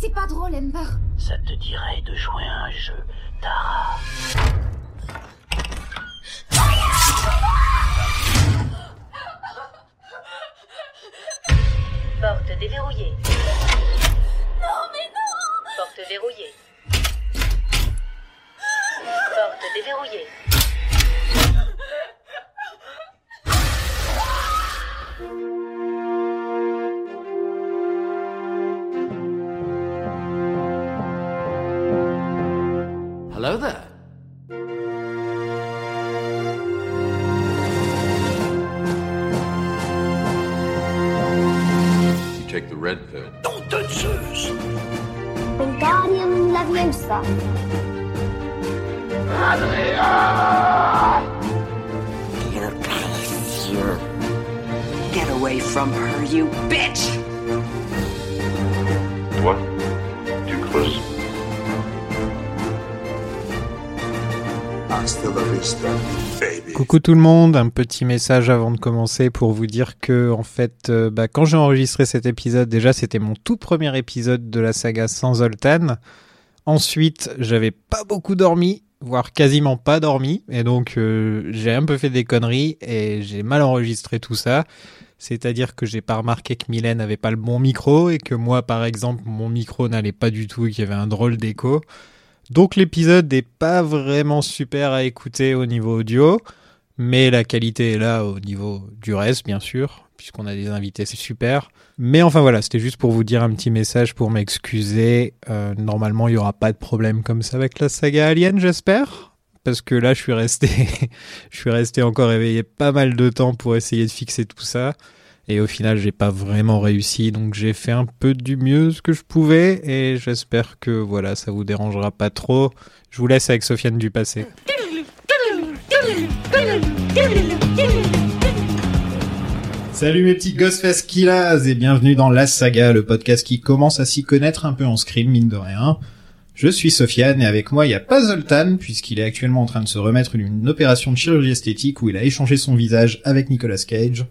c'est pas drôle, Ember. Ça te dirait de jouer à un jeu, Tara Porte déverrouillée. Non, mais non Porte verrouillée. Porte déverrouillée. Coucou tout le monde, un petit message avant de commencer pour vous dire que en fait, euh, bah, quand j'ai enregistré cet épisode, déjà c'était mon tout premier épisode de la saga sans Zoltan. Ensuite, j'avais pas beaucoup dormi, voire quasiment pas dormi, et donc euh, j'ai un peu fait des conneries et j'ai mal enregistré tout ça. C'est-à-dire que j'ai pas remarqué que Mylène avait pas le bon micro et que moi, par exemple, mon micro n'allait pas du tout et qu'il y avait un drôle d'écho. Donc l'épisode n'est pas vraiment super à écouter au niveau audio, mais la qualité est là au niveau du reste, bien sûr, puisqu'on a des invités, c'est super. Mais enfin voilà, c'était juste pour vous dire un petit message pour m'excuser. Euh, normalement, il y aura pas de problème comme ça avec la saga Alien, j'espère. Parce que là, je suis resté, je suis resté encore éveillé pas mal de temps pour essayer de fixer tout ça. Et au final, j'ai pas vraiment réussi, donc j'ai fait un peu du mieux ce que je pouvais, et j'espère que voilà, ça vous dérangera pas trop. Je vous laisse avec Sofiane du passé. Salut mes petits Ghostface Killers et bienvenue dans La Saga, le podcast qui commence à s'y connaître un peu en scream, mine de rien. Je suis Sofiane et avec moi il n'y a pas Zoltan puisqu'il est actuellement en train de se remettre d'une opération de chirurgie esthétique où il a échangé son visage avec Nicolas Cage.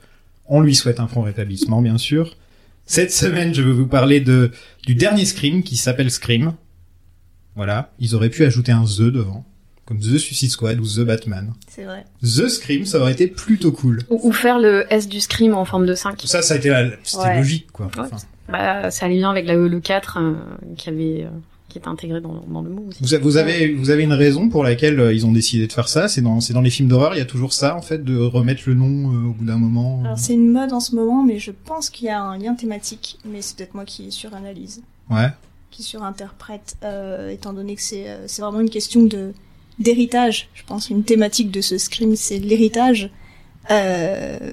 On lui souhaite un prompt rétablissement bien sûr. Cette semaine je veux vous parler de du dernier Scream qui s'appelle Scream. Voilà, ils auraient pu ajouter un The devant, comme The Suicide Squad ou The Batman. C'est vrai. The Scream ça aurait été plutôt cool. Ou, ou faire le S du Scream en forme de 5. Tout ça ça a été la- c'était Ouais. logique quoi. Ouais. Enfin, Bah, ça allait bien avec la, le 4 euh, qui avait euh, qui était intégré dans, dans le mot aussi. Vous, avez vous avez une raison pour laquelle euh, ils ont décidé de faire ça C'est dans c'est dans les films d'horreur, il y a toujours ça en fait de remettre le nom euh, au bout d'un moment. Alors c'est une mode en ce moment, mais je pense qu'il y a un lien thématique, mais c'est peut-être moi qui suranalyse, Ouais. qui surinterprète, euh, étant donné que c'est euh, c'est vraiment une question de d'héritage. Je pense une thématique de ce scream, c'est l'héritage. Euh,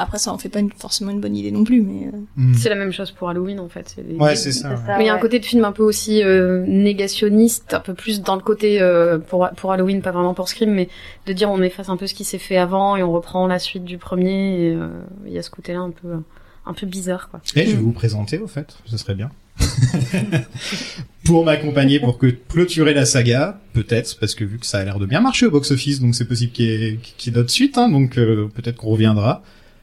après ça, en fait pas une- forcément une bonne idée non plus, mais euh, Hmm. C'est la même chose pour Halloween en fait. c'est les- Ouais, c'est ça. ouais. Mais il y a un côté de film un peu aussi euh, négationniste, un peu plus dans le côté euh, pour pour Halloween, pas vraiment pour Scream, mais de dire on efface un peu ce qui s'est fait avant et on reprend la suite du premier. et, euh, Il y a ce côté-là un peu un peu bizarre quoi. Et je vais vous présenter au fait, ce serait bien. pour m'accompagner pour que clôturer la saga, peut-être parce que vu que ça a l'air de bien marcher au box office, donc c'est possible qu'il y ait, ait d'autres suites, hein, donc euh, peut-être qu'on reviendra.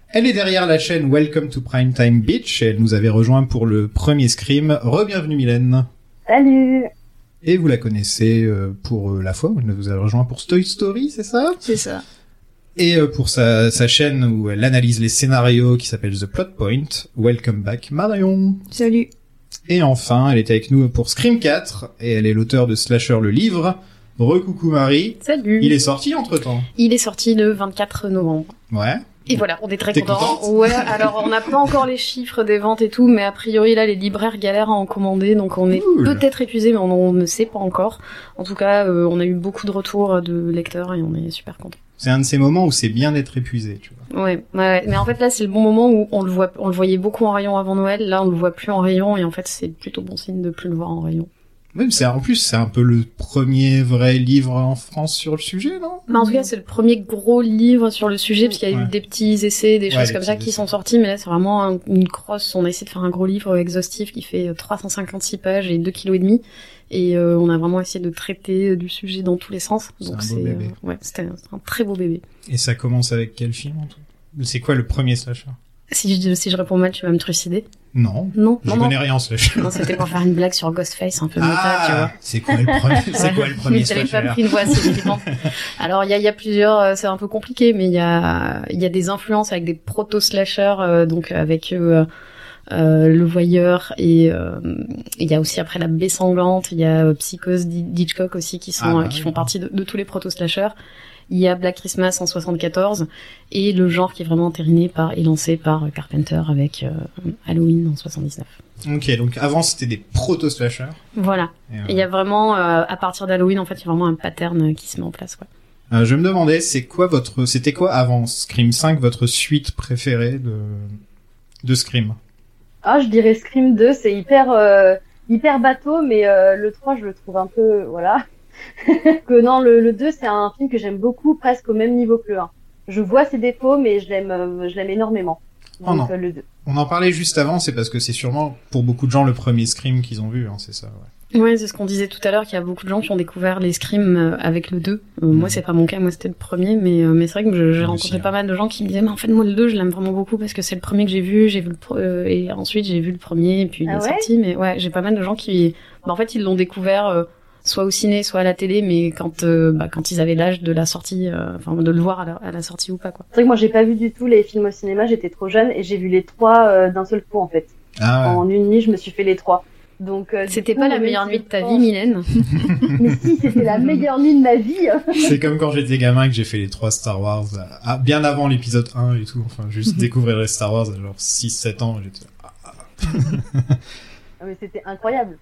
Elle est derrière la chaîne Welcome to Primetime Beach et elle nous avait rejoint pour le premier Scream. Re-bienvenue Mylène. Salut Et vous la connaissez euh, pour euh, la fois où elle nous a rejoint pour Toy Story, c'est ça? C'est ça. Et euh, pour sa, sa chaîne où elle analyse les scénarios qui s'appelle The Plot Point, Welcome Back Marion. Salut. Et enfin, elle est avec nous pour Scream 4 et elle est l'auteur de Slasher le livre. Recoucou Marie. Salut. Il est sorti entre temps. Il est sorti le 24 novembre. Ouais. Et voilà, on est très contents. Ouais, alors on n'a pas encore les chiffres des ventes et tout, mais a priori là les libraires galèrent à en commander, donc on est Cool. peut-être épuisé, mais on, on ne sait pas encore. En tout cas, euh, on a eu beaucoup de retours de lecteurs et on est super contents. C'est un de ces moments où c'est bien d'être épuisé, tu vois. Ouais, mais en fait là c'est le bon moment où on le voit, on le voyait beaucoup en rayon avant Noël, là on le voit plus en rayon et en fait c'est plutôt bon signe de plus le voir en rayon. Même c'est en plus c'est un peu le premier vrai livre en France sur le sujet, non? Mais en tout cas, c'est le premier gros livre sur le sujet, parce qu'il y a Ouais. eu des petits essais, des Ouais, choses comme ça qui essais. sont sortis, mais là, c'est vraiment un- une crosse. On a essayé de faire un gros livre exhaustif qui fait euh, 356 pages et 2 kilos et demi. Et euh, on a vraiment essayé de traiter euh, du sujet dans tous les sens. Donc c'est euh, ouais, c'était un, un très beau bébé. Et ça commence avec quel film en tout C'est quoi le premier slasher Si je, si je réponds mal, tu vas me trucider. Non. Non, Je non, non. connais rien en slasher. Non, c'était pour faire une blague sur Ghostface un peu méta, tu vois. Ah, c'est quoi le premier, c'est quoi le premier Mais t'avais pas slasher pris une voix assez. Alors il y a, y a plusieurs, euh, c'est un peu compliqué, mais il y a, il y a des influences avec des proto-slashers, euh, donc avec euh, euh, le voyeur et euh, il y a aussi après la baie sanglante, il y a Psychose d'Hitchcock aussi qui sont, Ah, bah euh, qui font partie de, de tous les proto-slashers. Il y a Black Christmas en 74 et le genre qui est vraiment entériné par et lancé par Carpenter avec euh, Halloween en 79. Ok, donc avant c'était des proto-slashers. Voilà. Et, euh, Il y a vraiment, euh, à partir d'Halloween, en fait, il y a vraiment un pattern euh, qui se met en place. Quoi. euh, je me demandais, c'est quoi votre, c'était quoi avant Scream 5 votre suite préférée de de Scream? Ah, je dirais Scream 2, c'est hyper euh, hyper bateau, mais euh, le 3, je le trouve un peu, voilà. que non, le, le 2, c'est un film que j'aime beaucoup, presque au même niveau que le 1. Je vois ses défauts, mais je l'aime, euh, je l'aime énormément. Oh non. Donc euh, le 2. On en parlait juste avant, c'est parce que c'est sûrement pour beaucoup de gens le premier Scream qu'ils ont vu, hein, c'est ça. Ouais. Ouais, c'est ce qu'on disait tout à l'heure, qu'il y a beaucoup de gens qui ont découvert les Scream euh, avec le 2. Euh, Moi, c'est pas mon cas, moi c'était le premier, mais, euh, mais c'est vrai que je- j'ai rencontré aussi, pas hein. mal de gens qui me disaient, mais en fait, moi le 2, je l'aime vraiment beaucoup parce que c'est le premier que j'ai vu, j'ai vu le pro- euh, et ensuite j'ai vu le premier, et puis il Ah est ouais? sorti, mais ouais, j'ai pas mal de gens qui, bah, en fait, ils l'ont découvert euh, soit au ciné, soit à la télé, mais quand, euh, bah, quand ils avaient l'âge de la sortie, euh, enfin, de le voir à la, à la sortie ou pas, quoi. C'est vrai que moi, j'ai pas vu du tout les films au cinéma, j'étais trop jeune, et j'ai vu les trois euh, d'un seul coup, en fait. Ah ouais. En une nuit, je me suis fait les trois. Donc, euh, C'était pas la meilleure nuit de ta vie, Mylène? Mais si, c'était la meilleure nuit de ma vie. C'est comme quand j'étais gamin que j'ai fait les trois Star Wars, euh, ah, bien avant l'épisode 1 et tout, enfin juste découvrir les Star Wars à genre 6-7 ans, j'étais... ah. Ah, mais c'était incroyable.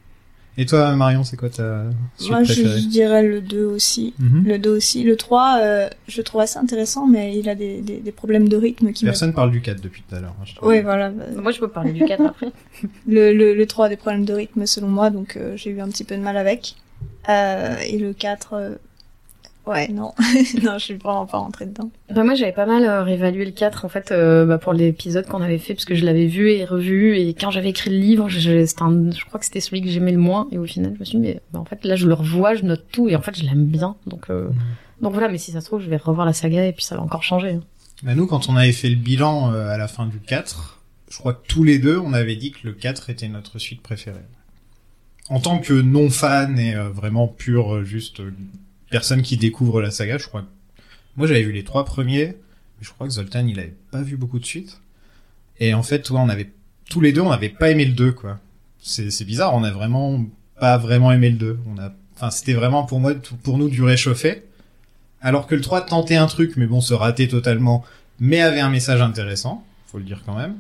Et toi Marion, c'est quoi ta suite Moi, je, préférée je dirais le 2 aussi. Mhm. Le 2 aussi. Le 3, euh, je le trouve assez intéressant, mais il a des, des, des problèmes de rythme qui me... Personne parle du 4 depuis tout à l'heure. hein, je trouve. Ouais, voilà. bah, Moi, je peux parler du 4 après. Le, le, le 3 a des problèmes de rythme selon moi, donc euh, j'ai eu un petit peu de mal avec. Euh, et le 4, euh, ouais, non. non, je suis vraiment pas rentrée dedans. Bah moi j'avais pas mal euh, réévalué le 4 en fait euh, bah, pour l'épisode qu'on avait fait parce que je l'avais vu et revu et quand j'avais écrit le livre je, je- c'était un- je crois que c'était celui que j'aimais le moins et au final je me suis dit mais bah, en fait là je le revois je note tout et en fait je l'aime bien donc euh, donc voilà mais si ça se trouve je vais revoir la saga et puis ça va encore changer hein. Bah, nous, quand on avait fait le bilan euh, à la fin du 4, je crois que tous les deux, on avait dit que le 4 était notre suite préférée. En tant que non-fan et euh, vraiment pur, juste euh, personne qui découvre la saga, je crois. Moi, j'avais vu les trois premiers, mais je crois que Zoltan, il avait pas vu beaucoup de suites. Et en fait, ouais, on avait... Tous les deux, on n'avait pas aimé le 2, quoi. C'est bizarre, on a vraiment pas vraiment aimé le 2. On a... Enfin, c'était vraiment pour moi, pour nous, du réchauffé. Alors que le 3 tentait un truc, mais bon, se ratait totalement, mais avait un message intéressant, faut le dire quand même.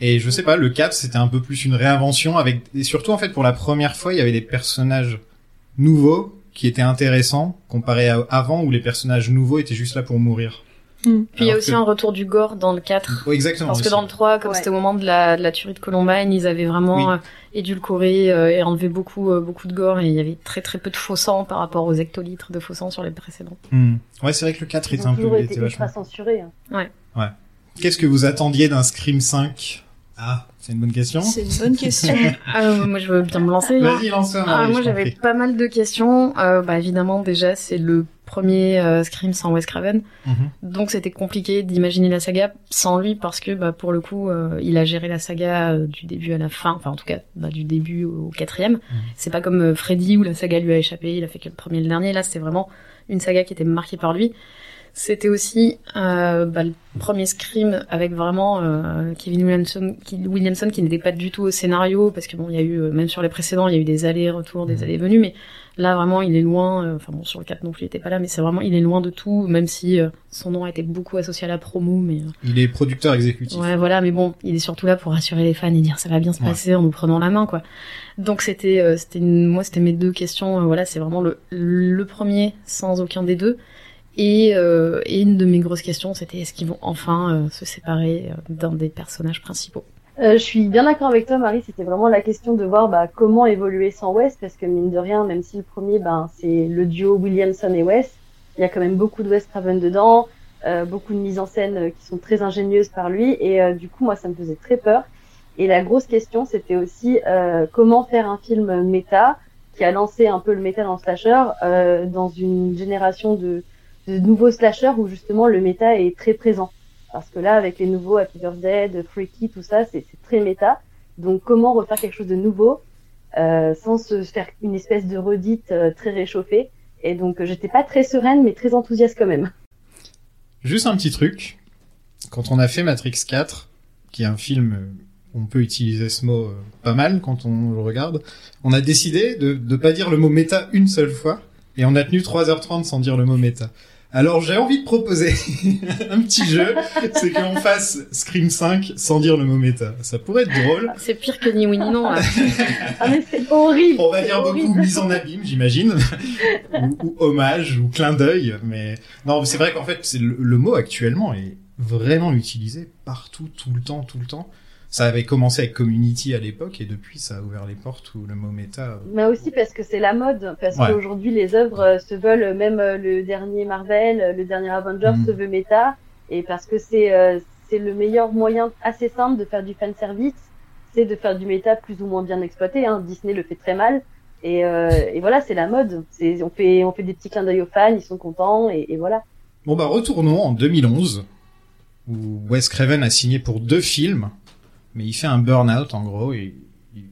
Et je sais pas, le 4, c'était un peu plus une réinvention avec, et surtout, en fait, pour la première fois, il y avait des personnages nouveaux qui étaient intéressants, comparé à avant où les personnages nouveaux étaient juste là pour mourir. puis il y a aussi que- un retour du gore dans le 4 Ouais, exactement. parce que dans le 3 comme Ouais. c'était au moment de la, de la tuerie de Columbine ils avaient vraiment Oui. euh, édulcoré euh, et enlevé beaucoup euh, beaucoup de gore et il y avait très très peu de faux sang par rapport aux hectolitres de faux sang sur les précédents Hmm. Ouais, c'est vrai que le 4 Ils était un peu, toujours était été vachement. ultra censurés. hein. Qu'est-ce que vous attendiez d'un Scream 5? Ah, c'est une bonne question. C'est une bonne question. Ah, moi je veux bien me lancer hein. Vas-y, lance-toi, Ah, moi j'avais pas mal de questions. Euh, bah évidemment déjà c'est le premier euh, Scream sans Wes Craven, Mhm. donc c'était compliqué d'imaginer la saga sans lui parce que bah pour le coup euh, il a géré la saga euh, du début à la fin, enfin en tout cas bah, du début au quatrième. C'est pas comme euh, Freddy où la saga lui a échappé, il a fait que le premier et le dernier. Là c'était vraiment une saga qui était marquée par lui. C'était aussi euh, bah, le premier Scream avec vraiment euh, Kevin Williamson qui, Williamson qui n'était pas du tout au scénario parce que bon il y a eu euh, même sur les précédents il y a eu des allers-retours des allées-venues mais là vraiment il est loin euh, enfin bon sur le 4 non plus il était pas là mais c'est vraiment il est loin de tout même si euh, son nom a été beaucoup associé à la promo mais euh, Il est producteur exécutif. Ouais, voilà, mais bon, il est surtout là pour rassurer les fans et dire ça va bien se Ouais. passer en nous prenant la main, quoi. Donc c'était, euh, c'était une- moi, c'était mes deux questions. euh, voilà, c'est vraiment le, le premier sans aucun des deux. Et, euh, une de mes grosses questions, c'était est-ce qu'ils vont enfin euh, se séparer euh, d'un des personnages principaux? Euh, je suis bien d'accord avec toi, Marie. C'était vraiment la question de voir bah, comment évoluer sans Wes, parce que mine de rien, même si le premier, ben, c'est le duo Williamson et Wes, il y a quand même beaucoup de Wes Craven dedans, euh, beaucoup de mises en scène qui sont très ingénieuses par lui, et du coup, moi, ça me faisait très peur. Et la grosse question, c'était aussi comment faire un film méta qui a lancé un peu le méta dans le slasher dans une génération de, de nouveaux slashers où justement le méta est très présent. Parce que là, avec les nouveaux Happy Birthday, Freaky, tout ça, c'est très méta. Donc comment refaire quelque chose de nouveau euh, sans se faire une espèce de redite euh, très réchauffée? Et donc euh, j'étais pas très sereine mais très enthousiaste quand même. Juste un petit truc. Quand on a fait Matrix 4, qui est un film, on peut utiliser ce mot pas mal quand on le regarde, on a décidé de ne pas dire le mot méta une seule fois, et on a tenu 3h30 sans dire le mot méta. Alors j'ai envie de proposer un petit jeu, c'est qu'on fasse Scream 5 sans dire le mot méta. Ça pourrait être drôle. C'est pire que ni oui ni non. Ah mais c'est horrible. On va dire beaucoup mise en abîme, j'imagine, ou, ou hommage, ou clin d'œil. Mais non, c'est vrai qu'en fait, c'est le, le mot actuellement est vraiment utilisé partout, tout le temps, tout le temps. Ça avait commencé avec Community à l'époque, et depuis, ça a ouvert les portes où le mot méta. euh, Mais aussi parce que c'est la mode, parce Ouais. qu'aujourd'hui les œuvres euh, se veulent, même euh, le dernier Marvel, le dernier Avengers Mhm. se veut méta, et parce que c'est euh, c'est le meilleur moyen assez simple de faire du fan service, c'est de faire du méta plus ou moins bien exploité. Hein. Disney le fait très mal, et, euh, et voilà, c'est la mode. C'est on fait on fait des petits clins d'œil aux fans, ils sont contents, et, et voilà. Bon bah retournons en 2011 où Wes Craven a signé pour deux films, mais il fait un burn-out en gros et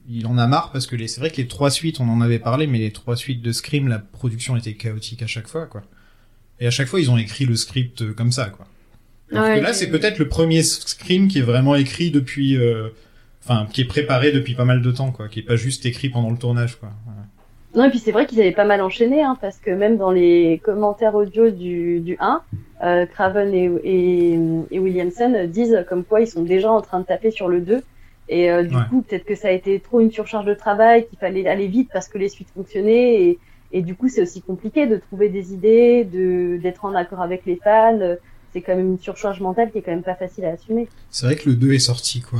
il- en a marre parce que les c'est vrai que les trois suites on en avait parlé mais les trois suites de Scream la production était chaotique à chaque fois quoi. Et à chaque fois ils ont écrit le script euh, comme ça quoi. Ouais, que là c'est peut-être le premier Scream qui est vraiment écrit depuis euh, enfin qui est préparé depuis pas mal de temps quoi, qui est pas juste écrit pendant le tournage quoi. Non, et puis c'est vrai qu'ils avaient pas mal enchaîné, hein, parce que même dans les commentaires audio du, du 1, euh, Craven et, et, et Williamson disent comme quoi ils sont déjà en train de taper sur le 2. Et euh, du Ouais. coup, peut-être que ça a été trop une surcharge de travail, qu'il fallait aller vite parce que les suites fonctionnaient. Et, et du coup, c'est aussi compliqué de trouver des idées, de d'être en accord avec les fans. C'est quand même une surcharge mentale qui est quand même pas facile à assumer. C'est vrai que le 2 est sorti quoi.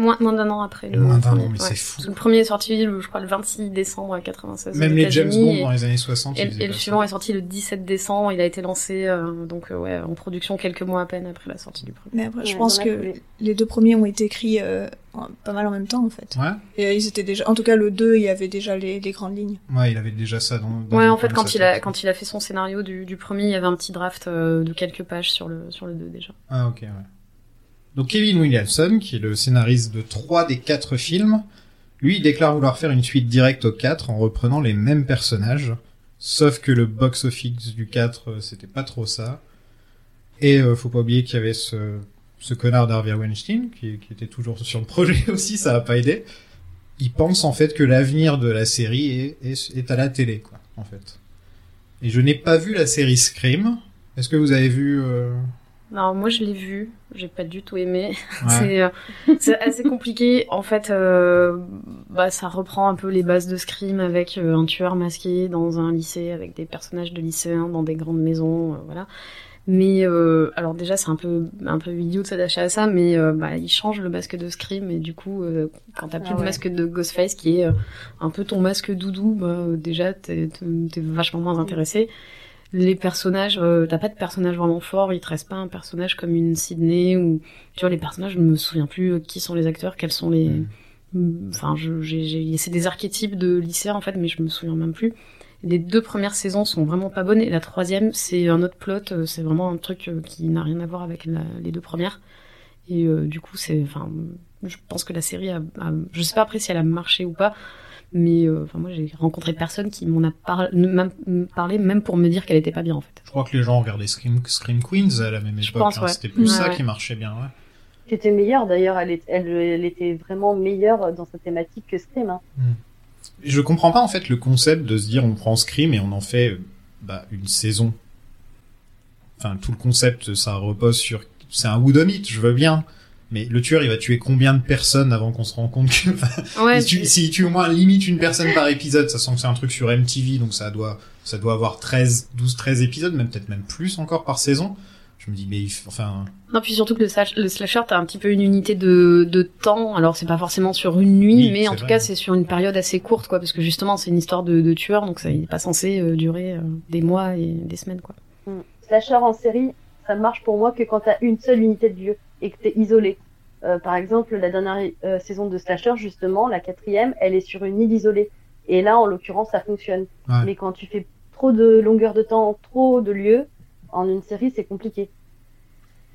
Moins, moins d'un an après. Le Moins d'un premier, an, mais ouais. c'est fou. Le premier est sorti, le- je crois, le 26 décembre 96. Même les James Bond et- dans les années 60 Et, le suivant est sorti le 17 décembre, il a été lancé euh, donc euh, ouais en production quelques mois à peine après la sortie du premier. Mais après, je pense que les deux premiers ont été écrits euh, pas mal en même temps, en fait. Ouais. Et euh, ils étaient déjà, en tout cas, le 2, il y avait déjà les, les grandes lignes. Ouais, il avait déjà ça dans. dans Ouais, en fait, quand il a quand il a fait son scénario du, du premier, il y avait un petit draft euh, de quelques pages sur le sur le 2 déjà. Ah, ok, ouais. Donc, Kevin Williamson, qui est le scénariste de trois des quatre films, lui, il déclare vouloir faire une suite directe au 4 en reprenant les mêmes personnages. Sauf que le box-office du 4, euh, c'était pas trop ça. Et euh, faut pas oublier qu'il y avait ce, ce connard d'Harvey Weinstein, qui, était toujours sur le projet aussi, ça a pas aidé. Il pense en fait que l'avenir de la série est à la télé, quoi, en fait. Et je n'ai pas vu la série Scream. Est-ce que vous avez vu... euh, Alors moi je l'ai vu, j'ai pas du tout aimé. Ouais. C'est euh, c'est assez compliqué. En fait, euh, bah ça reprend un peu les bases de Scream avec euh, un tueur masqué dans un lycée avec des personnages de lycéens dans des grandes maisons, euh, voilà. Mais euh, alors déjà c'est un peu un peu idiot de s'attacher à ça, mais euh, bah il change le masque de Scream et du coup euh, quand t'as plus Ah le ouais. masque de Ghostface qui est euh, un peu ton masque doudou, bah déjà t'es vachement moins intéressé les personnages, euh, t'as pas de personnage vraiment fort, il te reste pas un personnage comme une Sydney ou tu vois les personnages, je me souviens plus euh, qui sont les acteurs, quels sont les, Mm. enfin je, j'ai, j'ai- c'est des archétypes de lycéens en fait, mais je me souviens même plus. Les deux premières saisons sont vraiment pas bonnes et la troisième c'est un autre plot, euh, c'est vraiment un truc euh, qui n'a rien à voir avec la- les deux premières et euh, du coup c'est, enfin je pense que la série a, a- je sais pas après si elle a marché ou pas. Mais euh, enfin moi j'ai rencontré personne qui m'en a par- parlé même pour me dire qu'elle était pas bien en fait. Je crois que les gens regardaient Scream, Scream Queens à la même époque. hein. ouais. C'était plus Ouais, ça ouais. qui marchait bien. Ouais. C'était meilleure d'ailleurs, elle, est- elle, elle était vraiment meilleure dans sa thématique que Scream. Hein. Et Je comprends pas en fait le concept de se dire on prend Scream et on en fait bah, une saison. Enfin tout le concept ça repose sur c'est un whodunit, je veux bien. Mais le tueur il va tuer combien de personnes avant qu'on se rende compte que enfin, Ouais, il tue, s'il tue au moins limite une personne par épisode, ça sent que c'est un truc sur MTV donc ça doit ça doit avoir 13 12 13 épisodes même peut-être même plus encore par saison. Je me dis mais il f- enfin Non, puis surtout que le, slash- le slasher, t'as un petit peu une unité de, de temps. Alors, c'est pas forcément sur une nuit, Oui, mais en tout vrai. cas, c'est sur une période assez courte, quoi. Parce que justement, c'est une histoire de, de tueur, donc ça n'est pas censé euh, durer euh, des mois et des semaines, quoi. Mm. Slasher en série, ça marche pour moi que quand t'as une seule unité de lieu et que t'es isolé. Euh, par exemple, la dernière euh, saison de Slasher, justement, la quatrième, elle est sur une île isolée. Et là, en l'occurrence, ça fonctionne. Ouais. Mais quand tu fais trop de longueur de temps, trop de lieux, en une série, c'est compliqué.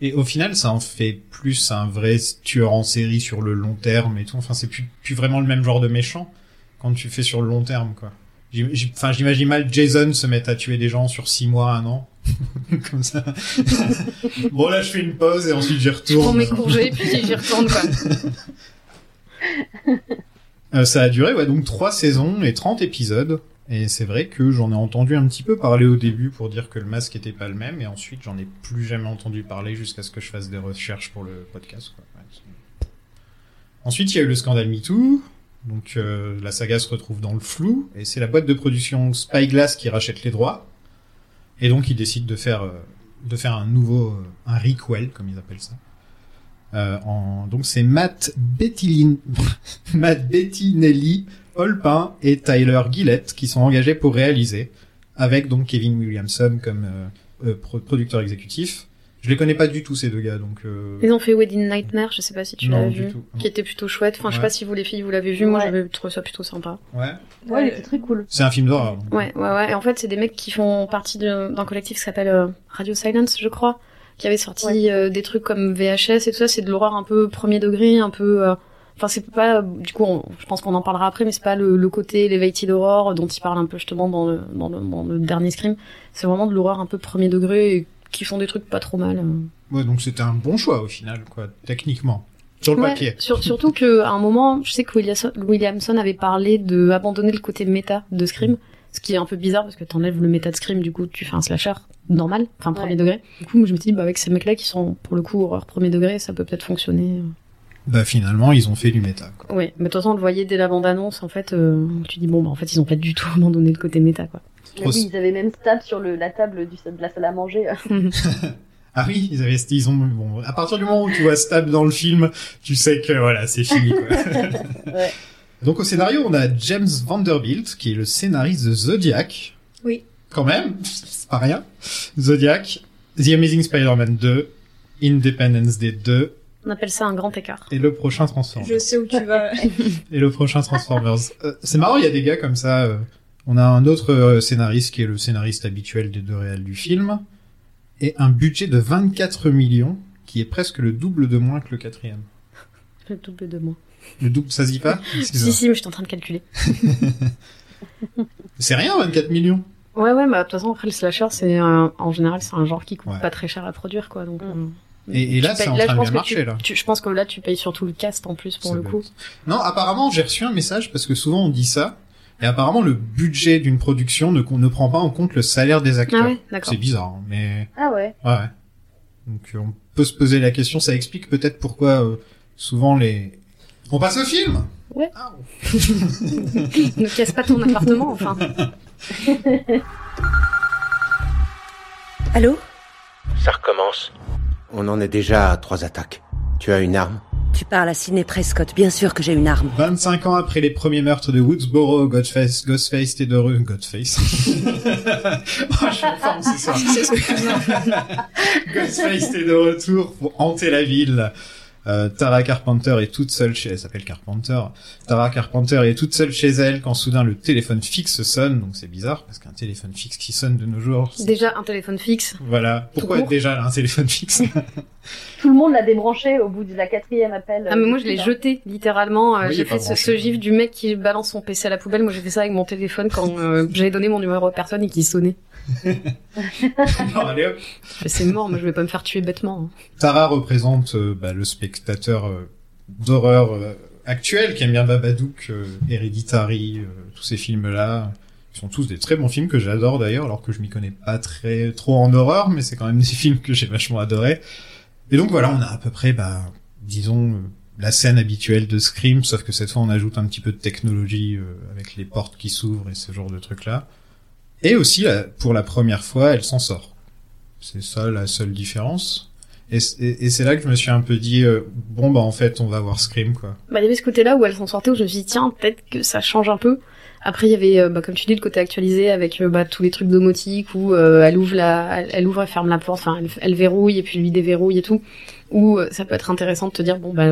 Et au final, ça en fait plus un vrai tueur en série sur le long terme et tout. Enfin, c'est plus, plus vraiment le même genre de méchant quand tu fais sur le long terme, quoi. Enfin, j'imagine mal Jason se mettre à tuer des gens sur six mois, un an. Comme ça. bon, là, je fais une pause et ensuite j'y Je prends retourne. mes congés puis j'y retourne quoi. Euh, ça a duré, ouais, donc trois saisons et 30 épisodes. Et c'est vrai que j'en ai entendu un petit peu parler au début pour dire que le masque était pas le même, et ensuite j'en ai plus jamais entendu parler jusqu'à ce que je fasse des recherches pour le podcast. Quoi. Ouais, c'est- ensuite, il y a eu le scandale MeToo. Donc euh, la saga se retrouve dans le flou, et c'est la boîte de production Spyglass qui rachète les droits. Et donc ils décident de faire, euh, de faire un nouveau, euh, un requel, comme ils appellent ça. Euh, en... Donc c'est Matt Bettilin... Matt Bettinelli, Paul Pain et Tyler Gillett qui sont engagés pour réaliser, avec donc Kevin Williamson comme pro- producteur exécutif. Je les connais pas du tout ces deux gars, donc euh, Ils ont fait Wedding Nightmare, je sais pas si tu l'as vu, tout. qui était plutôt chouette. Enfin, je sais Ouais. pas si vous les filles vous l'avez vu, moi Ouais. j'avais trouvé ça plutôt sympa. ouais, Ouais, il était très cool. c'est un film d'horreur. donc. Ouais, ouais, ouais. Et en fait, c'est des mecs qui font partie d'un collectif qui s'appelle euh, Radio Silence, je crois, qui avait sorti Ouais. euh, des trucs comme VHS et tout ça. C'est de l'horreur un peu premier degré, un peu. euh, Enfin, c'est pas. Du coup, on- je pense qu'on en parlera après, mais c'est pas le, le côté elevated horror dont ils parlent un peu justement dans le, dans le, dans le dernier Scream. C'est vraiment de l'horreur un peu premier degré et qui font des trucs pas trop mal. euh. Ouais, donc c'était un bon choix au final, quoi, techniquement. Sur le Ouais, papier. sur- surtout que à un moment, je sais que Williamson, avait parlé de abandonner le côté méta de Scream, ce qui est un peu bizarre parce que t'enlèves le méta de Scream, du coup tu fais un slasher normal, enfin premier Ouais. degré. Du coup, moi, je me suis dit, bah, avec ces mecs-là qui sont pour le coup horreur premier degré, ça peut peut-être fonctionner. Bah finalement, ils ont fait du méta. Quoi. Ouais, mais de toute façon, on le voyait dès la bande-annonce, en fait, euh, tu dis bon, bah en fait, ils ont pas du tout abandonné le côté méta, quoi. Mais oui, ils avaient même stab sur le, la table du, de la salle à manger. Ah oui, ils avaient, ils ont, bon, à partir du moment où tu vois Stab dans le film, tu sais que voilà, c'est fini, quoi. Ouais. Donc au scénario, on a James Vanderbilt, qui est le scénariste de Zodiac. Oui. Quand même, c'est pas rien. Zodiac, The Amazing Spider-Man 2, Independence Day 2, On appelle ça un grand écart. et le prochain Transformers. Je sais où tu vas. Et le prochain Transformers. Euh, c'est marrant, il y a des gars comme ça. euh, on a un autre euh, scénariste qui est le scénariste habituel des deux réels du film. Et un budget de 24 millions, qui est presque le double de moins que le quatrième. Le double de moi. Le double, ça se dit pas? Si, si, mais j'étais en train de calculer. C'est rien, 24 millions. Ouais, ouais, bah de toute façon, après le slasher, c'est en général, c'est un genre qui coûte Ouais. pas très cher à produire, quoi. Donc, Mm. Et- et là, c'est en train de bien tu- marcher, là. tu- je pense que là, tu payes surtout le cast en plus pour Ça le coup. être- Non, apparemment, j'ai reçu un message parce que souvent on dit ça. Et apparemment, le budget d'une production ne, ne prend pas en compte le salaire des acteurs. Ah ouais, d'accord. C'est bizarre, hein, mais Ah ouais. ouais. ouais. Donc euh, on peut se poser la question. Ça explique peut-être pourquoi euh, souvent les. On passe au film. Ouais. Ah, ne casse pas ton appartement, enfin. Allô? Ça recommence. On en est déjà à trois attaques. Tu as une arme Tu parles à Sidney Prescott, bien sûr que j'ai une arme. 25 ans après les premiers meurtres de Woodsboro, Ghostface, Ghostface était de re... Ghostface. oh, je suis en forme ce soir. C'est ce que je Ghostface est de retour pour hanter la ville. Euh, Tara Carpenter est toute seule chez elle s'appelle Carpenter. Tara Carpenter est toute seule chez elle quand soudain le téléphone fixe sonne. Donc c'est bizarre parce qu'un téléphone fixe qui sonne de nos jours. Déjà, un téléphone fixe. Voilà. Pourquoi court. déjà un téléphone fixe Tout le monde l'a débranché au bout de la quatrième appel. Ah, mais moi, je l'ai jeté, littéralement. Euh, Oui, j'ai fait ce, ce gif du mec qui balance son PC à la poubelle. Moi, j'ai fait ça avec mon téléphone quand euh, j'avais donné mon numéro à personne et qui sonnait. Non, allez hop. Mais C'est mort, moi, je vais pas me faire tuer bêtement. hein. Tara représente euh, bah, le spectateur euh, d'horreur euh, actuel qui aime bien Babadook, euh, Hereditary, tous ces films-là. Ils sont tous des très bons films que j'adore d'ailleurs, alors que je m'y connais pas très trop en horreur, mais c'est quand même des films que j'ai vachement adoré. Et donc voilà, on a à peu près, bah, disons, la scène habituelle de Scream, sauf que cette fois on ajoute un petit peu de technologie avec les portes qui s'ouvrent et ce genre de trucs-là. Et aussi, pour la première fois, elle s'en sort. C'est ça la seule différence. Et, et, et c'est là que je me suis un peu dit, euh, bon bah en fait on va voir Scream quoi. Bah, il y avait ce côté-là où elle s'en sortait, où je me suis dit, tiens, peut-être que ça change un peu. Après, il y avait, euh, bah, comme tu dis, le côté actualisé avec euh, bah, tous les trucs domotique où elle ouvre la, elle, ouvre et ferme la porte, enfin, elle, elle verrouille et puis lui déverrouille et tout. Où ça peut être intéressant de te dire, bon bah,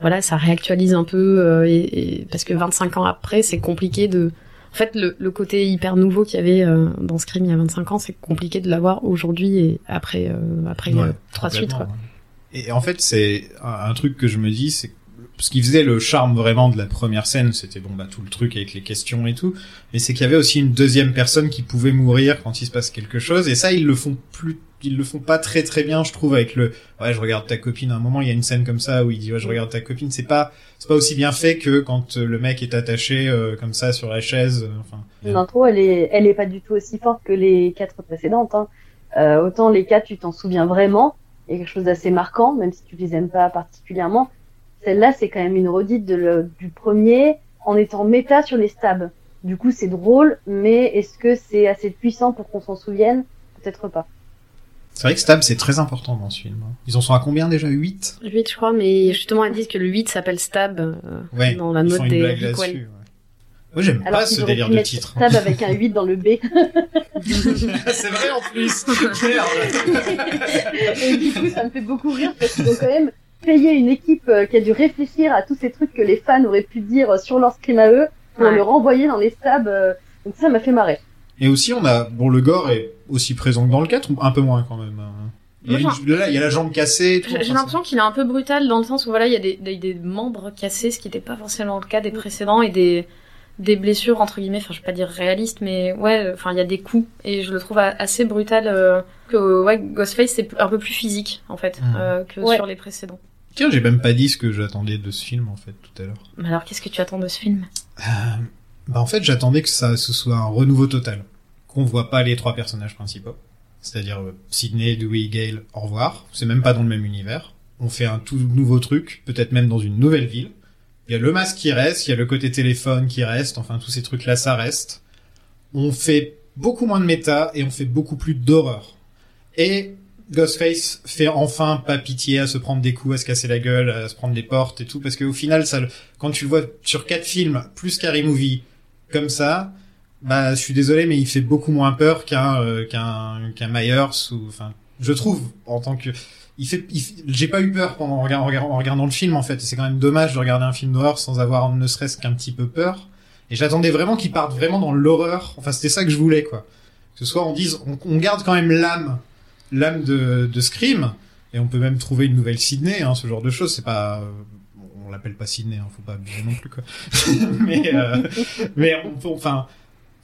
voilà, ça réactualise un peu, et- parce que 25 ans après, c'est compliqué de. En fait, le, le côté hyper nouveau qu'il y avait euh, dans Scream il y a 25 ans, c'est compliqué de l'avoir aujourd'hui et après, euh, après Ouais, euh, trois suites. Quoi. Et en fait, c'est un un truc que je me dis, c'est ce qui faisait le charme vraiment de la première scène, c'était bon bah tout le truc avec les questions et tout, mais c'est qu'il y avait aussi une deuxième personne qui pouvait mourir quand il se passe quelque chose, et ça ils le font plus, ils le font pas très très bien, je trouve, avec le ouais je regarde ta copine. À un moment il y a une scène comme ça où il dit ouais je regarde ta copine, c'est pas c'est pas aussi bien fait que quand euh, le mec est attaché euh, comme ça sur la chaise. euh, Enfin, L'intro, elle est, elle est pas du tout aussi forte que les quatre précédentes. Hein. Euh, autant les quatre, tu t'en souviens vraiment, il y a quelque chose d'assez marquant, même si tu les aimes pas particulièrement. Celle-là, c'est quand même une redite de le- du premier, en étant méta sur les stabs. Du coup, c'est drôle, mais est-ce que c'est assez puissant pour qu'on s'en souvienne? Peut-être pas. c'est vrai que Stab c'est très important dans ce film. hein. Ils en sont à combien déjà? 8 8, je crois, mais justement, ils disent que le 8 s'appelle Stab euh, Ouais. dans la ils note font une des blague Rick là-dessus. Well. ouais. Moi j'aime pas ce délire de titre. Stab avec un 8 dans le B. c'est vrai en plus. Merde. Et du coup, ça me fait beaucoup rire parce qu'ils ont quand même payé une équipe euh, qui a dû réfléchir à tous ces trucs que les fans auraient pu dire sur leur scream à eux pour Ouais. le renvoyer dans les stabs. euh, Donc ça m'a fait marrer. Et aussi, on a, bon, le gore est aussi présent que dans le 4, ou un peu moins quand même. hein. Il y a, une- là, il y a la jambe cassée. J'ai l'impression qu'il est un peu brutal dans le sens où voilà, il y a des, des, des membres cassés, ce qui n'était pas forcément le cas des précédents, et des, des blessures entre guillemets, enfin je vais pas dire réalistes, mais ouais, enfin il y a des coups, et je le trouve assez brutal euh, que ouais, Ghostface c'est un peu plus physique en fait euh, que Ouais. sur les précédents. Tiens, j'ai même pas dit ce que j'attendais de ce film, en fait, tout à l'heure. Mais alors qu'est-ce que tu attends de ce film? Euh, bah, en fait, j'attendais que ça, ce soit un renouveau total. Qu'on voit pas les trois personnages principaux. C'est-à-dire euh, Sydney, Dewey, Gale, au revoir. C'est même pas dans le même univers. On fait un tout nouveau truc, peut-être même dans une nouvelle ville. Il y a le masque qui reste, il y a le côté téléphone qui reste, enfin tous ces trucs-là, ça reste. On fait beaucoup moins de méta et on fait beaucoup plus d'horreur. Et Ghostface fait enfin pas pitié à se prendre des coups, à se casser la gueule, à se prendre les portes et tout, parce qu'au final, ça, quand tu le vois sur quatre films plus Scary Movie comme ça, bah je suis désolé, mais il fait beaucoup moins peur qu'un euh, qu'un qu'un Myers ou enfin, je trouve en tant que il fait, il j'ai pas eu peur pendant en regardant, en regardant- le film en fait. C'est quand même dommage de regarder un film d'horreur sans avoir ne serait-ce qu'un petit peu peur. Et j'attendais vraiment qu'il parte vraiment dans l'horreur. Enfin, c'était ça que je voulais quoi. Que ce soit on dise, on, on garde quand même l'âme, l'âme de, de Scream. Et on peut même trouver une nouvelle Sydney, hein, ce genre de choses. C'est pas, euh, on l'appelle pas Sydney, hein, faut pas abuser non plus quoi. mais euh, mais on peut- enfin,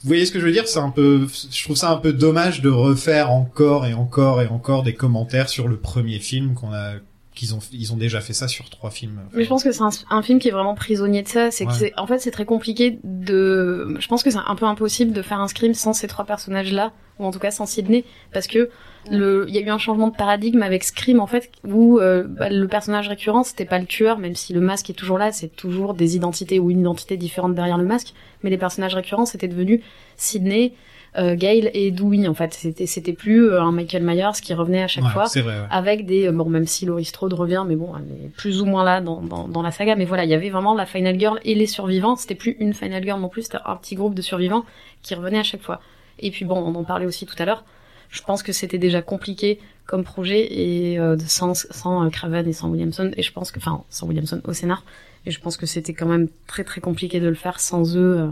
vous voyez ce que je veux dire? C'est un peu, je trouve ça un peu dommage de refaire encore et encore et encore des commentaires sur le premier film qu'on a, qu'ils ont, ils ont déjà fait ça sur trois films. Mais je pense que c'est un, un film qui est vraiment prisonnier de ça. C'est Ouais. en fait, c'est très compliqué de. Je pense que c'est un peu impossible de faire un scream sans ces trois personnages-là, ou en tout cas sans Sydney, parce que le, il y a eu un changement de paradigme avec Scream en fait, où euh, bah, le personnage récurrent c'était pas le tueur, même si le masque est toujours là, c'est toujours des identités ou une identité différente derrière le masque. Mais les personnages récurrents c'était devenu Sydney. Euh, Gail et Dewey en fait. C'était c'était plus euh, un Michael Myers qui revenait à chaque Ouais, fois vrai, ouais. avec des bon même si Laurie Strode revient mais bon elle est plus ou moins là dans, dans, dans la saga. Mais voilà il y avait vraiment la Final Girl et les survivants. C'était plus une Final Girl non plus c'était un petit groupe de survivants qui revenaient à chaque fois. Et puis bon on en parlait aussi tout à l'heure. Je pense que c'était déjà compliqué comme projet et euh, sans sans euh, Craven et sans Williamson. Et je pense que enfin sans Williamson au scénar. Et je pense que c'était quand même très très compliqué de le faire sans eux euh,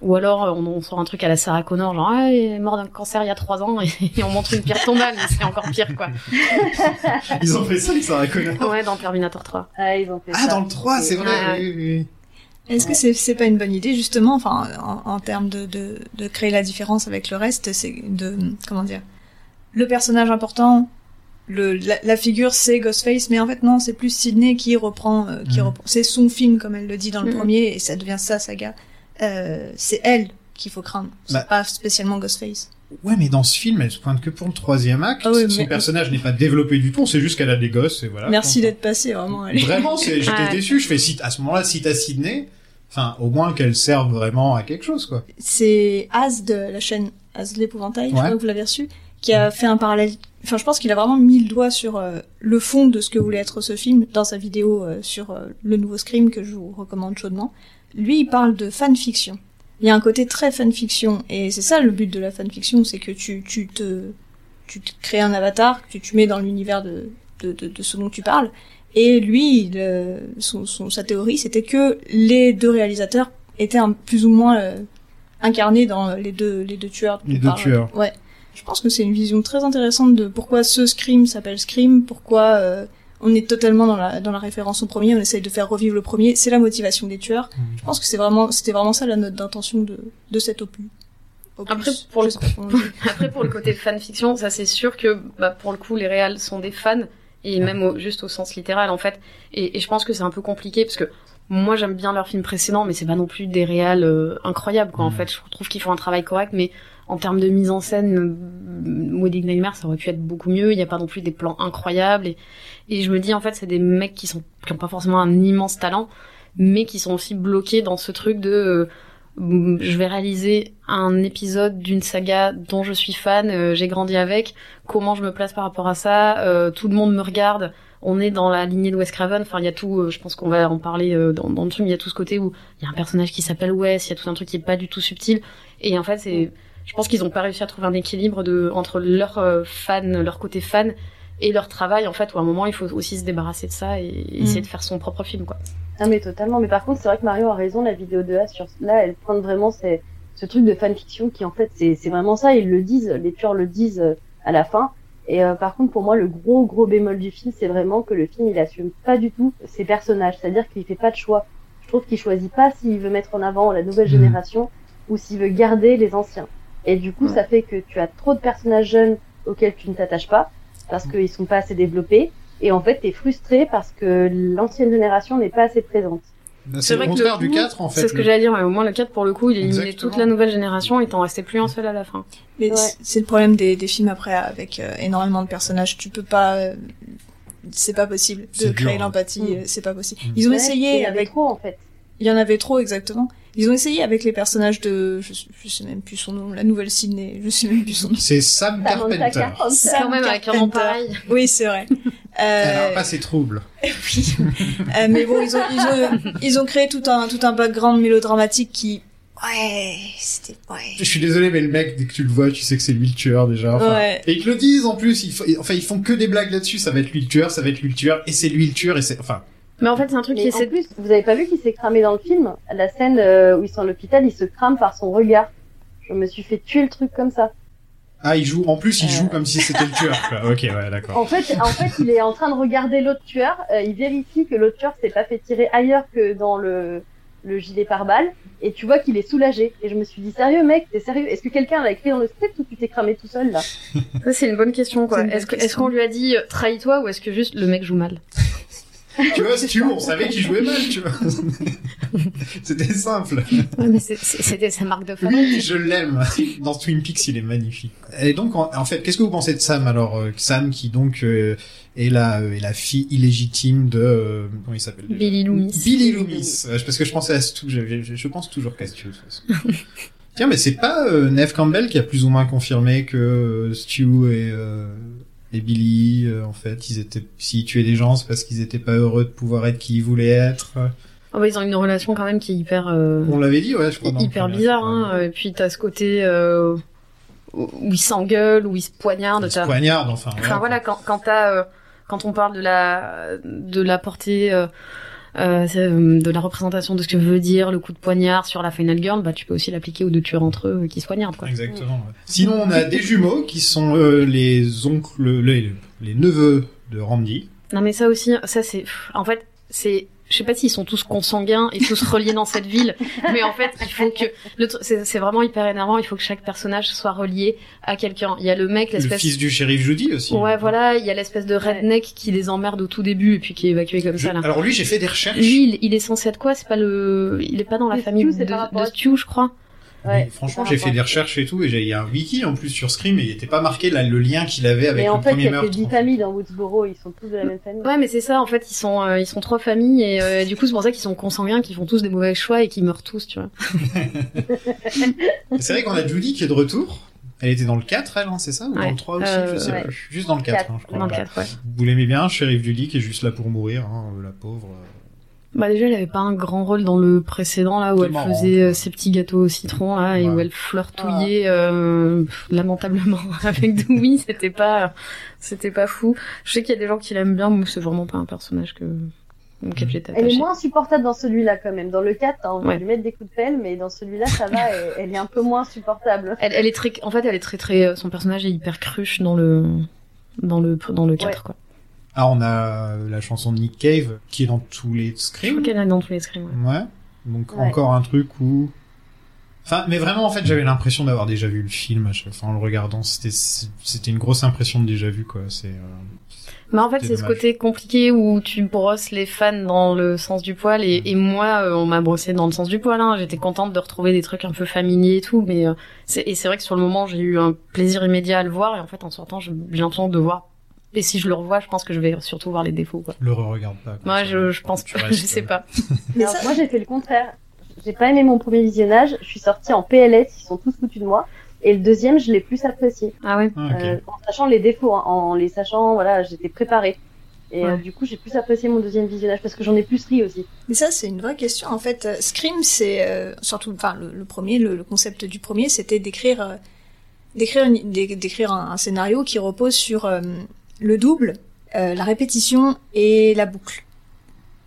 ou alors on, on sort un truc à la Sarah Connor, genre ah, il est mort d'un cancer il y a trois ans et, et on montre une pierre tombale, mais c'est encore pire quoi. Ils ont fait ça, ils s'en reconnaissent. Ouais, dans Terminator 3. Ah, ils ont fait Ah, ça. dans le 3, c'est vrai. Ouais. oui, oui, oui. Est-ce que c'est c'est pas une bonne idée justement, enfin en, en termes de, de de créer la différence avec le reste, c'est de comment dire, le personnage important, le la, la figure c'est Ghostface, mais en fait non, c'est plus Sydney qui reprend, euh, qui Mhm. reprend, c'est son film comme elle le dit dans le Mhm. premier et ça devient sa saga. Euh, c'est elle qu'il faut craindre, c'est Bah. pas spécialement Ghostface. Ouais, mais dans ce film, elle se pointe que pour le troisième acte. Ah oui, Son mais- personnage n'est pas développé du tout. C'est juste qu'elle a des gosses et voilà. Merci d'être passé vraiment. Vraiment, j'étais Ouais. déçu. Je fais, si, à ce moment-là, si t'as Sydney, enfin, au moins qu'elle serve vraiment à quelque chose, quoi. c'est Az de la chaîne Az l'épouvantail, je crois que vous l'avez reçu, qui a fait un parallèle. Enfin, je pense qu'il a vraiment mis le doigt sur euh, le fond de ce que voulait être ce film dans sa vidéo euh, sur euh, le nouveau Scream que je vous recommande chaudement. Lui, il parle de fanfiction. Il y a un côté très fanfiction et c'est ça le but de la fanfiction, c'est que tu tu te tu te crées un avatar, que tu te mets dans l'univers de, de, de, de ce dont tu parles. Et lui, il, euh, son, son, sa théorie, c'était que les deux réalisateurs étaient un, plus ou moins euh, incarné dans les deux les deux tueurs. Les deux tueurs. Ouais. Je pense que c'est une vision très intéressante de pourquoi ce Scream s'appelle Scream, pourquoi euh, on est totalement dans la dans la référence au premier, on essaye de faire revivre le premier, c'est la motivation des tueurs. Mmh. Je pense que c'est vraiment c'était vraiment ça la note d'intention de de cet opus. Opus, Après, pour le. Après, pour côté fanfiction, ça c'est sûr que, bah, pour le coup, les réals sont des fans, et même au- juste au sens littéral, en fait. Et, et je pense que c'est un peu compliqué, parce que moi j'aime bien leurs films précédents, mais c'est pas non plus des réals euh, incroyables, quoi. En fait, je trouve qu'ils font un travail correct, mais en termes de mise en scène, euh, Wedding Nightmare, ça aurait pu être beaucoup mieux. Il n'y a pas non plus des plans incroyables. Et, et je me dis, en fait, c'est des mecs qui sont qui ont pas forcément un immense talent, mais qui sont aussi bloqués dans ce truc de euh, je vais réaliser un épisode d'une saga dont je suis fan, euh, j'ai grandi avec, comment je me place par rapport à ça, euh, tout le monde me regarde, on est dans la lignée de Wes Craven, enfin il y a tout, je pense qu'on va en parler dans, dans le film, il y a tout ce côté où il y a un personnage qui s'appelle Wes, il y a tout un truc qui est pas du tout subtil, et en fait c'est, je pense qu'ils ont pas réussi à trouver un équilibre de entre leur fan, leur côté fan et leur travail en fait où à un moment il faut aussi se débarrasser de ça et, et essayer Mm. de faire son propre film quoi. Ah mais totalement. Mais par contre, c'est vrai que Mario a raison. La vidéo de A sur là, elle pointe vraiment ce truc de fanfiction qui en fait c'est c'est vraiment ça. Ils le disent, les tueurs le disent euh, à la fin. Et euh, par contre, pour moi, le gros gros bémol du film, c'est vraiment que le film il assume pas du tout ses personnages. C'est-à-dire qu'il fait pas de choix. Je trouve qu'il choisit pas s'il veut mettre en avant la nouvelle Mhm. génération ou s'il veut garder les anciens. Et du coup, ça fait que tu as trop de personnages jeunes auxquels tu ne t'attaches pas parce qu'ils sont pas assez développés. Et en fait, t'es frustré parce que l'ancienne génération n'est pas assez présente. Bah, c'est le vrai que contraire du coup, 4 en fait. C'est ce que j'allais dire, mais au moins le 4 pour le coup, il éliminait Exactement. toute la nouvelle génération et t'en restait plus un seul à la fin. Mais c'est le problème des, des films après avec euh, énormément de personnages. Tu peux pas, euh, c'est pas possible de créer dur, l'empathie. Mm. euh, C'est pas possible. Ils ont Ouais, essayé il y avait avec trop en fait. Il y en avait trop exactement. Ils ont essayé avec les personnages de, je, sais- je sais même plus son nom, la nouvelle Sydney. Je sais même plus son nom. C'est Sam Carpenter. Carpenter. Sam Quand même avec un nom Carpenter. pareil. Oui, c'est vrai. Elle a Euh, pas ses troubles. oui. Euh, mais bon, ils ont, ils ont, ils ont créé tout un, tout un background mélodramatique qui, ouais, c'était, ouais. Je suis désolé, mais le mec, dès que tu le vois, tu sais que c'est lui le tueur déjà. Enfin, Ouais. Et ils te le disent en plus. Ils, enfin, ils font que des blagues là-dessus. Ça va être lui le tueur, ça va être lui le tueur, et c'est lui le tueur, et c'est. Enfin, Mais en fait, c'est un truc qui Mais essaie en plus, vous avez pas vu qu'il s'est cramé dans le film? La scène euh, où ils sont à l'hôpital, il se crame par son regard. Je me suis fait tuer le truc comme ça. ah, il joue. En plus, il Euh. joue comme si c'était le tueur. Quoi. Ok, ouais, d'accord. En fait, en fait, il est en train de regarder l'autre tueur. euh, il vérifie que l'autre tueur s'est pas fait tirer ailleurs que dans le le gilet pare-balles. Et tu vois qu'il est soulagé. Et je me suis dit, sérieux mec, t'es sérieux? Est-ce que quelqu'un l'a écrit dans le script ou tu t'es cramé tout seul là? Ça, c'est une bonne question, quoi. Est-ce qu'on lui a dit euh, trahis-toi ou est-ce que juste le mec joue mal? tu vois, Stu, on savait qu'il jouait mal, tu vois. c'était simple. Ouais, mais c'était sa marque de fan. Oui, je l'aime. Dans Twin Peaks, il est magnifique. Et donc, en, en fait, qu'est-ce que vous pensez de Sam alors euh, Sam qui donc euh, est la euh, est la fille illégitime de euh, comment il s'appelle Billy Loomis. Billy Loomis. Parce que je pensais à Stu, j'avais- je, je pense toujours qu'à Stu. Tiens, mais c'est pas Neve Campbell qui a plus ou moins confirmé que Stu et euh, et Billy, euh, en fait, ils étaient s'ils tuaient des gens, c'est parce qu'ils étaient pas heureux de pouvoir être qui ils voulaient être. Ah bah, ils ont une relation quand même qui est hyper, euh, On l'avait dit, ouais, je crois. hyper bizarre, hein. Et puis t'as ce côté, euh, où ils s'engueulent, où ils se poignardent. Ils se poignardent, enfin. Enfin voilà, quand quand t'as, euh, quand on parle de la de la portée euh, euh, de la représentation de ce que veut dire le coup de poignard sur la Final Girl, bah tu peux aussi l'appliquer aux deux tueurs entre eux euh, qui se poignardent quoi. Exactement. ouais. Sinon, on a des jumeaux qui sont les oncles, les, les neveux de Randy. Non mais ça aussi, ça c'est, en fait c'est je sais pas s'ils sont tous consanguins et tous reliés dans cette ville, mais en fait, il faut que le tr- c'est c'est vraiment hyper énervant. Il faut que chaque personnage soit relié à quelqu'un. Il y a le mec, Le l'espèce. fils du shérif Judy aussi. Ouais, voilà. Il y a l'espèce de redneck qui les emmerde au tout début et puis qui est évacué comme Je- ça là. Alors lui, j'ai fait des recherches. Lui, il, il est censé être quoi? C'est pas le, il est pas dans la famille Stu, de, de Stu, je crois. Ouais, Mais franchement, j'ai fait des recherches et tout, et j'ai- il y a un wiki en plus sur Scream, et il était pas marqué là, le lien qu'il avait avec Mais en le fait, il premier y a que meurtre. 10 familles dans Woodsboro, ils sont tous de la même famille. Ouais, mais c'est ça. En fait, ils sont, euh, ils sont trois familles et euh, du coup, c'est pour ça qu'ils sont consanguins, qu'ils font tous des mauvais choix et qu'ils meurent tous, tu vois. Et C'est vrai qu'on a Judy qui est de retour. Elle était dans le 4, elle, hein, c'est ça Ou dans le 3 aussi Euh, Je sais ouais. plus. Juste dans le 4, Quatre. hein, je crois. Dans le Voilà. 4, ouais. Vous l'aimez bien, shérif Judy, qui est juste là pour mourir, hein, la pauvre. Bah déjà, elle avait pas un grand rôle dans le précédent là où elle marrant, faisait quoi. euh, ses petits gâteaux au citron là et où elle flirtouillait euh, lamentablement avec Dewey. C'était pas, c'était pas fou. Je sais qu'il y a des gens qui l'aiment bien, mais c'est vraiment pas un personnage que auquel j'étais Elle est moins supportable dans celui-là quand même. Dans le 4, t'as envie Ouais. de lui mettre des coups de pelle, mais dans celui-là, ça va, elle, elle est un peu moins supportable. Elle, elle est très, en fait, elle est très très, son personnage est hyper cruche dans le, dans le, dans le 4, Ouais. quoi. Ah, on a la chanson de Nick Cave qui est dans tous les Je crois screams. qu'elle est dans tous les screams. ouais. Ouais. Donc Ouais. encore un truc où. Enfin, mais vraiment, en fait, j'avais l'impression d'avoir déjà vu le film à chaque fois en le regardant. C'était, c'était une grosse impression de déjà vu, quoi. C'est. euh, Mais en fait, C'est ce côté compliqué où tu brosses les fans dans le sens du poil et, et moi, euh, on m'a brossé dans le sens du poil. Hein. J'étais contente de retrouver des trucs un peu familiers et tout, mais euh, c'est, et c'est vrai que sur le moment, j'ai eu un plaisir immédiat à le voir et en fait, en sortant, j'ai j'ai l'impression de voir. Et si je le revois, je pense que je vais surtout voir les défauts. Quoi. Le re-regarde pas. quoi. Moi, je, je pense tu pas, je sais euh, pas. Mais Alors, ça- Moi, j'ai fait le contraire. J'ai pas aimé mon premier visionnage. Je suis sortie en PLS, ils sont tous foutus de moi. Et le deuxième, je l'ai plus apprécié. Ah ouais. Ah. Euh, en sachant les défauts, hein, en les sachant, voilà, j'étais préparée. Et euh, du coup, j'ai plus apprécié mon deuxième visionnage parce que j'en ai plus ri aussi. Mais ça, c'est une vraie question. En fait, euh, Scream, c'est euh, surtout, enfin, le, le premier, le, le concept du premier, c'était d'écrire, euh, d'écrire, d'écrire un, un scénario qui repose sur euh, le double, euh, la répétition et la boucle.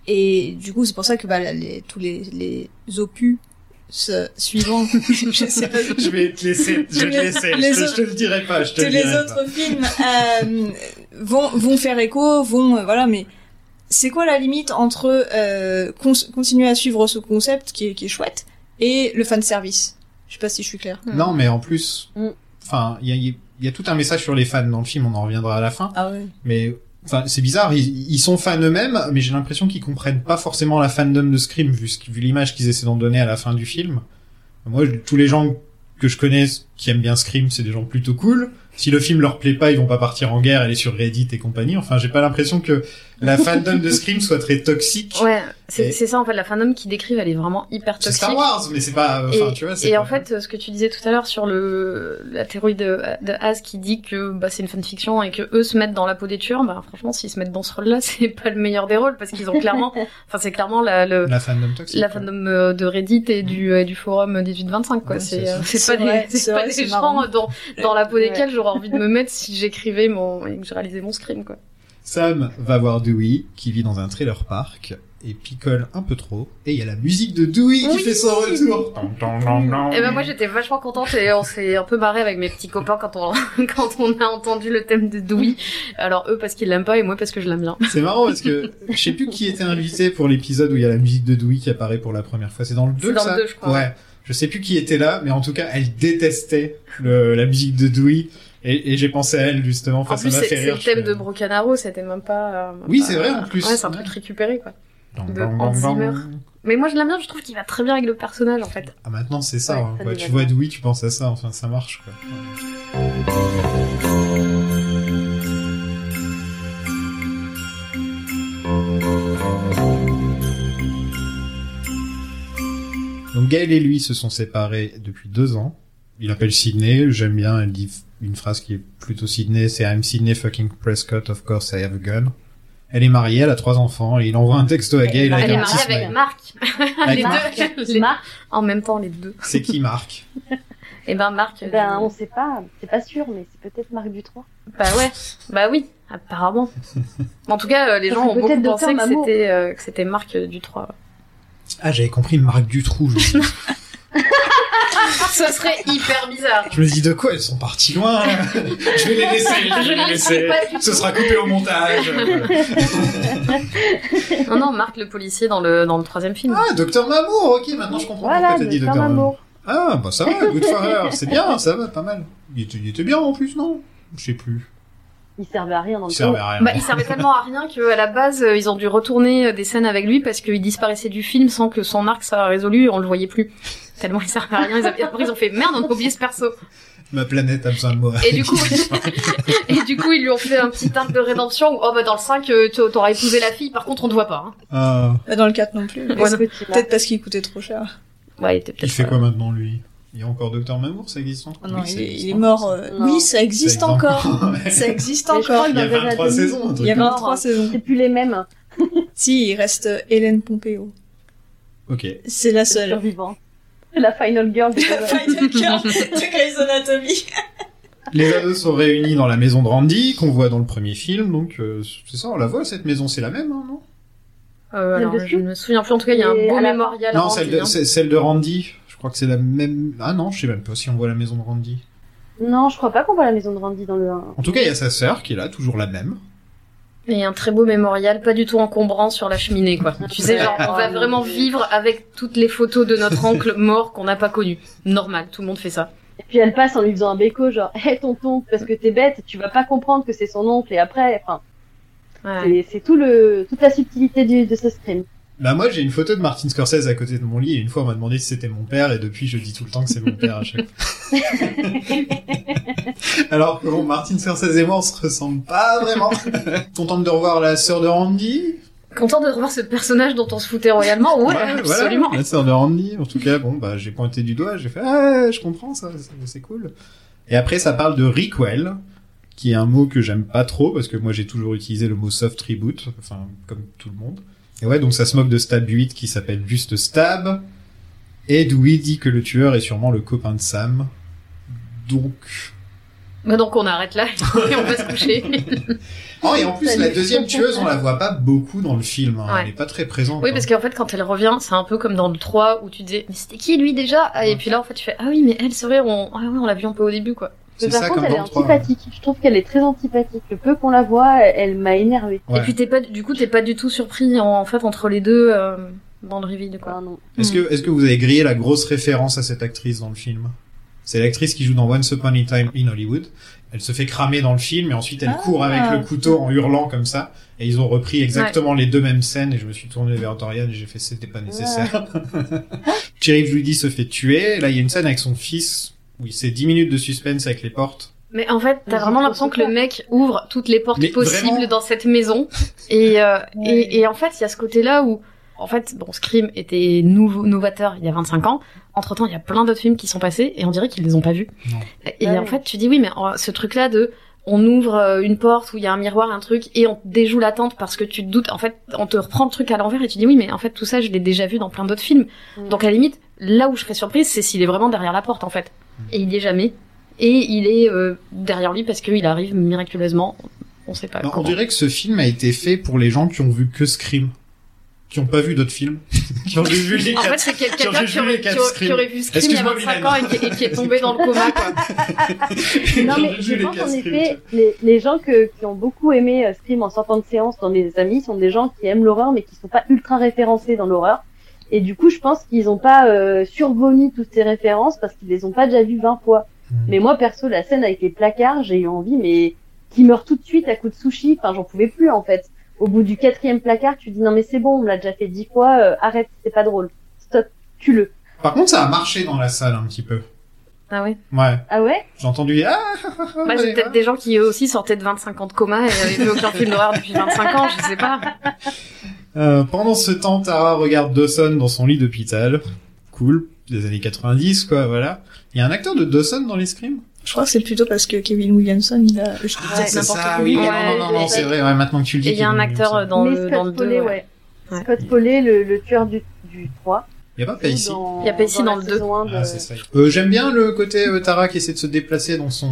Et du coup, c'est pour ça que bah, les, tous les, les opus euh, suivants, je sais pas, je vais te laisser, je vais te laisser. Les je, te, autres- je te le dirai pas, je te les dirai autres films euh, vont vont faire écho, vont euh, voilà, mais c'est quoi la limite entre euh, continuer à suivre ce concept qui est qui est chouette et le fan service Je sais pas si je suis claire. pas. Non, mais en plus, Mm. enfin, il y a, il y a tout un message sur les fans dans le film. On en reviendra à la fin. Ah ouais. Mais enfin, c'est bizarre. Ils, ils sont fans eux-mêmes, mais j'ai l'impression qu'ils comprennent pas forcément la fandom de Scream vu, vu l'image qu'ils essaient d'en donner à la fin du film. Moi, tous les gens que je connais qui aiment bien Scream, c'est des gens plutôt cool. Si le film leur plaît pas, ils vont pas partir en guerre, aller sur Reddit et compagnie. Enfin, j'ai pas l'impression que la fandom de Scream soit très toxique. Ouais, c'est Et- c'est ça en fait. La fandom qui décrivent, elle est vraiment hyper C'est toxique. Star Wars, mais c'est pas. Enfin, et, tu vois. c'est et pas- en fait, ce que tu disais tout à l'heure sur le la théorie de, de As qui dit que bah, c'est une fanfiction et que eux se mettent dans la peau des tueurs, bah franchement, s'ils se mettent dans ce rôle-là, c'est pas le meilleur des rôles parce qu'ils ont clairement, enfin c'est clairement la le, la fandom toxique. la fandom euh, de Reddit et du et du forum 1825 quoi. Ouais, c'est c'est euh, ça. c'est C'est pas vrai, des c'est c'est pas vrai, des c'est gens marrant. dans dans la peau Ouais. desquels j'aurais envie de me mettre si j'écrivais mon et que je réalisais mon scream quoi. Sam va voir Dewey, qui vit dans un trailer park, et picole un peu trop. Et il y a la musique de Dewey qui Oui. fait son retour. Et ben moi j'étais vachement contente et on s'est un peu marré avec mes petits copains quand on quand on a entendu le thème de Dewey. Alors eux parce qu'ils l'aiment pas et moi parce que je l'aime bien. C'est marrant parce que je sais plus qui était invité pour l'épisode où il y a la musique de Dewey qui apparaît pour la première fois. C'est dans le 2 C'est dans ça le 2, je crois. Ouais. Je sais plus qui était là, mais en tout cas, elle détestait le, la musique de Dewey. Et, et j'ai pensé à elle justement. Enfin, En ça m'a c'est fait c'est rire. le thème de Broken Arrow, c'était même pas. euh, même Oui, c'est vrai, en plus. Ouais, c'est un truc récupéré quoi. De Hans. Zimmer. Mais moi je l'aime bien, je trouve qu'il va très bien avec le personnage en fait. Ah, maintenant c'est ça. Ouais, hein. ça tu vois. Dewey, tu penses à ça. Enfin, ça marche quoi. Donc Gail et lui se sont séparés depuis deux ans. Il appelle Sydney, j'aime bien, elle dit une phrase qui est plutôt Sydney, c'est I'm Sydney fucking Prescott, of course I have a gun. Elle est mariée, elle a trois enfants, et il envoie un texto à Gail avec Elle est un petit mariée avec smile. Marc. Avec les Marc, deux. les- Marc, En même temps les deux. C'est qui Marc? Et ben Marc. ben, euh, on sait pas, c'est pas sûr, mais c'est peut-être Marc Dutroux. Bah ouais, bah oui, apparemment. en tout cas, euh, les Ça gens ont beaucoup peut-être pensé Docteur que Mamour. c'était euh, que c'était Marc euh. Ah, j'avais compris Marc Dutroux. Je me, Ça serait hyper bizarre. je me dis de quoi elles sont parties loin? je vais les laisser, je vais les laisser. Ce sera coupé au montage. Non non, Marc le policier dans le dans le troisième film. ah, Docteur Mamour, ok, maintenant je comprends Voilà, pourquoi t'as dit Docteur Mamour. Ah, bah ça va, good for her. C'est bien, ça va, pas mal. Il était, il était bien en plus, non? Je sais plus. Il servait à rien dans le Il servait film. à rien. Bah, il servait tellement à rien qu'à la base, euh, ils ont dû retourner euh, des scènes avec lui parce qu'il disparaissait du film sans que son arc soit résolu et on le voyait plus. Tellement il servait à rien. Ils avaient... Après, ils ont fait merde, on a oublié ce perso. Ma planète a besoin de moi. Et du coup, et du coup, ils lui ont fait un petit arc de rédemption où, oh bah, dans le 5, euh, t'a- t'auras épousé la fille, par contre, on te voit pas. Hein. Ah, dans le 4 non plus. Ouais. Peut-être parce qu'il coûtait trop cher. Ouais, il était il peut-être. fait pas- quoi maintenant, lui? Il y a encore Docteur Mamour, ça existe encore? Oh non, Oui, il, est, existe il est encore, mort. euh. Oui, ça existe Ça existe encore. ça existe encore. Il y a dans Grey's 23 Anatomy, saisons, un truc Il y a comme 23 saisons. C'est plus les mêmes. Si, il reste euh, Hélène Pompeo. Ok. C'est la seule. Survivant. La final girl. de La. Final Girl de Grey's Anatomy. Les ados sont réunis dans la maison de Randy, qu'on voit dans le premier film, donc euh, c'est ça, on la voit, cette maison, c'est la même, hein, non? Euh, alors, je me souviens plus. En tout cas, il y a un beau à la mémorial. Non, celle de, hein. c'est- celle de Randy. Je crois que c'est la même. Ah non, je sais même pas si on voit la maison de Randy. Non, je crois pas qu'on voit la maison de Randy dans le 1. En tout cas, il y a sa sœur qui est là, toujours la même. Et un très beau mémorial, pas du tout encombrant sur la cheminée, quoi. tu sais, genre, on va vraiment vivre avec toutes les photos de notre oncle mort qu'on n'a pas connu. Normal, tout le monde fait ça. Et puis elle passe en lui faisant un béco, genre, hé tonton, parce que t'es bête, tu vas pas comprendre que c'est son oncle, et après, enfin, Ouais. c'est- tout le, toute la subtilité du, de ce scream. Bah moi j'ai une photo de Martin Scorsese à côté de mon lit et une fois on m'a demandé si c'était mon père et depuis je dis tout le temps que c'est mon père à chaque fois. Alors que bon Martin Scorsese et moi on se ressemble pas vraiment. Contente de revoir la sœur de Randy? Content de revoir ce personnage dont on se foutait royalement. Ouais, absolument. Voilà, la sœur de Randy. En tout cas bon bah j'ai pointé du doigt, j'ai fait ah je comprends ça, c'est- c'est cool. Et après ça parle de Requel qui est un mot que j'aime pas trop parce que moi j'ai toujours utilisé le mot soft reboot, enfin comme tout le monde. Et ouais, donc ça se moque de Stab 8 qui s'appelle juste Stab. Et Dewey dit que le tueur est sûrement le copain de Sam. Donc... Bah donc on arrête là et on va se coucher. Oh, et en plus, la deuxième tueuse, on la voit pas beaucoup dans le film. hein. Ouais. Elle est pas très présente. Oui, hein. parce qu'en fait, quand elle revient, c'est un peu comme dans le 3 où tu disais, mais c'était qui lui déjà? Et puis là, en fait, tu fais, ah oui, mais elle, c'est vrai, on, ah oui, on l'a vu un peu au début, quoi. Mais C'est par ça contre, comme elle est 3. antipathique. Je trouve qu'elle est très antipathique. Le peu qu'on la voit, elle, m'a énervée. Et puis t'es pas, du coup, t'es pas du tout surpris en, en fait entre les deux euh, dans le reveal, quoi. Ah non. Est-ce que, est-ce que vous avez grillé la grosse référence à cette actrice dans le film? C'est l'actrice qui joue dans Once Upon a Time in Hollywood. Elle se fait cramer dans le film et ensuite elle Ah. court avec le couteau en hurlant comme ça. Et ils ont repris exactement les deux mêmes scènes et je me suis tourné vers Dorian et j'ai fait c'était pas nécessaire. Sheriff Judy se fait tuer. Là il y a une scène avec son fils où il c'est 10 minutes de suspense avec les portes. Mais en fait, t'as vraiment l'impression que le mec ouvre toutes les portes Mais possibles vraiment dans cette maison. Et, euh, et, et en fait, il y a ce côté-là où, en fait, bon, Scream était nouveau, novateur il y a 25 ans. Entre temps, il y a plein d'autres films qui sont passés et on dirait qu'ils les ont pas vus. Non. Et Ouais. en fait, tu dis oui, mais euh, ce truc-là de, on ouvre euh, une porte où il y a un miroir, un truc, et on déjoue la tente parce que tu te doutes. En fait, on te reprend le truc à l'envers et tu dis oui, mais en fait, tout ça, je l'ai déjà vu dans plein d'autres films. Mm. Donc à la limite, là où je serais surprise, c'est s'il est vraiment derrière la porte, en fait. Et il y est jamais. Et il est euh, derrière lui parce qu'il arrive miraculeusement. On sait pas Non, on dirait que ce film a été fait pour les gens qui ont vu que Scream. Qui ont pas vu d'autres films. qui ont vu les En fait, c'est qui quelqu'un qui les qui aurait- Scream. qui aurait vu Scream il y a Excuse-moi, 25 Mylène. ans et qui, et qui est tombé dans le coma, quoi. Non, mais je pense en effet, les, les gens que, qui ont beaucoup aimé euh, Scream en sortant de séance dans mes amis sont des gens qui aiment l'horreur mais qui sont pas ultra référencés dans l'horreur. Et du coup, je pense qu'ils ont pas euh, survomi toutes ces références parce qu'ils les ont pas déjà vues 20 fois. Mais moi, perso, la scène avec les placards, j'ai eu envie, mais qui meurt tout de suite à coup de sushi. Enfin, j'en pouvais plus, en fait. Au bout du quatrième placard, tu dis non mais c'est bon, on me l'a déjà fait dix fois, euh, arrête, c'est pas drôle. Stop, tue-le. Par contre, ça a marché dans la salle un petit peu. Ah ouais? Ouais. Ah ouais? J'ai entendu ah Bah, c'est peut-être des gens qui eux aussi sortaient de 25 ans de coma et avaient vu aucun film d'horreur depuis 25 ans, je sais pas. Euh, pendant ce temps, Tara regarde Dawson dans son lit d'hôpital. Cool, des années 90, quoi, voilà. Il y a un acteur de Dawson dans les Scream Je crois que c'est plutôt parce que Kevin Williamson, il a... Je Ah, c'est ça, oui, Ouais, non, non, non, c'est vrai, ouais, maintenant que tu le dis. Et il y a un acteur Williamson. dans Mais le, Scott dans le 2. Foley, ouais. Scott Foley, le, le tueur du, du 3. Il y a pas. Dans- Il y a Pacey dans la le deux. saison un de- Ah, c'est ça. Euh, j'aime bien le côté euh, Tara qui essaie de se déplacer dans son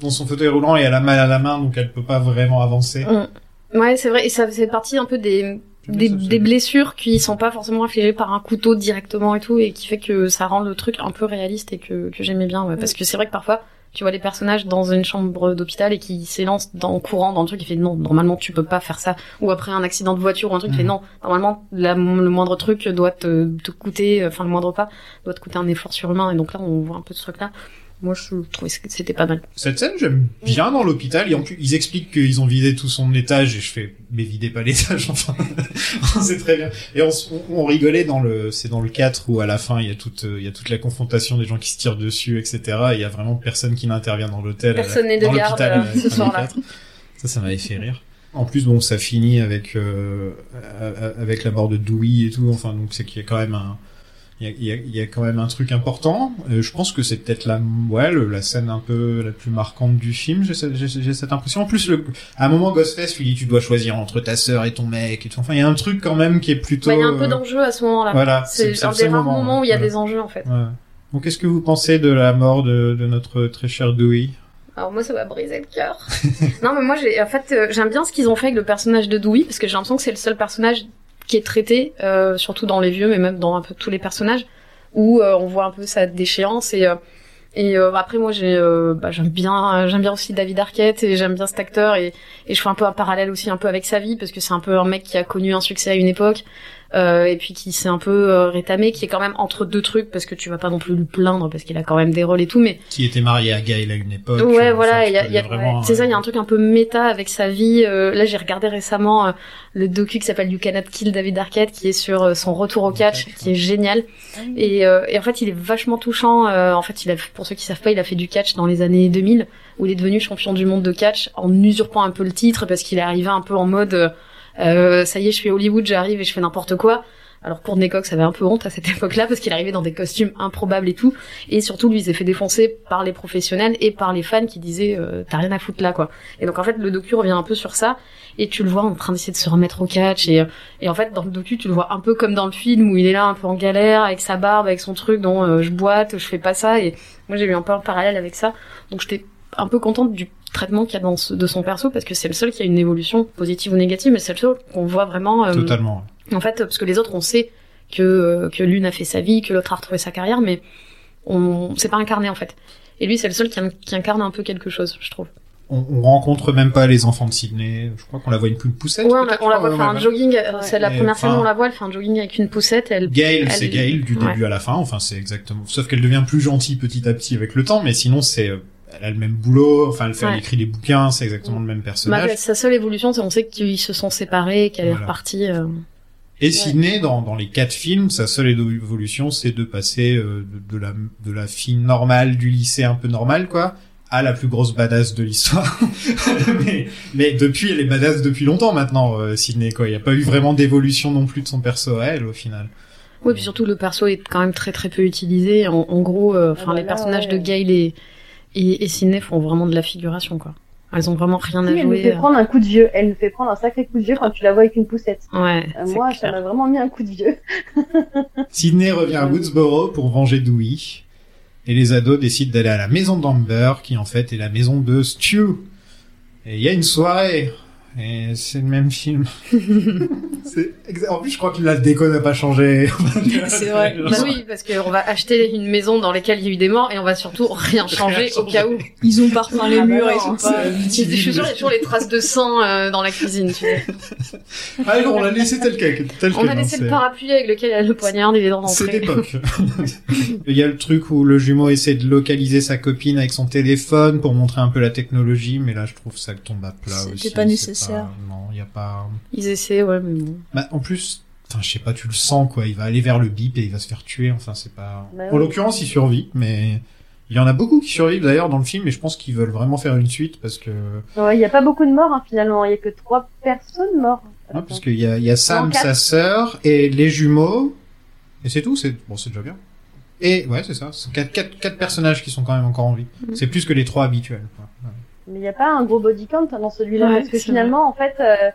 dans son fauteuil roulant et elle a mal à la main donc elle peut pas vraiment avancer. Mm. Ouais, c'est vrai, et ça fait partie un peu des, des, blessures qui sont pas forcément infligées par un couteau directement et tout, et qui fait que ça rend le truc un peu réaliste et que, que j'aimais bien, ouais. Parce que c'est vrai que parfois, tu vois les personnages dans une chambre d'hôpital et qui s'élancent dans courant dans le truc, et fait non, normalement tu peux pas faire ça. Ou après un accident de voiture ou un truc, il fait Mhm. non, normalement la- le moindre truc doit te, te coûter, enfin le moindre pas, doit te coûter un effort surhumain, et donc là on voit un peu ce truc-là. Moi je trouvais que c'était pas mal. Cette scène, j'aime bien dans l'hôpital. Et en plus, ils expliquent qu'ils ont vidé tout son étage et je fais, mais videz pas l'étage, enfin. c'est très bien. Et on, on, rigolait dans le, c'est dans le 4 où à la fin, il y a toute, euh, il y a toute la confrontation des gens qui se tirent dessus, etc. Et il y a vraiment personne qui n'intervient dans l'hôtel. Personne n'est de dans garde, l'hôpital, euh, ce soir-là. 4. Ça, ça m'avait fait rire. En plus, bon, ça finit avec, euh, avec la mort de Dewey et tout. Enfin, donc c'est qu'il y a quand même un, il y a, il y a- il y a quand même un truc important. Euh, je pense que c'est peut-être la, ouais, le- la scène un peu la plus marquante du film. J'ai cette, impression. En plus, le, à un moment, Ghostface lui dit tu dois choisir entre ta sœur et ton mec et tout. Enfin, il y a un truc quand même qui est plutôt. Il y a un peu euh, d'enjeu à ce moment-là. Voilà, c'est- un des rares moment, moments où il y a voilà. des enjeux en fait. ouais. Donc, qu'est-ce que vous pensez de la mort de, de notre très cher Dewey? Alors moi ça m'a brisé le cœur. non mais moi j'ai en fait euh, j'aime bien ce qu'ils ont fait avec le personnage de Dewey parce que j'ai l'impression que c'est le seul personnage qui est traité, euh, surtout dans les vieux, mais même dans un peu tous les personnages, où euh, on voit un peu sa déchéance et euh, et euh, après moi j'ai euh, bah, j'aime bien j'aime bien aussi David Arquette et j'aime bien cet acteur et, et je fais un peu un parallèle aussi un peu avec sa vie parce que c'est un peu un mec qui a connu un succès à une époque euh, et puis qui s'est un peu euh, rétamé qui est quand même entre deux trucs parce que tu vas pas non plus lui plaindre parce qu'il a quand même des rôles et tout mais Qui était marié à Gail à une époque. Ouais, euh, voilà, enfin, il y a, y vraiment, c'est ça, il y a euh, un truc un peu méta avec sa vie. Euh, là, j'ai regardé récemment euh, le docu qui s'appelle You Cannot Kill David Arquette, qui est sur euh, son retour au catch, qui est génial. Et, euh, et en fait, il est vachement touchant. Euh, en fait, il a, pour ceux qui savent pas, il a fait du catch dans les années 2000, où il est devenu champion du monde de catch en usurpant un peu le titre parce qu'il est arrivé un peu en mode, euh, ça y est, je fais Hollywood, j'arrive et je fais n'importe quoi. Alors Courtney Cox avait un peu honte à cette époque-là parce qu'il arrivait dans des costumes improbables et tout, et surtout lui il s'est fait défoncer par les professionnels et par les fans qui disaient euh, t'as rien à foutre là quoi. Et donc en fait le docu revient un peu sur ça. Et tu le vois en train d'essayer de se remettre au catch. Et, euh, en fait dans le docu tu le vois un peu comme dans le film où il est là un peu en galère avec sa barbe avec son truc dont euh, je boite je fais pas ça. Et moi j'ai eu un peu un parallèle avec ça. Donc j'étais un peu contente du traitement qu'il y a dans ce- de son perso parce que c'est le seul qui a une évolution positive ou négative mais c'est le seul qu'on voit vraiment euh, Totalement. en fait, parce que les autres, on sait que, euh, que l'une a fait sa vie, que l'autre a retrouvé sa carrière, mais on c'est pas incarné en fait. Et lui, c'est le seul qui, qui incarne un peu quelque chose, je trouve. On, on rencontre même pas les enfants de Sydney. Je crois qu'on la voit une, une poussette. Ouais, on, la- on voit crois, faire ouais, un ouais. jogging. euh, C'est la première scène où on la voit, elle fait un jogging avec une poussette. Elle, Gail, c'est Gail du Ouais. début à la fin. Enfin, c'est exactement. Sauf qu'elle devient plus gentille petit à petit avec le temps, mais sinon c'est, elle a le même boulot. Enfin, elle fait, elle Ouais. écrit des bouquins, c'est exactement le même Bah, personnage. sa seule évolution, c'est on sait qu'ils se sont séparés, qu'elle est repartie. euh, Et Sydney, dans, dans les quatre films, sa seule évolution, c'est de passer euh, de, de la de la fille normale du lycée un peu normale, quoi, à la plus grosse badass de l'histoire. mais, mais depuis, elle est badass depuis longtemps maintenant, euh, Sydney, quoi. Il n'y a pas eu vraiment d'évolution non plus de son perso à elle, au final. Ouais, puis surtout le perso est quand même très très peu utilisé. En, en gros, euh, enfin Ah bah les là, personnages ouais. de Gail et, et, et Sidney font vraiment de la figuration, quoi. Elles ont vraiment rien à Si, elle nous jouer. fait euh. prendre un coup de vieux. Elle nous fait prendre un sacré coup de vieux quand tu la vois avec une poussette. Ouais. Euh, moi, clair. ça m'a vraiment mis un coup de vieux. Sydney revient à Woodsboro pour venger Dewey. Et les ados décident d'aller à la maison d'Amber, qui en fait est la maison de Stu. Et il y a une soirée. Et c'est le même film. En plus, je crois que la déco n'a pas changé. C'est vrai. Bah oui, parce qu'on va acheter une maison dans laquelle il y a eu des morts et on va surtout rien changer au cas où. Ils ont pas repeint les Ah bah murs et non, tout. c'est- c'est- Je suis sûre qu'il y a toujours les traces de sang euh, dans la cuisine, tu sais. Ah non, on l'a laissé tel quel. Tel On quel, a hein, laissé le parapluie avec lequel il y a le poignard, il est dans C'est d'époque. Il y a le truc où le jumeau essaie de localiser sa copine avec son téléphone pour montrer un peu la technologie, mais là je trouve ça tombe à plat C'était aussi. pas c'est nécessaire. Pas- Non, il y a pas. Ils essaient, ouais, mais bon. Bah, en plus, enfin, je sais pas, tu le sens quoi. Il va aller vers le bip et il va se faire tuer. Enfin, c'est pas. Bah en oui. l'occurrence, il survit, mais il y en a beaucoup qui survivent d'ailleurs dans le film, et je pense qu'ils veulent vraiment faire une suite parce que, Ouais, il y a pas beaucoup de morts hein, finalement. Il y a que trois personnes mortes. hein, parce qu'il y a, il y a Sam, sa sœur et les jumeaux, et c'est tout. C'est bon, c'est déjà bien. Et ouais, c'est ça. C'est quatre, quatre, quatre personnages qui sont quand même encore en vie. Mhm. C'est plus que les trois habituels. quoi. Ouais. Mais il n'y a pas un gros body count dans celui-là Ouais, parce que finalement, en fait, euh,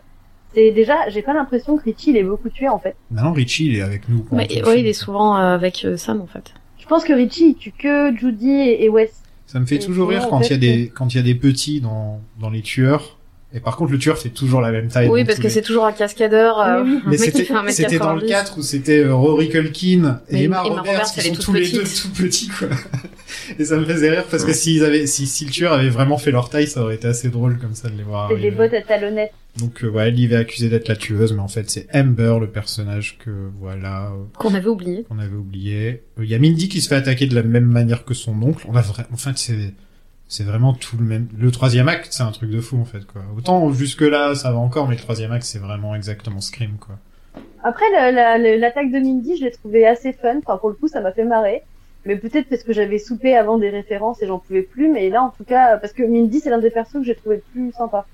c'est déjà, j'ai pas l'impression que Richie il est beaucoup tué en fait. Maintenant, Richie, il est avec nous. le ouais, film. il est souvent euh, avec euh, Sam, en fait. Je pense que Richie il tue que Judy et, et Wes. Ça me fait Et toujours rire quand il y a des quand il y a des petits dans dans les tueurs. Et par contre, le tueur fait toujours la même taille. oui, parce que les- c'est toujours un cascadeur, euh, Oui, oui. un Mais mec qui c'était fait un mètre c'était dans le 90. 4 où c'était euh, Rory Culkin et Emma Emma Roberts Roberts, qui sont tous les deux tout petits quoi. Et ça me faisait rire parce que s'ils avaient si, si le tueur avait vraiment fait leur taille, ça aurait été assez drôle comme ça de les voir C'est des bottes à talonnettes. Donc euh, ouais, Liv est accusée d'être la tueuse, mais en fait c'est Amber le personnage que voilà euh, Qu'on avait oublié. qu'on avait oublié. Euh, Il y a Mindy qui se fait attaquer de la même manière que son oncle. On a vra... en fait c'est c'est vraiment tout le même. Le troisième acte, c'est un truc de fou en fait quoi. Autant jusque là ça va encore, mais le troisième acte c'est vraiment exactement Scream quoi. Après, la- la- la- l'attaque de Mindy, je l'ai trouvé assez fun. Enfin, pour le coup, ça m'a fait marrer. Mais peut-être parce que j'avais soupé avant des références et j'en pouvais plus. Mais là, en tout cas, parce que Mindy, c'est l'un des persos que j'ai trouvé le plus sympa.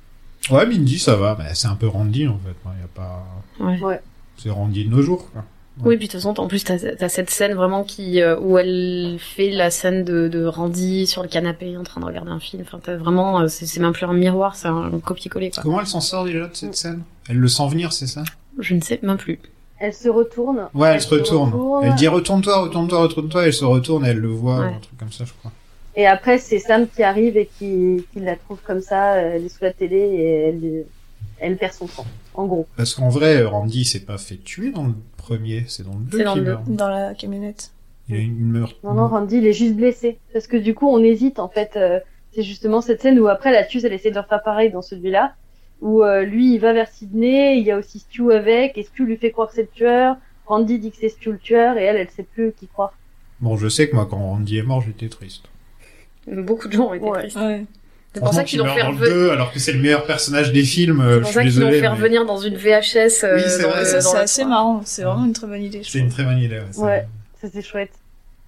Ouais, Mindy ça va. Bah, c'est un peu Randy en fait. Il y a pas. Ouais. Ouais. C'est Randy de nos jours quoi. Oui, puis de toute façon, en plus, t'as as cette scène vraiment qui euh, où elle fait la scène de, de Randy sur le canapé en train de regarder un film. Enfin, t'as vraiment, euh, c'est même plus un miroir, c'est un copier-coller. quoi. Comment elle s'en sort déjà de cette scène? Elle le sent venir, c'est ça? Je ne sais même plus. Elle se retourne. Ouais, elle, se retourne. retourne. Elle dit retourne-toi, retourne-toi, retourne-toi. Elle se retourne et elle le voit Ouais. ou un truc comme ça, je crois. Et après, c'est Sam qui arrive et qui, qui la trouve comme ça. Elle est sous la télé et elle, elle perd son sang. En gros. Parce qu'en vrai, Randy il s'est pas fait tuer dans le premier, c'est dans le deux C'est dans qu'il le meurt. Dans la camionnette. Il, il meurt. Non, non, Randy, il est juste blessé. Parce que du coup, on hésite, en fait. euh, c'est justement cette scène où après, la tueuse, elle essaie de faire pareil dans celui-là. Où euh, lui, il va vers Sydney, il y a aussi Stu avec, et Stu lui fait croire que c'est le tueur. Randy dit que c'est Stu le tueur, et elle, elle sait plus qui croire. Bon, je sais que moi, quand Randy est mort, j'étais triste. Beaucoup de gens ont été Ouais. tristes. Ouais. C'est pour ça qu'ils l'ont fait meurt dans le revenir. 2, alors que c'est le meilleur personnage des films, euh, C'est pour ça qu'ils l'ont fait mais revenir dans une VHS. euh, Oui, c'est assez 3. marrant. C'est vraiment une très bonne idée. C'est une très bonne idée, ouais. ça- Ouais. Ça, c'est chouette.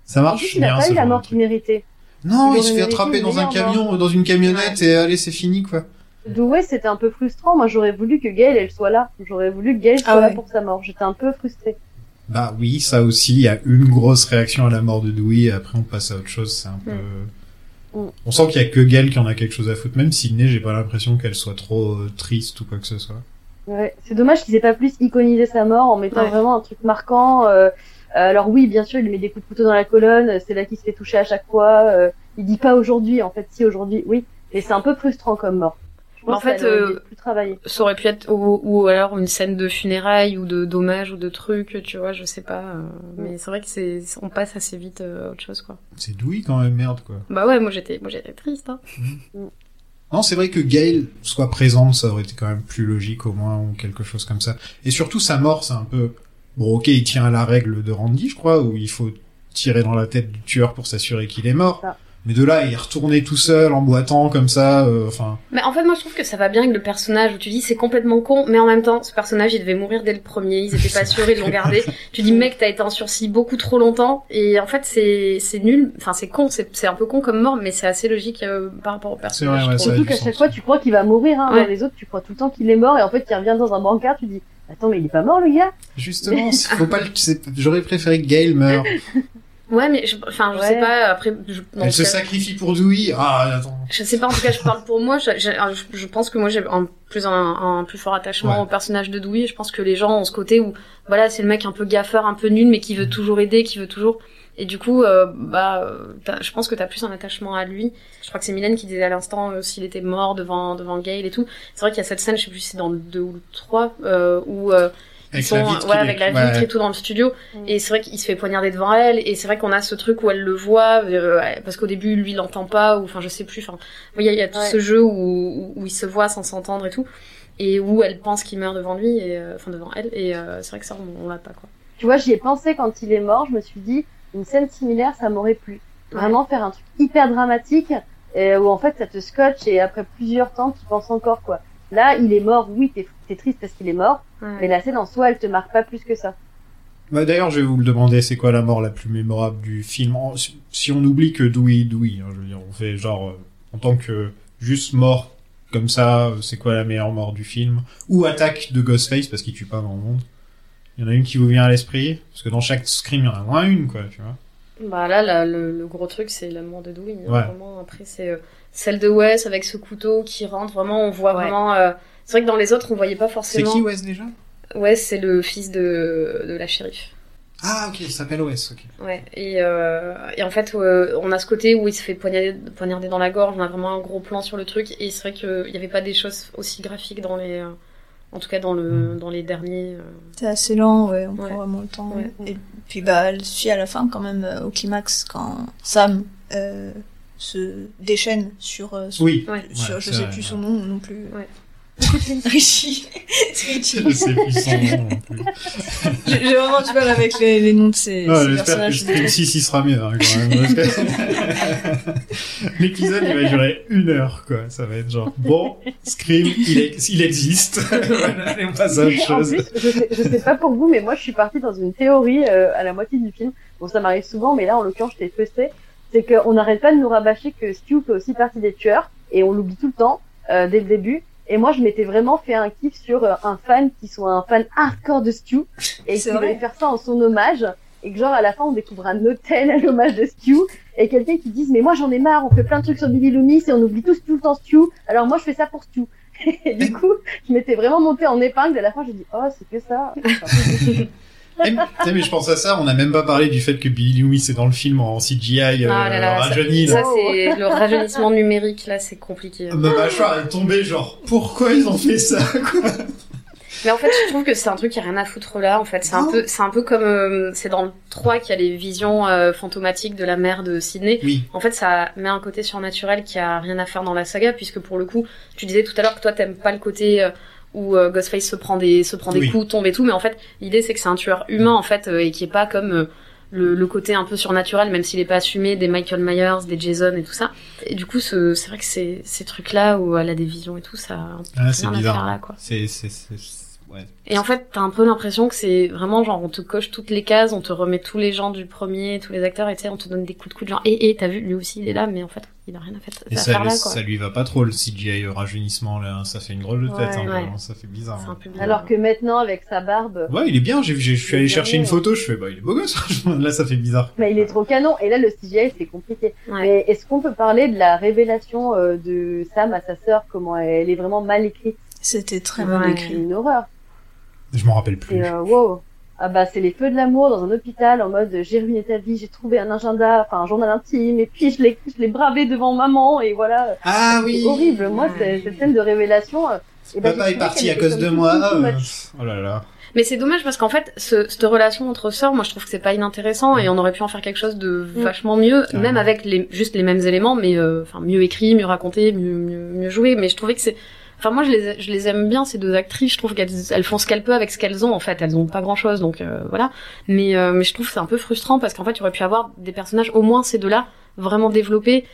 Ça marche il bien, a pas eu la mort qu'il méritait. Non, Il il se fait attraper dans un camion, dans une camionnette, et allez, c'est fini, quoi. D'où c'était un peu frustrant. Moi, j'aurais voulu que Gail, elle soit là. J'aurais voulu que Gail soit Ah là ouais. pour sa mort. J'étais un peu frustrée. Bah oui, ça aussi, il y a une grosse réaction à la mort de Dewey, et après on passe à autre chose, c'est un peu... Mm. On sent qu'il y a que Gail qui en a quelque chose à foutre, même si Sydney, j'ai pas l'impression qu'elle soit trop euh, triste ou quoi que ce soit. Ouais. C'est dommage qu'ils aient pas plus iconisé sa mort en mettant Ouais. vraiment un truc marquant. euh, alors oui, bien sûr, il met des coups de couteau dans la colonne. C'est là qu'il se fait toucher à chaque fois. euh, il dit pas aujourd'hui, en fait, si aujourd'hui, oui. Mais c'est un peu frustrant comme mort. En fait, euh. Ça aurait pu être ou, ou alors une scène de funérailles ou de dommage ou de trucs, tu vois, je sais pas. euh, mais c'est vrai que c'est on passe assez vite euh, à autre chose quoi. C'est Dewey quand même, merde, quoi. Bah ouais, moi j'étais moi j'étais triste. Hein. Non, c'est vrai que Gail soit présente, ça aurait été quand même plus logique au moins, ou quelque chose comme ça. Et surtout, sa mort, c'est un peu... Bon, ok, il tient à la règle de Randy, je crois, où il faut tirer dans la tête du tueur pour s'assurer qu'il est mort. Mais de là, il est retourné tout seul, en boitant, comme ça, euh, enfin... Mais en fait, moi je trouve que ça va bien avec le personnage où tu dis c'est complètement con, mais en même temps, ce personnage il devait mourir dès le premier, ils étaient pas sûrs, ils l'ont gardé. Tu dis mec, t'as été en sursis beaucoup trop longtemps, et en fait c'est c'est nul, enfin c'est con, c'est c'est un peu con comme mort, mais c'est assez logique euh, par rapport au personnage. vrai, ouais, Surtout qu'à chaque fois, tu crois qu'il va mourir. Hein. Ouais. Dans les autres, tu crois tout le temps qu'il est mort, et en fait, il revient dans un brancard, tu dis, attends, mais il est pas mort, le gars? Justement, faut pas le... J'aurais préféré que Gail meure. Ouais, mais je- enfin je Ouais. sais pas. Après, je, Elle se cas- sacrifie pour Dewey. Ah, attends. Je sais pas, en tout cas, je parle pour moi. Je, je, je- pense que moi, j'ai un plus un, un plus fort attachement Ouais. au personnage de Dewey. Je pense que les gens ont ce côté où, voilà, c'est le mec un peu gaffeur, un peu nul, mais qui veut toujours aider, qui veut toujours. Et du coup, euh, bah, je pense que t'as plus un attachement à lui. Je crois que c'est Mylène qui disait à l'instant euh, s'il était mort devant devant Gail et tout. C'est vrai qu'il y a cette scène, je sais plus si c'est dans le 2 ou le 3, euh, où euh, ils Avec sont la vitre, ouais, avec la ouais. vitre et tout dans le studio Mm. et c'est vrai qu'il se fait poignarder devant elle et c'est vrai qu'on a ce truc où elle le voit euh, parce qu'au début lui il l'entend pas ou enfin je sais plus enfin il y a, il y a tout Ouais. ce jeu où, où, où il se voit sans s'entendre et tout et où elle pense qu'il meurt devant lui et euh, enfin devant elle et euh, c'est vrai que ça on, on l'a pas quoi Tu vois, j'y ai pensé quand il est mort, je me suis dit, une scène similaire, ça m'aurait plu. Vraiment faire un truc hyper dramatique, où en fait, ça te scotche, et après plusieurs temps, tu penses encore, quoi. Là, il est mort, oui, t'es t'es triste parce qu'il est mort, mais la scène en soi, elle te marque pas plus que ça. Bah, D'ailleurs, je vais vous le demander, c'est quoi la mort la plus mémorable du film si- on oublie que Dewey, Dewey, hein, je veux dire, on fait genre, euh, en tant que juste mort comme ça, euh, c'est quoi la meilleure mort du film? Ou attaque de Ghostface, parce qu'il tue pas dans le monde. Il y en a une qui vous vient à l'esprit? Parce que dans chaque scream, il y en a au moins une, quoi, tu vois. bah là, là, le, le gros truc c'est l'amour de Dewey hein, Ouais. vraiment après c'est euh, celle de Wes avec ce couteau qui rentre vraiment on voit Ouais. vraiment euh, c'est vrai que dans les autres on voyait pas C'est forcément qui Wes déjà? Wes c'est le fils de de la shérif Ah, ok, il s'appelle Wes, ok. Ouais, et, euh, et en fait, euh, on a ce côté où il se fait poignarder, poignarder dans la gorge, on a vraiment un gros plan sur le truc, et c'est vrai qu'il n'y avait pas des choses aussi graphiques dans les. euh, en tout cas, dans, le, dans les derniers. euh. C'est assez lent, ouais, on Ouais. prend vraiment le temps. Ouais. Et puis bah, elle suit à la fin quand même euh, au climax quand Sam euh, se déchaîne sur, euh, son- Oui. Ouais. sur je c'est sais vrai, plus son nom non plus. Richie. C'est Richie. Je sais plus son nom non plus. J'ai vraiment du mal avec les, les noms de ces, Ah, ces J'espère que. Scream 6 il sera mieux hein, quand même. que- L'épisode il va durer une heure quoi. Ça va être genre bon, Scream il, ex- il existe. voilà, et on passe à autre En chose. plus, je sais, je sais pas pour vous, mais moi, je suis partie dans une théorie euh, à la moitié du film. Bon, ça m'arrive souvent, mais là, en l'occurrence, j'étais frustrée. C'est qu'on n'arrête pas de nous rabâcher que Stu fait aussi partie des tueurs, et on l'oublie tout le temps, euh, dès le début. Et moi, je m'étais vraiment fait un kiff sur euh, un fan qui soit un fan hardcore de Stu, et qui voulait faire ça en son hommage, et que genre, à la fin, on découvre un hôtel à l'hommage de Stu, et quelqu'un qui dise, mais moi, j'en ai marre, on fait plein de trucs sur Billy Loomis, et on oublie tous tout le temps Stu, alors moi, je fais ça pour Stu. Et du coup, je m'étais vraiment montée en épingle, et à la fin, j'ai dit, oh, c'est que ça. Mais- mais je pense à ça, on n'a même pas parlé du fait que Billy Lewis est dans le film en CGI euh, Ah là rajeuni. ça, c'est le rajeunissement numérique là, c'est compliqué. Ma mâchoire est tombée, genre, pourquoi ils ont fait ça quoi Mais en fait, je trouve que c'est un truc qui a rien à foutre là. En fait, c'est un peu, c'est un peu comme, euh, c'est dans le 3 qu'il y a les visions euh, fantomatiques de la mère de Sydney. Oui. En fait, ça met un côté surnaturel qui a rien à faire dans la saga, puisque pour le coup, tu disais tout à l'heure que toi t'aimes pas le côté euh, où euh, Ghostface se prend des, se prend des Oui. coups, tombe et tout, mais en fait, l'idée c'est que c'est un tueur humain en fait euh, et qui est pas comme euh, le, le côté un peu surnaturel, même s'il est pas assumé, des Michael Myers, des Jason et tout ça. Et du coup, ce- c'est vrai que c'est ces trucs-là où elle a des visions et tout, ça Ah, c'est bizarre. là, quoi. C'est, c'est, c'est, c'est- ouais. Et en fait, t'as un peu l'impression que c'est vraiment genre on te coche toutes les cases, on te remet tous les gens du premier, tous les acteurs, et tu sais, on te donne des coups de coude genre et et t'as vu lui aussi il est là, mais en fait il a rien à, fait, Et à ça, faire lui- là quoi. ça lui va pas trop le CGI le rajeunissement là, ça fait une drôle de tête, Ouais. Ouais. hein, ça fait bizarre. Hein. peu bizarre. Alors que maintenant, avec sa barbe, Ouais, il est bien, j'ai, j'ai- je suis allé chercher bien, une ouais. photo, je fais, bah il est beau gosse, là ça fait bizarre. bah, il est trop canon. Et là, le CGI, c'est compliqué. Ouais. Mais est-ce qu'on peut parler de la révélation euh, de Sam à sa sœur, comment elle est vraiment mal écrite? C'était très Ouais. mal écrit. une horreur. Je m'en rappelle plus. Et euh, wow. Ah bah c'est les feux de l'amour dans un hôpital en mode j'ai ruiné ta vie, j'ai trouvé un agenda, enfin un journal intime et puis je l'ai je l'ai bravé devant maman et voilà. Ah C'est oui horrible. Moi c'est- cette scène de révélation. euh, eh ben, Papa est parti à cause de moi. euh, much. Oh là là. Mais c'est dommage parce qu'en fait, ce, cette relation entre sœurs, moi je trouve que c'est pas inintéressant et on aurait pu en faire quelque chose de Mm. vachement mieux, même avec les, juste les mêmes éléments, mais euh, enfin mieux écrit, mieux raconté, mieux, mieux, mieux joué. Mais je trouvais que c'est, enfin moi je les, je les aime bien ces deux actrices. Je trouve qu'elles elles font ce qu'elles peuvent avec ce qu'elles ont. En fait, elles ont pas grand chose, donc euh, voilà. Mais euh, mais je trouve c'est un peu frustrant parce qu'en fait, il aurait pu avoir des personnages, au moins ces deux-là, vraiment développés.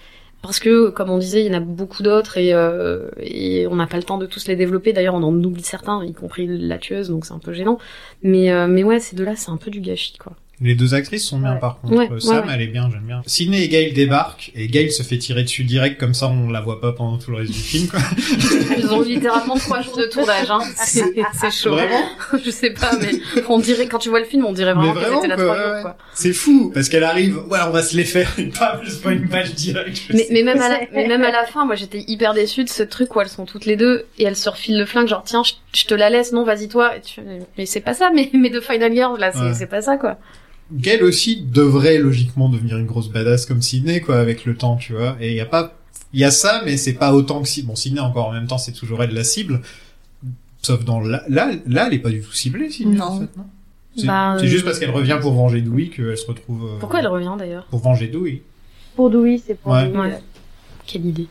Parce que, comme on disait, il y en a beaucoup d'autres et, euh, et on n'a pas le temps de tous les développer. D'ailleurs, on en oublie certains, y compris la tueuse, donc c'est un peu gênant. Mais, euh, mais ouais, ces deux-là, c'est un peu du gâchis, quoi. Les deux actrices sont bien Ouais. par contre. Ouais, Euh, ouais, Sam, ouais. elle est bien, j'aime bien. Sidney et Gail débarquent et Gail se fait tirer dessus direct comme ça on la voit pas pendant tout le reste du film quoi. Ils ont littéralement trois jours de tournage, hein. C'est c'est chaud. Vraiment? Je sais pas, mais on dirait, quand tu vois le film, on dirait vraiment étaient là quoi, trois jours. C'est fou parce qu'elle arrive, ouais on va se les faire et paf, je pas une page directe. je Mais, mais même à la, mais même à la fin, moi j'étais hyper déçue de ce truc où elles sont toutes les deux et elles se refilent le flingue, genre tiens, je, te la laisse, non, vas-y toi. Et tu fais, mais c'est pas ça, mais, mais de Final Girls, là, c'est Ouais. c'est pas ça, quoi. Gail aussi devrait logiquement devenir une grosse badass comme Sidney quoi avec le temps tu vois et il y a pas il y a ça mais c'est pas autant que si bon Sidney encore en même temps c'est toujours elle la cible sauf dans là là, là elle est pas du tout ciblée Sidney Non. en fait non? C'est Bah, euh, juste parce qu'elle revient pour venger Dewey qu'elle se retrouve euh, Pourquoi elle revient d'ailleurs? pour venger Dewey Pour Dewey, c'est pour Ouais. Dewey. Ouais. Quelle idée.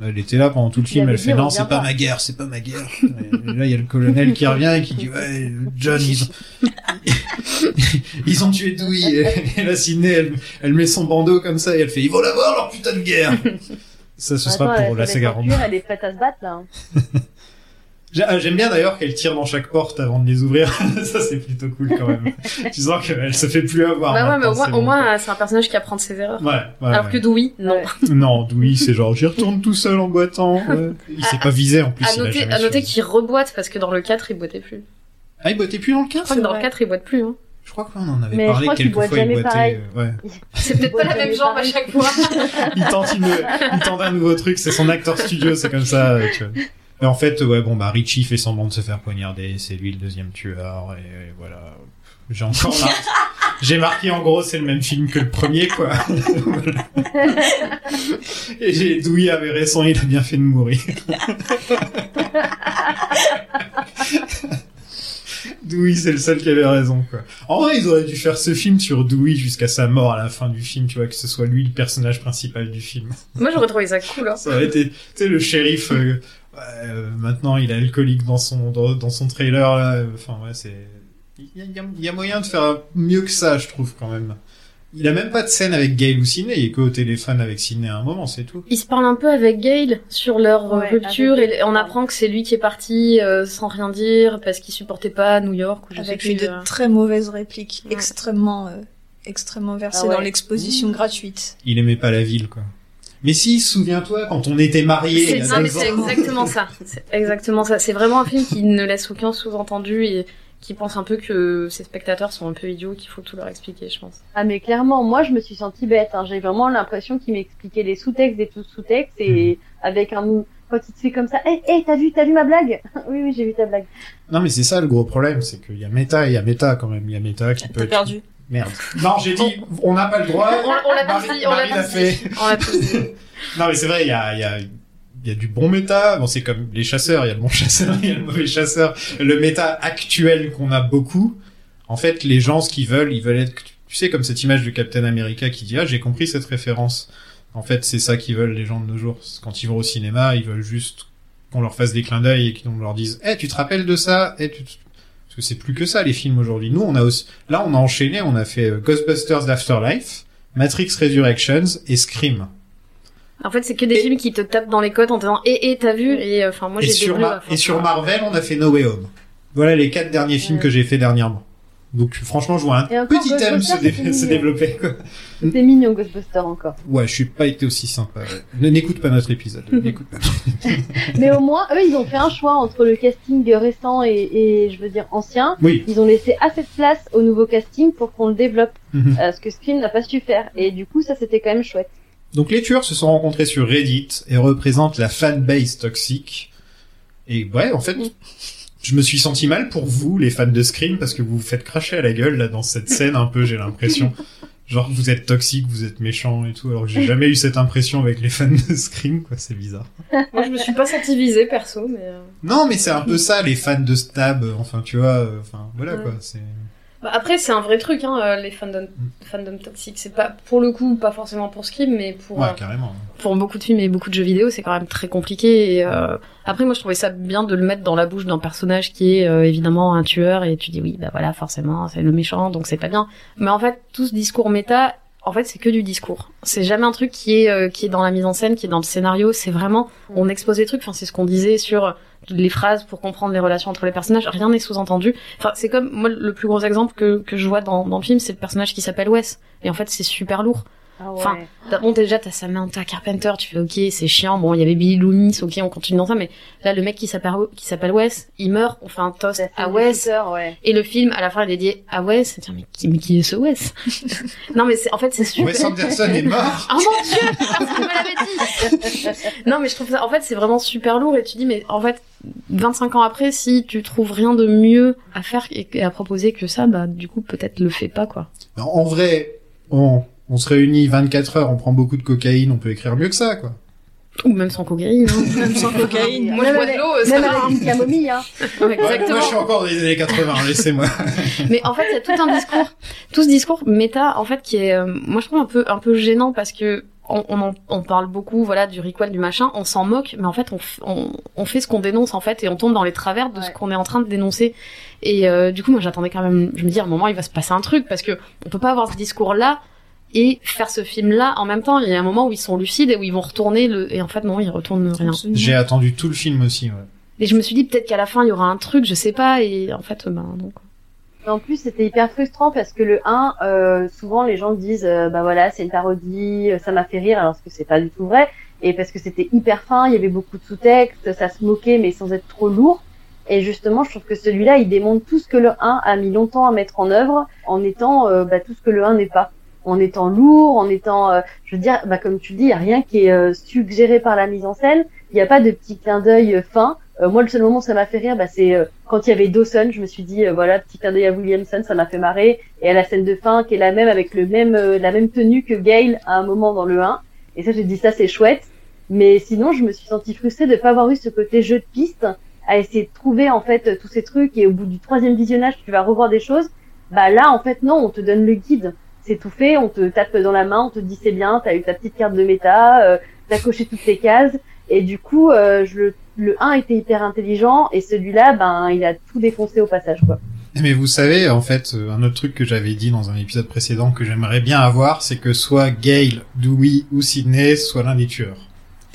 Elle était là pendant tout le Il film, elle fait non, c'est pas pas. ma guerre, c'est pas ma guerre. Et là, il y a le colonel qui revient et qui dit ouais, John, ils ont, ils ont tué Dewey. Et là, Sidney, elle, elle met son bandeau comme ça et elle fait ils vont l'avoir leur putain de guerre. Ça, ce sera pour la saga. Elle est prête à se battre là. hein. Ah, J'aime bien d'ailleurs qu'elle tire dans chaque porte avant de les ouvrir. ça, c'est plutôt cool quand même. tu sens qu'elle se fait plus avoir. Bah ouais, mais au moins, c'est au bon, moins, c'est un personnage qui apprend de ses erreurs. Ouais, ouais, Alors ouais. que Dewey, non. Non, Dewey, c'est genre j'y retourne tout seul en boitant. ouais. Il s'est pas visé en plus. À il a noter, à qu'il reboite parce que dans le 4, il boitait plus. Ah, il boitait plus dans le Je 15 crois que dans le vrai. 4, il boite plus, hein. Je crois qu'on en avait Mais je parlé crois qu'il quelques boite fois, il jamais boitait. pareil. euh, ouais. C'est peut-être pas la même jambe à chaque fois. Il tente, une, il tente un nouveau truc, c'est son acteur studio, c'est comme ça. euh, Tu vois. Et en fait, ouais, bon, bah, Richie fait semblant de se faire poignarder, c'est lui le deuxième tueur, et, et voilà. J'ai encore mar- J'ai marqué en gros, c'est le même film que le premier, quoi. Et j'ai Dewey avait raison, il a bien fait de mourir. Dewey, c'est le seul qui avait raison, quoi. En vrai, ils auraient dû faire ce film sur Dewey jusqu'à sa mort à la fin du film, tu vois, que ce soit lui le personnage principal du film. Moi, j'aurais trouvé ça cool, hein. Ça aurait été, tu sais, le shérif, euh, euh, maintenant il est alcoolique dans son, dans, dans son trailer, là. Enfin, ouais, c'est, il y a, il y a- il y a moyen de faire mieux que ça, je trouve, quand même. Il a même pas de scène avec Gail ou Sidney, il est qu'au téléphone avec Sidney à un moment, c'est tout. Ils se parlent un peu avec Gail sur leur euh, Ouais, rupture avec et on apprend que c'est lui qui est parti euh, sans rien dire parce qu'il supportait pas New York ou je Avec sais plus. de euh. très mauvaises répliques, Ouais. extrêmement, euh, extrêmement versées Ah ouais. dans l'exposition gratuite. Il aimait pas la ville, quoi. Mais si, souviens-toi, quand on était mariés il y C'est exactement ça. C'est exactement ça. C'est vraiment un film qui ne laisse aucun sous-entendu et qui pense un peu que ses spectateurs sont un peu idiots, qu'il faut tout leur expliquer, je pense. Ah mais clairement, moi je me suis sentie bête. Hein. J'ai vraiment l'impression qu'il m'expliquait les sous-textes des tout sous-textes et avec un quand il te fait comme ça, hé, hey, t'as vu, t'as vu ma blague? Oui, oui, j'ai vu ta blague. Non, mais c'est ça le gros problème, c'est qu'il y a méta et il y a méta quand même. Il y a méta qui peut. T'as être- perdu. Merde. Non, j'ai dit, on n'a pas le droit. On, on l'a tous dit, on l'a Marie l'a tous fait. On l'a. Non, mais c'est vrai, il y a, il y a, il y a du bon méta. Bon, c'est comme les chasseurs, il y a le bon chasseur, il y a le mauvais chasseur. Le méta actuel qu'on a beaucoup, en fait, les gens, ce qu'ils veulent, ils veulent être, tu sais, comme cette image de Captain America qui dit, ah, j'ai compris cette référence. En fait, c'est ça qu'ils veulent, les gens de nos jours. Quand ils vont au cinéma, ils veulent juste qu'on leur fasse des clins d'œil et qu'on leur dise, eh, tu te rappelles de ça? Eh, tu que c'est plus que ça, les films aujourd'hui. Nous, on a aussi, là, on a enchaîné, on a fait euh, Ghostbusters Afterlife, Matrix Resurrections et Scream. En fait, c'est que des films qui te tapent dans les côtes en te disant, eh, eh, t'as vu? Et, euh, enfin, moi, et, j'ai des sur bleus Ma- à force. et sur Marvel, on a fait No Way Home. Voilà les quatre derniers films que j'ai fait dernièrement. Donc franchement, je vois un encore, petit thème se, dé- se développer. C'était mignon, Ghostbuster, encore. Ouais, je suis pas été aussi sympa. ouais. N'écoute pas notre épisode. N'écoute pas. Mais au moins, eux, ils ont fait un choix entre le casting récent et, et je veux dire, ancien. Oui. Ils ont laissé assez de place au nouveau casting pour qu'on le développe. Euh, ce que Scream n'a pas su faire. Et du coup, ça, c'était quand même chouette. Donc les tueurs se sont rencontrés sur Reddit et représentent la fanbase toxique. Et ouais, en fait, je me suis senti mal pour vous, les fans de Scream, parce que vous vous faites cracher à la gueule là dans cette scène un peu, j'ai l'impression. Genre vous êtes toxique, vous êtes méchant et tout, alors que j'ai jamais eu cette impression avec les fans de Scream, quoi, c'est bizarre. Moi, je me suis pas senti visée, perso, mais... euh, Non, mais c'est un peu ça, les fans de Stab, euh, enfin tu vois, euh, enfin voilà Ouais. quoi, c'est... Bah, après, c'est un vrai truc, hein, euh, les fandoms, fandoms toxiques. C'est pas, pour le coup, pas forcément pour Scream, mais pour, Ouais, euh, carrément. pour beaucoup de films et beaucoup de jeux vidéo, c'est quand même très compliqué. Et, euh, après, moi, je trouvais ça bien de le mettre dans la bouche d'un personnage qui est euh, évidemment un tueur, et tu dis oui, bah voilà, forcément, c'est le méchant, donc c'est pas bien. Mais en fait, tout ce discours méta, en fait, c'est que du discours. C'est jamais un truc qui est euh, qui est dans la mise en scène, qui est dans le scénario. C'est vraiment, on expose les trucs. Enfin, c'est ce qu'on disait sur les phrases pour comprendre les relations entre les personnages. Rien n'est sous-entendu. Enfin, c'est comme moi le plus gros exemple que que je vois dans dans le film, c'est le personnage qui s'appelle Wes. Et en fait, c'est super lourd. Ah ouais. Enfin, t'as- bon, déjà, t'as Samantha Carpenter, tu fais, ok, c'est chiant, bon, il y avait Billy Loomis, ok, on continue dans ça, mais là, le mec qui s'appelle, qui s'appelle Wes, il meurt, on fait un toast à Wes, ouais. et le film, à la fin, il est dédié à Wes, mais qui, mais qui est ce Wes? non, mais c'est, en fait, c'est super. Wes Anderson est mort Oh mon dieu! Personne me l'avait dit! non, mais je trouve ça, en fait, c'est vraiment super lourd, et tu dis, mais en fait, 25 ans après, si tu trouves rien de mieux à faire et et à proposer que ça, bah, du coup, peut-être le fais pas, quoi. En vrai, on, on se réunit 24 heures, on prend beaucoup de cocaïne, on peut écrire mieux que ça, quoi. Ou même sans cocaïne, hein. Même sans cocaïne. Moi, je bois de l'eau, ça Même va. avec une camomille, hein. Ouais, Ouais, exactement. moi, je suis encore dans les années 80, laissez-moi. Mais en fait, il y a tout un discours, tout ce discours méta, en fait, qui est, euh, moi, je trouve un peu, un peu gênant parce que on, on, en- on parle beaucoup, voilà, du requel, du machin, on s'en moque, mais en fait, on, on, on fait ce qu'on dénonce, en fait, et on tombe dans les travers de ce qu'on est en train de dénoncer. Et euh, du coup, moi, j'attendais quand même, je me dis, à un moment, il va se passer un truc parce que on peut pas avoir ce discours-là et faire ce film-là en même temps. Il y a un moment où ils sont lucides et où ils vont retourner le, et en fait, non, ils retournent rien. J'ai attendu tout le film aussi, ouais. Et je me suis dit peut-être qu'à la fin il y aura un truc, je sais pas, et en fait, ben non. quoi. Mais En plus, c'était hyper frustrant parce que le 1, euh, souvent les gens disent, euh, bah voilà, c'est une parodie, euh, ça m'a fait rire, alors que c'est pas du tout vrai. Et parce que c'était hyper fin, il y avait beaucoup de sous-texte, ça se moquait, mais sans être trop lourd. Et justement, je trouve que celui-là, il démontre tout ce que le 1 a mis longtemps à mettre en œuvre, en étant euh, bah, tout ce que le 1 n'est pas. En étant lourd, en étant, euh, je veux dire, bah, comme tu le dis, il y a rien qui est euh, suggéré par la mise en scène. Il n'y a pas de petit clin d'œil euh, fin. Euh, moi, le seul moment où ça m'a fait rire, bah, c'est euh, quand il y avait Dawson. Je me suis dit, voilà, petit clin d'œil à Williamson, ça m'a fait marrer. Et à la scène de fin, qui est la même avec le même, la même tenue que Gail à un moment dans le 1. Et ça, j'ai dit, ça, c'est chouette. Mais sinon, je me suis sentie frustrée de pas avoir eu ce côté jeu de piste, à essayer de trouver en fait tous ces trucs. Et au bout du troisième visionnage, tu vas revoir des choses. Bah là, en fait, non, on te donne le guide. On te tape dans la main, on te dit c'est bien, t'as eu ta petite carte de méta, euh, t'as coché toutes tes cases. Et du coup, euh, le, le 1 était hyper intelligent et celui-là, ben, il a tout défoncé au passage, quoi. Mais vous savez, en fait, euh, un autre truc que j'avais dit dans un épisode précédent que j'aimerais bien avoir, c'est que soit Gail, Dewey ou Sydney soit l'un des tueurs.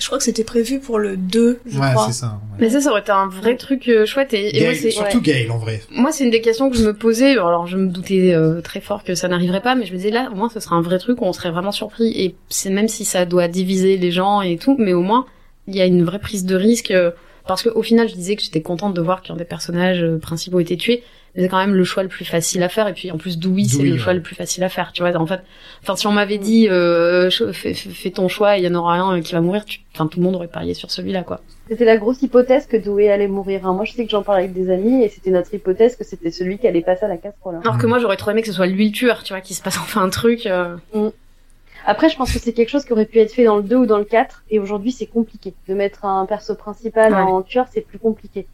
Je crois que c'était prévu pour le 2, je ouais, crois. c'est ça. ouais. Mais ça, ça aurait été un vrai truc euh, chouette. Et, et moi, surtout Gail, en vrai. Moi, c'est une des questions que je me posais. Alors, je me doutais euh, très fort que ça n'arriverait pas, mais je me disais là, au moins, ce serait un vrai truc où on serait vraiment surpris. Et c'est même si ça doit diviser les gens et tout, mais au moins, il y a une vraie prise de risque. euh, Parce que au final, je disais que j'étais contente de voir qu'un des personnages euh, principaux était tué, mais c'est quand même le choix le plus facile à faire. Et puis en plus, Dewey, c'est le ouais. choix le plus facile à faire. Tu vois, en fait, enfin si on m'avait dit euh, fais, ton choix, il y en aura un euh, qui va mourir, tu... enfin tout le monde aurait parié sur celui-là, quoi. C'était la grosse hypothèse que Dewey allait mourir. hein. Moi, je sais que j'en parlais avec des amis et c'était notre hypothèse que c'était celui qui allait passer à la casserole. hein. Alors que moi, j'aurais trop aimé que ce soit lui le tueur, tu vois, qu'il se passe enfin un truc. euh. Après, je pense que c'est quelque chose qui aurait pu être fait dans le 2 ou dans le 4 et aujourd'hui, c'est compliqué. De mettre un perso principal Ouais. en tueur, c'est plus compliqué.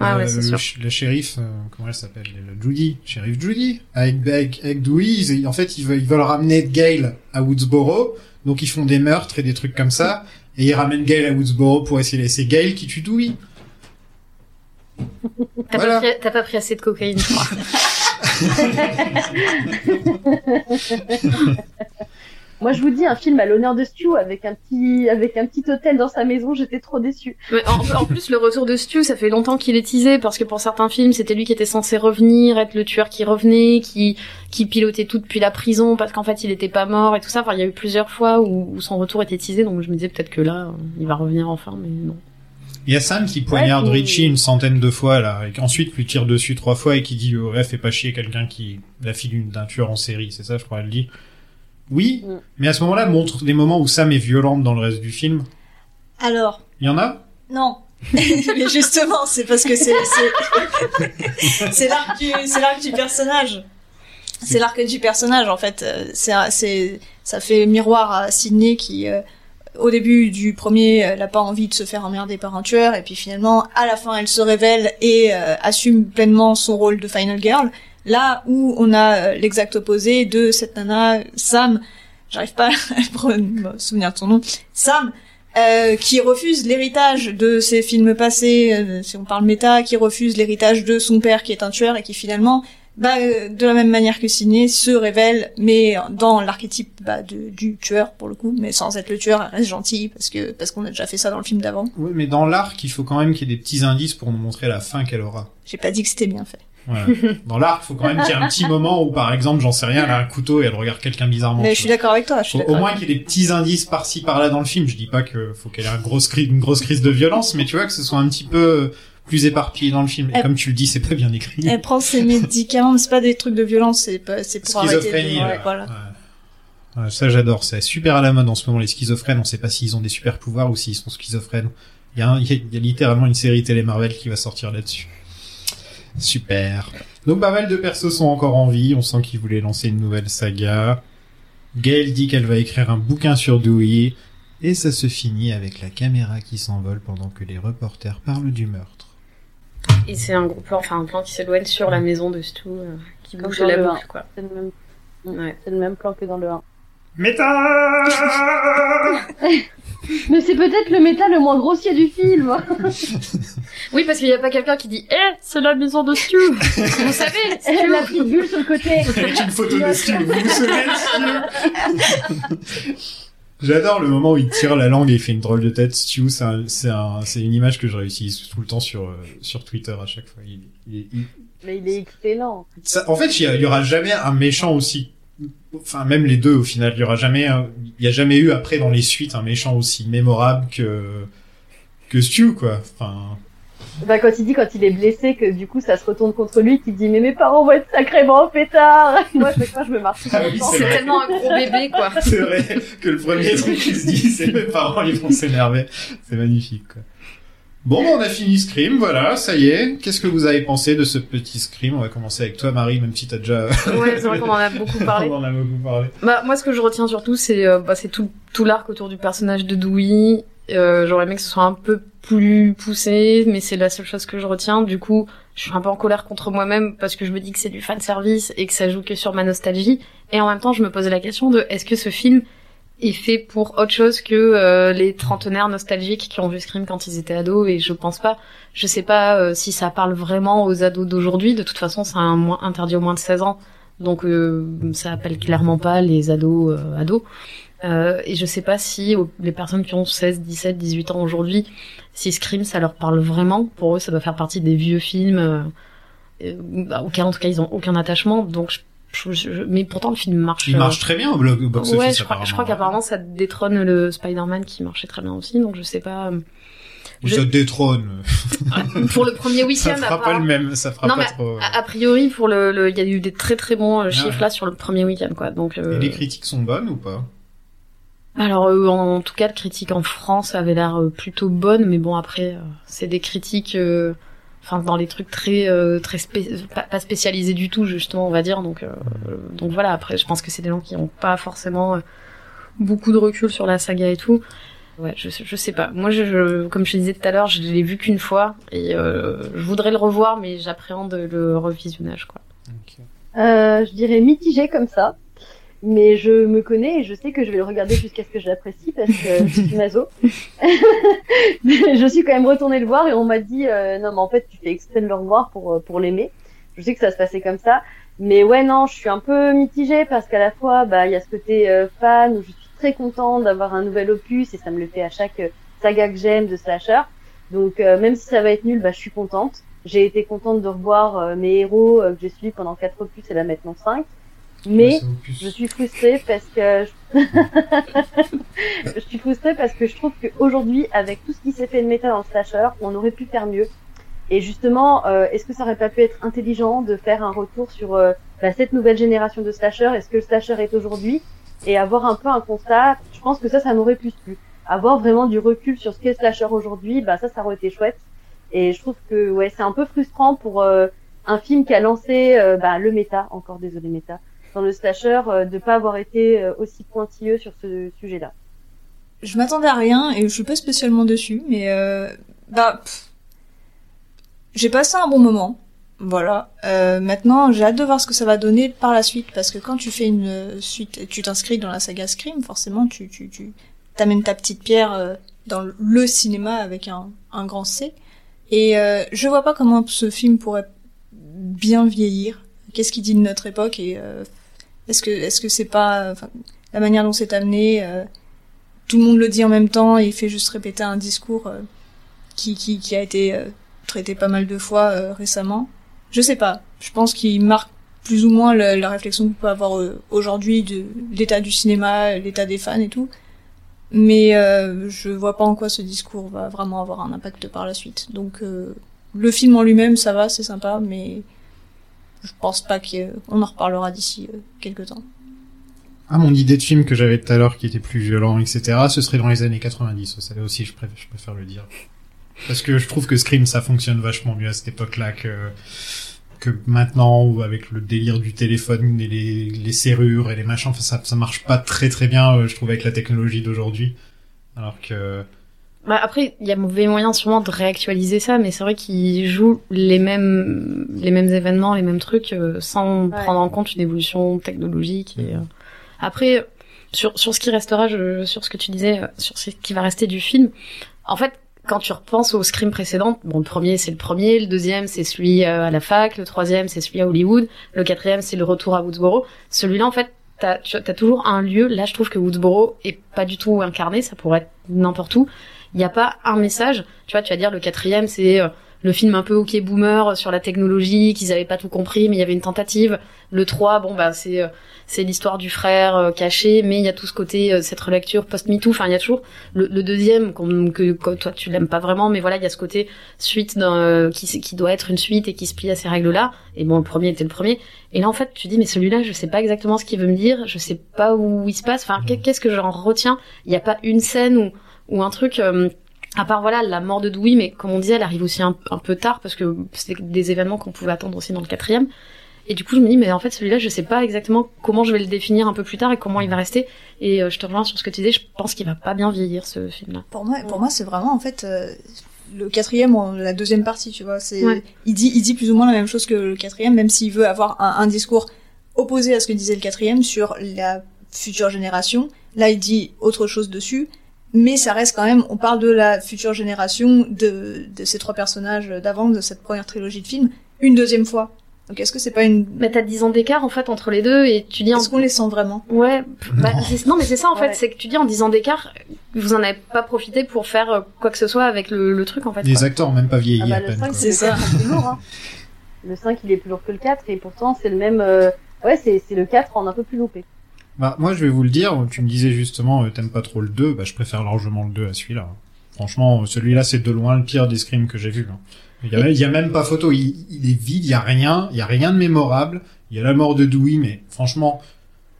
Ah ouais, Euh, c'est le, sûr. ch- le shérif, euh, comment elle s'appelle le Judy, shérif Judy, avec, avec, avec Dewey, ils- en fait, ils veulent, ils veulent ramener Gale à Woodsboro, donc ils font des meurtres et des trucs comme ça, et ils ramènent Gale à Woodsboro pour essayer, c'est Gale qui tue Dewey. T'as Voilà. pas, pris- t'as pas pris assez de cocaïne, je crois. Moi, je vous dis, un film à l'honneur de Stu avec un petit, avec un petit hôtel dans sa maison, j'étais trop déçue. Mais en, en plus, le retour de Stu, ça fait longtemps qu'il est teasé parce que pour certains films, c'était lui qui était censé revenir, être le tueur qui revenait, qui qui pilotait tout depuis la prison parce qu'en fait, il était pas mort et tout ça. Enfin, il y a eu plusieurs fois où, où son retour était teasé, donc je me disais peut-être que là, il va revenir enfin, mais non. Il y a Sam qui poignarde puis- Richie une centaine de fois, là, et ensuite lui tire dessus trois fois et qui dit, oh, ouais, fais pas chier quelqu'un qui, la fille d'un tueur en série, c'est ça, je crois, elle dit. Oui, Mm. mais à ce moment-là, montre des moments où Sam est violente dans le reste du film. Alors, Il y en a? non. Mais justement, c'est parce que c'est c'est c'est l'arc du c'est l'arc du personnage. C'est l'arc du personnage en fait. Euh, C'est c'est ça fait miroir à Sydney qui euh, au début du premier, elle a pas envie de se faire emmerder par un tueur et puis finalement à la fin elle se révèle et euh, assume pleinement son rôle de final girl. Là où on a euh, l'exact opposé de cette nana Sam, j'arrive pas à me souvenir de son nom, Sam euh, qui refuse l'héritage de ses films passés, euh, si on parle méta, qui refuse l'héritage de son père qui est un tueur et qui finalement, bah, euh, de la même manière que Sidney, se révèle, mais dans l'archétype bah, de- du tueur pour le coup, mais sans être le tueur, elle reste gentille parce que parce qu'on a déjà fait ça dans le film d'avant. Oui, mais dans l'arc, il faut quand même qu'il y ait des petits indices pour nous montrer la fin qu'elle aura. J'ai pas dit que c'était bien fait. Voilà. Dans l'arc, il faut quand même qu'il y ait un petit moment où, par exemple, j'en sais rien, elle a un couteau et elle regarde quelqu'un bizarrement. Mais je suis d'accord avec toi. Je suis d'accord au moins qu'il y ait des petits indices par-ci par-là dans le film. Je dis pas que faut qu'elle ait une grosse crise de violence, mais tu vois que ce soit un petit peu plus éparpillé dans le film. Et Elle- comme tu le dis, c'est pas bien écrit. Elle prend ses médicaments, mais c'est pas des trucs de violence, c'est pour arrêter. Schizophrénie. de- ouais, voilà. Ouais. Ouais, ça j'adore, c'est super à la mode en ce moment les schizophrènes, on sait pas s'ils ont des super pouvoirs ou s'ils sont schizophrènes. Il y, a un- il y a littéralement une série télé Marvel qui va sortir là-dessus. Super. Donc pas mal de persos sont encore en vie, on sent qu'ils voulaient lancer une nouvelle saga. Gail dit qu'elle va écrire un bouquin sur Dewey, et ça se finit avec la caméra qui s'envole pendant que les reporters parlent du meurtre. Et c'est un gros plan, enfin un plan qui s'éloigne sur la maison de Stu, euh, qui Comme bouge dans la le boucle, 1. quoi. C'est le même, Ouais. c'est le même plan que dans le 1. Méta Mais c'est peut-être le méta le moins grossier du film. Oui, parce qu'il n'y a pas quelqu'un qui dit « Eh, c'est la maison de Stu !» Vous savez, Stu la petite bulle sur le côté. Avec une photo de Stu, vous vous souvenez de Stu? J'adore le moment où il tire la langue et il fait une drôle de tête. Stu, c'est un- c'est un, c'est une image que je réutilise tout le temps sur, euh, sur Twitter à chaque fois. Il- il- il- Mais il est excellent. ça- en fait, il y, aura jamais un méchant aussi. Enfin, même les deux au final, il y aura jamais, il y a jamais eu après dans les suites un méchant aussi mémorable que que Stu quoi. Enfin, Bah, quand il dit quand il est blessé que du coup ça se retourne contre lui, qu'il dit mais mes parents vont être sacrément pétards. Moi chaque fois je me marche tout Ah le oui, temps. c'est tellement un gros bébé, quoi. c'est vrai que le premier truc qui se dit, c'est mes parents ils vont s'énerver. C'est magnifique quoi. Bon, bah, on a fini Scream, voilà, ça y est. Qu'est-ce que vous avez pensé de ce petit Scream? On va commencer avec toi, Marie, même si t'as déjà... Ouais, c'est vrai qu'on en a beaucoup parlé. on en a beaucoup parlé. Bah, moi, ce que je retiens surtout, c'est euh, bah, c'est tout, tout l'arc autour du personnage de Dewey. Euh, J'aurais aimé que ce soit un peu plus poussé, mais c'est la seule chose que je retiens. Du coup, je suis un peu en colère contre moi-même parce que je me dis que c'est du fan service et que ça joue que sur ma nostalgie. Et en même temps, je me posais la question de est-ce que ce film est fait pour autre chose que euh, les trentenaires nostalgiques qui ont vu Scream quand ils étaient ados et je pense pas. Je sais pas euh, si ça parle vraiment aux ados d'aujourd'hui. De toute façon, c'est un interdit au moins de 16 ans. Donc euh, ça appelle clairement pas les ados euh, ados. Euh, et je sais pas si les personnes qui ont 16, 17, 18 ans aujourd'hui, si Scream ça leur parle vraiment. Pour eux, ça doit faire partie des vieux films euh, bah, auxquels en tout cas ils ont aucun attachement. Donc je je- je- mais pourtant le film marche. Il euh, marche très bien au blog- box-office, Ouais, je crois, je crois qu'apparemment ça détrône le Spider-Man qui marchait très bien aussi, donc je sais pas. euh, Ou je- ça détrône. pour le premier week-end. ça fera pas apparemment. le même, ça fera non, pas mais trop. a, priori, pour le, le- il y a eu des très très bons euh, Ah chiffres ouais. là sur le premier week-end, quoi. Donc, euh, Et les critiques sont bonnes ou pas? Alors euh, en, en tout cas, le critique en France avait l'air euh, plutôt bonne, mais bon après, euh, c'est des critiques, euh, enfin dans les trucs très euh, très spé- pas, pas spécialisés du tout justement, on va dire. Donc euh, donc voilà. Après, je pense que c'est des gens qui ont pas forcément euh, beaucoup de recul sur la saga et tout. Ouais, je, sais- je sais pas. Moi, je, je- comme je te disais tout à l'heure, je l'ai vu qu'une fois et euh, je voudrais le revoir, mais j'appréhende le revisionnage, quoi. Euh, je dirais mitigé comme ça. Mais je me connais et je sais que je vais le regarder jusqu'à ce que je l'apprécie parce que je suis maso. je suis quand même retournée le voir et on m'a dit euh, non mais en fait tu fais exprès de le revoir pour euh, pour l'aimer. Je sais que ça se passait comme ça, mais ouais non je suis un peu mitigée parce qu'à la fois bah il y a ce côté euh, fan où je suis très contente d'avoir un nouvel opus et ça me le fait à chaque euh, saga que j'aime de slasher. Donc même si ça va être nul bah je suis contente. J'ai été contente de revoir mes héros que j'ai suivis pendant quatre opus et là maintenant cinq. Mais je suis frustrée parce que je... suis frustrée parce que je trouve qu'aujourd'hui, avec tout ce qui s'est fait de méta dans le slasher, on aurait pu faire mieux. Et justement, euh, est-ce que ça aurait pas pu être intelligent de faire un retour sur euh, bah, cette nouvelle génération de slasher Est-ce que le slasher est aujourd'hui? Et avoir un peu un constat, je pense que ça, ça m'aurait plus plu. Avoir vraiment du recul sur ce qu'est le slasher aujourd'hui, bah ça, ça aurait été chouette. Et je trouve que ouais, c'est un peu frustrant pour euh, un film qui a lancé bah, le méta, encore désolé méta, dans le slasher, euh, de pas avoir été euh, aussi pointilleux sur ce sujet-là. Je m'attendais à rien et je suis pas spécialement dessus, mais euh, bah j'ai passé un bon moment. Voilà. Euh, maintenant, j'ai hâte de voir ce que ça va donner par la suite, parce que quand tu fais une suite, tu t'inscris dans la saga Scream, forcément, tu tu tu t'amènes ta petite pierre dans le cinéma avec un un grand C. Et euh, je vois pas comment ce film pourrait bien vieillir. Qu'est-ce qu'il dit de notre époque et euh, est-ce que est-ce que c'est pas la manière dont c'est amené euh, tout le monde le dit en même temps et il fait juste répéter un discours euh, qui, qui, qui a été euh, traité pas mal de fois euh, récemment? Je sais pas. Je pense qu'il marque plus ou moins le- la réflexion qu'on peut avoir aujourd'hui de l'état du cinéma, l'état des fans et tout. Mais je vois pas en quoi ce discours va vraiment avoir un impact par la suite. Donc le film en lui-même, ça va, c'est sympa, mais je pense pas qu'on en reparlera d'ici euh, quelques temps. Ah, mon idée de film que j'avais tout à l'heure, qui était plus violent, etc., ce serait dans les années 90. Ça là aussi, je préfère, je préfère le dire. Parce que je trouve que Scream, ça fonctionne vachement mieux à cette époque-là que, maintenant, ou avec le délire du téléphone et les, les serrures et les machins. Enfin, ça, ça marche pas très très bien, euh, je trouve, avec la technologie d'aujourd'hui. Alors que, Bah, après, il y a mauvais moyen sûrement de réactualiser ça, mais c'est vrai qu'ils jouent les mêmes, les mêmes événements, les mêmes trucs, euh, sans prendre en compte une évolution technologique. Et, euh, Après, sur, sur ce qui restera, je, sur ce que tu disais, euh, sur ce qui va rester du film, en fait, quand tu repenses aux Scream précédentes, bon, le premier c'est le premier, le deuxième c'est celui euh, à la fac, le troisième c'est celui à Hollywood, le quatrième c'est le retour à Woodsboro. Celui-là, en fait, t'as, as toujours un lieu. Là, je trouve que Woodsboro est pas du tout incarné, ça pourrait être n'importe où. Il n'y a pas un message. Tu vois, tu vas dire le quatrième c'est euh, le film un peu ok boomer sur la technologie, qu'ils avaient pas tout compris, mais il y avait une tentative. Le 3, bon bah c'est euh, c'est l'histoire du frère euh, caché, mais il y a tout ce côté euh, cette relecture post-MeToo. Enfin, il y a toujours le, le deuxième que, que toi tu l'aimes pas vraiment, mais voilà, il y a ce côté suite d'un, euh, qui qui doit être une suite et qui se plie à ces règles-là. Et bon, le premier était le premier. Et là, en fait, tu dis mais celui-là, je sais pas exactement ce qu'il veut me dire, je sais pas où il se passe. Enfin, qu'est- qu'est-ce que j'en retiens? Il y a pas une scène ou ou un truc. euh, à part voilà la mort de Dewey, mais comme on disait, elle arrive aussi un, un peu tard parce que c'est des événements qu'on pouvait attendre aussi dans le quatrième. Et du coup, je me dis, mais en fait, celui-là, je sais pas exactement comment je vais le définir un peu plus tard et comment il va rester. Et euh, je te rejoins sur ce que tu disais, je pense qu'il va pas bien vieillir ce film-là. Pour moi, pour moi, c'est vraiment en fait euh, le quatrième la deuxième partie, tu vois. C'est, Ouais. il dit, il dit plus ou moins la même chose que le quatrième, même s'il veut avoir un, un discours opposé à ce que disait le quatrième sur la future génération. Là, il dit autre chose dessus, mais ça reste quand même. On parle de la future génération de de ces trois personnages d'avant, de cette première trilogie de films, une deuxième fois. Donc, est-ce que c'est pas une Mais t'as 10 ans d'écart en fait entre les deux et tu dis. Est-ce qu'on les sent vraiment? Ouais. Bah, c'est- non, mais c'est ça en fait, Ouais. c'est que tu dis en 10 ans d'écart, vous en avez pas profité pour faire euh, quoi que ce soit avec le, le truc en fait. les quoi. acteurs ont même pas vieilli Ah bah, à le peine. 5, quoi. c'est le 4 plus lourd. Hein. Le 5, il est plus lourd que le 4, et pourtant, c'est le même, euh, ouais, c'est c'est le 4 en un peu plus loupé. Bah, moi, je vais vous le dire, tu me disais justement, euh, t'aimes pas trop le 2, bah, je préfère largement le 2 à celui-là. Franchement, celui-là, c'est de loin le pire des scrims que j'ai vu. hein. Il y, a, il y a même pas photo, il, il est vide, il y a rien, il y a rien de mémorable. Il y a la mort de Dewey, mais franchement,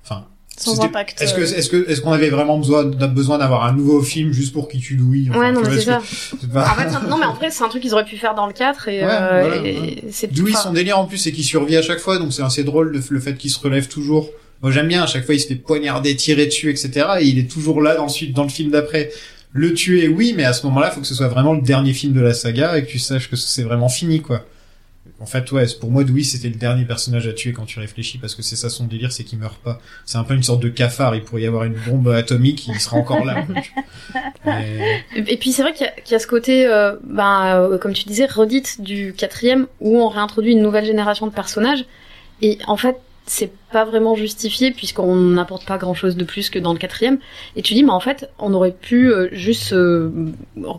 enfin, Sans impact, Est-ce que, euh. est-ce que, est-ce qu'on avait vraiment besoin, besoin d'avoir un nouveau film juste pour qu'il tue Dewey enfin, Ouais, non, tu mais c'est est-ce ça. que- c'est pas- En fait, c'est un- non, mais en vrai, c'est un truc qu'ils auraient pu faire dans le 4 et, Ouais, euh, voilà, et voilà. c'est Dewey, enfin, son délire en plus, c'est qu'il survit à chaque fois, donc c'est assez drôle le, le fait qu'il se relève toujours. Moi, j'aime bien, à chaque fois, il se fait poignarder, tirer dessus, etc. Et il est toujours là dans le, dans le film d'après. Le tuer, oui, mais à ce moment-là, il faut que ce soit vraiment le dernier film de la saga et que tu saches que c'est vraiment fini, quoi. En fait, ouais, pour moi, Dewey, c'était le dernier personnage à tuer quand tu réfléchis, parce que c'est ça son délire, c'est qu'il meurt pas. C'est un peu une sorte de cafard, il pourrait y avoir une bombe atomique, il sera encore là. Mais- Et puis c'est vrai qu'il y, a- qu'il y a ce côté, euh, ben, euh, comme tu disais, redite du quatrième, où on réintroduit une nouvelle génération de personnages. Et en fait, c'est pas vraiment justifié puisqu'on n'apporte pas grand chose de plus que dans le quatrième. Et tu dis, mais en fait, on aurait pu euh, juste euh,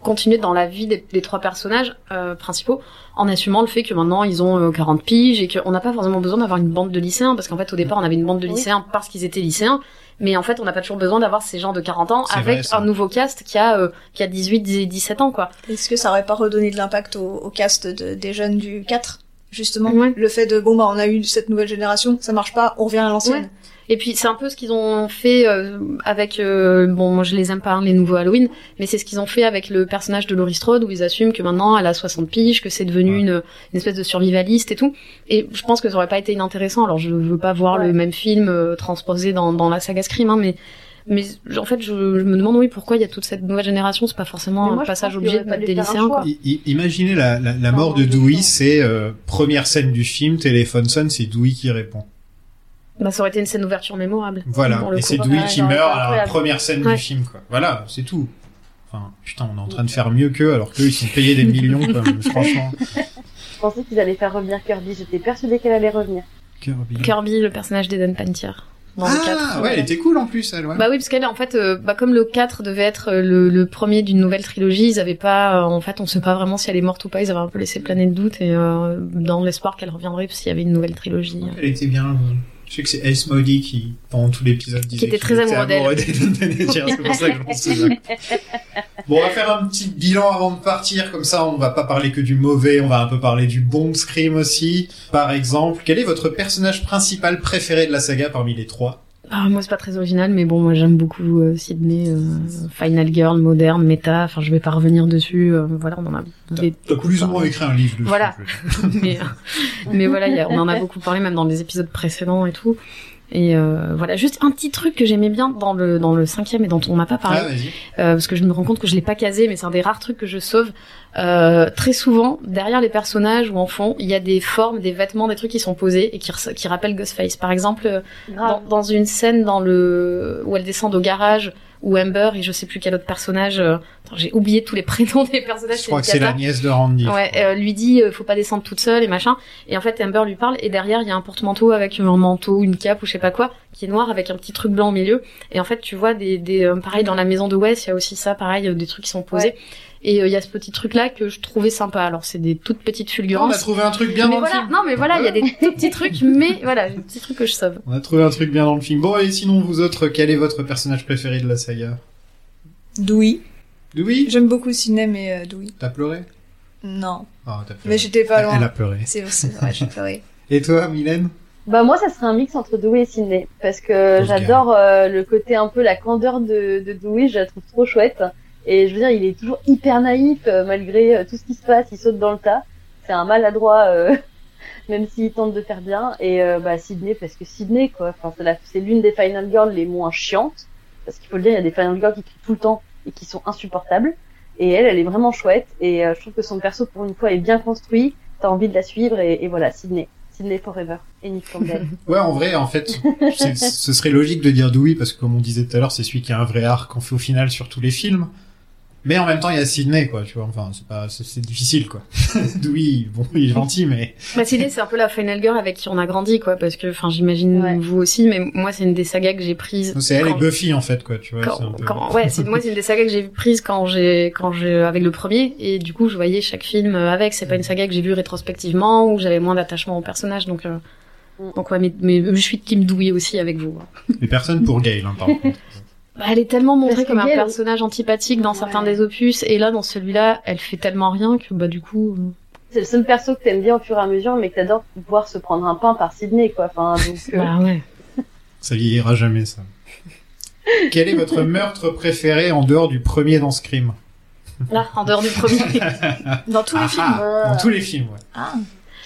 continuer dans la vie des, des trois personnages euh, principaux en assumant le fait que maintenant ils ont euh, 40 piges et qu'on n'a pas forcément besoin d'avoir une bande de lycéens parce qu'en fait au départ on avait une bande de lycéens parce qu'ils étaient lycéens. Mais en fait, on n'a pas toujours besoin d'avoir ces gens de 40 ans avec vrai, un nouveau cast qui a, euh, qui a 18 et 17 ans, quoi. Est-ce que ça aurait pas redonné de l'impact au, au cast de- des jeunes du 4 Justement, Ouais. le fait de bon bah on a eu cette nouvelle génération, ça marche pas, on revient à l'ancienne. Ouais. Et puis c'est un peu ce qu'ils ont fait euh, avec euh, bon moi je les aime pas hein, les nouveaux Halloween mais c'est ce qu'ils ont fait avec le personnage de Laurie Strode où ils assument que maintenant elle a 60 piges que c'est devenu une, une espèce de survivaliste et tout et je pense que ça aurait pas été inintéressant alors je veux pas voir Ouais. le même film euh, transposé dans, dans la saga Scream hein, mais mais en fait je, je me demande oui pourquoi il y a toute cette nouvelle génération c'est pas forcément moi, un passage obligé de mettre des lycéens quoi. choix. I- i- imaginez la, la, la mort de Dewey, c'est euh, première scène du film, téléphone sonne, c'est Dewey qui répond. bah ça aurait été une scène d'ouverture mémorable Voilà, et c'est Dewey Ouais, qui meurt à la première scène Ouais. du film, quoi. Voilà, c'est tout. Enfin, putain, on est en train de faire mieux qu'eux, alors qu'eux, ils sont payés des millions, quoi. Franchement. Je pensais qu'ils allaient faire revenir Kirby. J'étais persuadée qu'elle allait revenir. Kirby. Kirby le personnage d'Eden Pantier dans le 4 Ah, ouais, elle était cool en plus, elle, ouais. Bah oui, parce qu'elle, en fait, euh, bah, comme le 4 devait être euh, le, le premier d'une nouvelle trilogie, ils avaient pas, euh, en fait, on sait pas vraiment si elle est morte ou pas, ils avaient un peu laissé planer le doute et euh, dans l'espoir qu'elle reviendrait s'il y avait une nouvelle trilogie. Elle était bien. Je sais que c'est Ace Modi qui, pendant tout l'épisode, disait était qu'il très amoureux d'elle. C'est pour ça que je m'en souviens. Bon, on va faire un petit bilan avant de partir, comme ça on va pas parler que du mauvais, on va un peu parler du bon Scream aussi. Par exemple, quel est votre personnage principal préféré de la saga parmi les trois? Ah, moi, c'est pas très original, mais bon, moi, j'aime beaucoup euh, Sydney, euh, Final Girl, moderne, méta, enfin, je vais pas revenir dessus, euh, voilà, on en a... T'as plus ou moins écrit un livre dessus. Voilà. en fait. mais, mais voilà, il y a- on en a beaucoup parlé même dans les épisodes précédents et tout. Et euh, voilà, juste un petit truc que j'aimais bien dans le dans le cinquième et dont on m'a pas parlé, Ah, vas-y. euh, parce que je me rends compte que je l'ai pas casé, mais c'est un des rares trucs que je sauve. Euh, très souvent, derrière les personnages ou en fond, il y a des formes, des vêtements, des trucs qui sont posés et qui, qui rappellent Ghostface. Par exemple, euh, dans, dans une scène dans le où elle descend au garage où Amber et je sais plus quel autre personnage, euh, j'ai oublié tous les prénoms des personnages. Je crois que c'est la nièce de Randy. Ouais, euh, lui dit euh, faut pas descendre toute seule et machin. Et en fait Amber lui parle et derrière il y a un porte-manteau avec un manteau, une cape ou je sais pas quoi qui est noir avec un petit truc blanc au milieu. Et en fait tu vois des, des euh, pareil dans la maison de Wes il y a aussi ça pareil euh, des trucs qui sont posés. Et euh, il y a ce petit truc là que je trouvais sympa. Alors c'est des toutes petites Oh, on fulgurances. a trouvé un truc bien mais dans voilà, le film. non mais voilà, il y a des tout petits trucs, mais voilà, j'ai des petits trucs que je sauve. On a trouvé un truc bien dans le film. Bon, et sinon, vous autres, quel est votre personnage préféré de la saga? Dewey. Dewey? J'aime beaucoup Sidney, mais euh, Dewey. T'as pleuré? Non. Ah, t'as pleuré. Mais j'étais pas loin. Elle a pleuré. C'est vrai, j'ai pleuré. Et toi, Mylène? Bah moi ça serait un mix entre Dewey et Sydney parce que j'adore euh, le côté un peu la candeur de, de Dewey, je la trouve trop chouette et je veux dire il est toujours hyper naïf euh, malgré euh, tout ce qui se passe, il saute dans le tas, c'est un maladroit euh, même s'il tente de faire bien et euh, bah Sydney parce que Sydney quoi, enfin c'est l'une des Final Girls les moins chiantes parce qu'il faut le dire il y a des Final Girls qui crient tout le temps et qui sont insupportables et elle elle est vraiment chouette et euh, je trouve que son perso pour une fois est bien construit, t'as envie de la suivre et, voilà Sydney. Sydney Forever et Nick Campbell. Ouais, en vrai, en fait, ce serait logique de dire Dewey parce que, comme on disait tout à l'heure, c'est celui qui a un vrai arc en fait au final sur tous les films. Mais en même temps, il y a Sydney, quoi, tu vois. Enfin, c'est pas, c'est difficile, quoi. Dewey, bon, il est gentil, mais Bah, Sydney, c'est un peu la Final Girl avec qui on a grandi, quoi, parce que, enfin, j'imagine Ouais. vous aussi, mais moi, c'est une des sagas que j'ai prises. c'est elle quand- et Buffy, en fait, quoi, tu vois. quand, c'est un peu- quand- ouais, c'est moi c'est une des sagas que j'ai prises quand j'ai quand j'ai avec le premier et du coup je voyais chaque film avec. C'est pas une saga que j'ai vue rétrospectivement où j'avais moins d'attachement au personnage donc euh, Donc ouais, mais, mais je suis Kim Douillet aussi avec vous. hein. Mais personne pour Gail, hein, par contre. Bah, elle est tellement montrée comme un personnage antipathique dans certains des opus, et là dans celui-là, elle fait tellement rien que bah du coup. euh, C'est le seul perso que t'aimes bien au fur et à mesure, mais que t'adores pouvoir se prendre un pain par Sydney, quoi. Enfin, donc, euh, Bah ouais. Ça vieillira jamais, ça. Quel est votre meurtre préféré en dehors du premier dans Scream? Là, en dehors du premier. Dans tous les Ah, films. ah, Dans tous les films, ouais. Ah.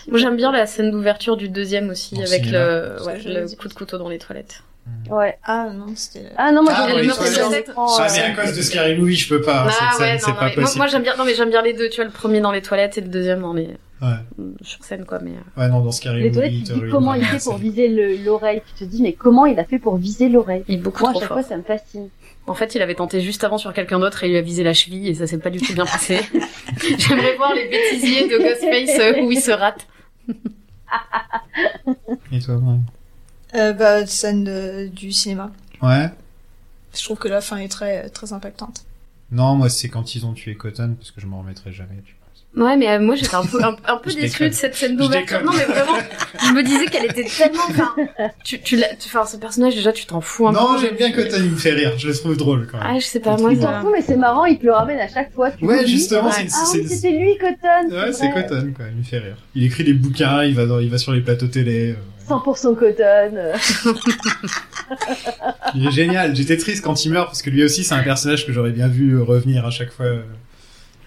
Moi j'aime bien la scène d'ouverture du deuxième aussi, avec cinéma. le, ouais, coup de couteau dans les toilettes. Ouais. Ah non, c'était. Ah non, moi, Ah, j'ai ouais, le Ah, mais à cause de Scary Movie, je peux pas. ah cette ouais, c'est pas mais moi, possible. moi, j'aime bien, non mais j'aime bien les deux, tu vois, le premier dans les toilettes et le deuxième dans les, Ouais. sur scène quoi, mais. euh, Ouais, non, dans Scary Les Movie, toilettes, tu dis comment il vraiment fait pour viser le- l'oreille. Tu te dis, mais comment il a fait pour viser l'oreille? Il est beaucoup Moi, à trop chaque fort. fois, ça me fascine. En fait, il avait tenté juste avant sur quelqu'un d'autre et il lui a visé la cheville et ça s'est pas du tout bien passé. J'aimerais voir les bêtisiers de Ghostface euh, où il se rate. Et toi, ouais. Euh, bah, scène de- du cinéma. Ouais. Je trouve que la fin est très, très impactante. Non, moi, c'est quand ils ont tué Cotton, parce que je m'en remettrai jamais, tu vois. Ouais, mais euh, moi j'étais un peu, un, un peu déçue de cette scène d'ouverture. Non, mais vraiment, je me disais qu'elle était tellement. Enfin, tu, tu l'as, tu- enfin, ce personnage déjà, tu t'en fous un peu. Non, j'aime bien Cotton, il me fait rire, je le trouve drôle, quand même. Ah, je sais pas, moi Il s'en fout, mais c'est marrant, il te le ramène à chaque fois. Tu Ouais, justement, c'est- Ah oui, c'était lui, Cotton. Ouais, c'est. Cotton, quoi, il me fait rire. Il écrit des bouquins, il va, dans, il va sur les plateaux télé. euh, 100% Cotton. euh. Il est génial. J'étais triste quand il meurt parce que lui aussi c'est un personnage que j'aurais bien vu euh, revenir à chaque fois.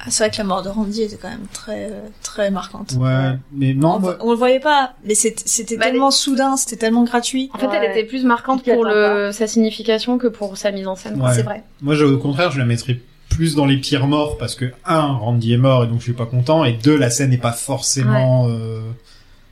Ah, c'est vrai que la mort de Randy était quand même très, euh, très marquante. Ouais, mais non, On, moi, on le voyait pas, mais c'était Bah, tellement soudain, c'était tellement gratuit. En fait, elle était plus marquante pour le, sa signification que pour sa mise en scène. Ouais. C'est vrai. moi je- au contraire, je la mettrais plus dans les pires morts parce que un, Randy est mort et donc je suis pas content et deux, la scène n'est pas forcément. euh,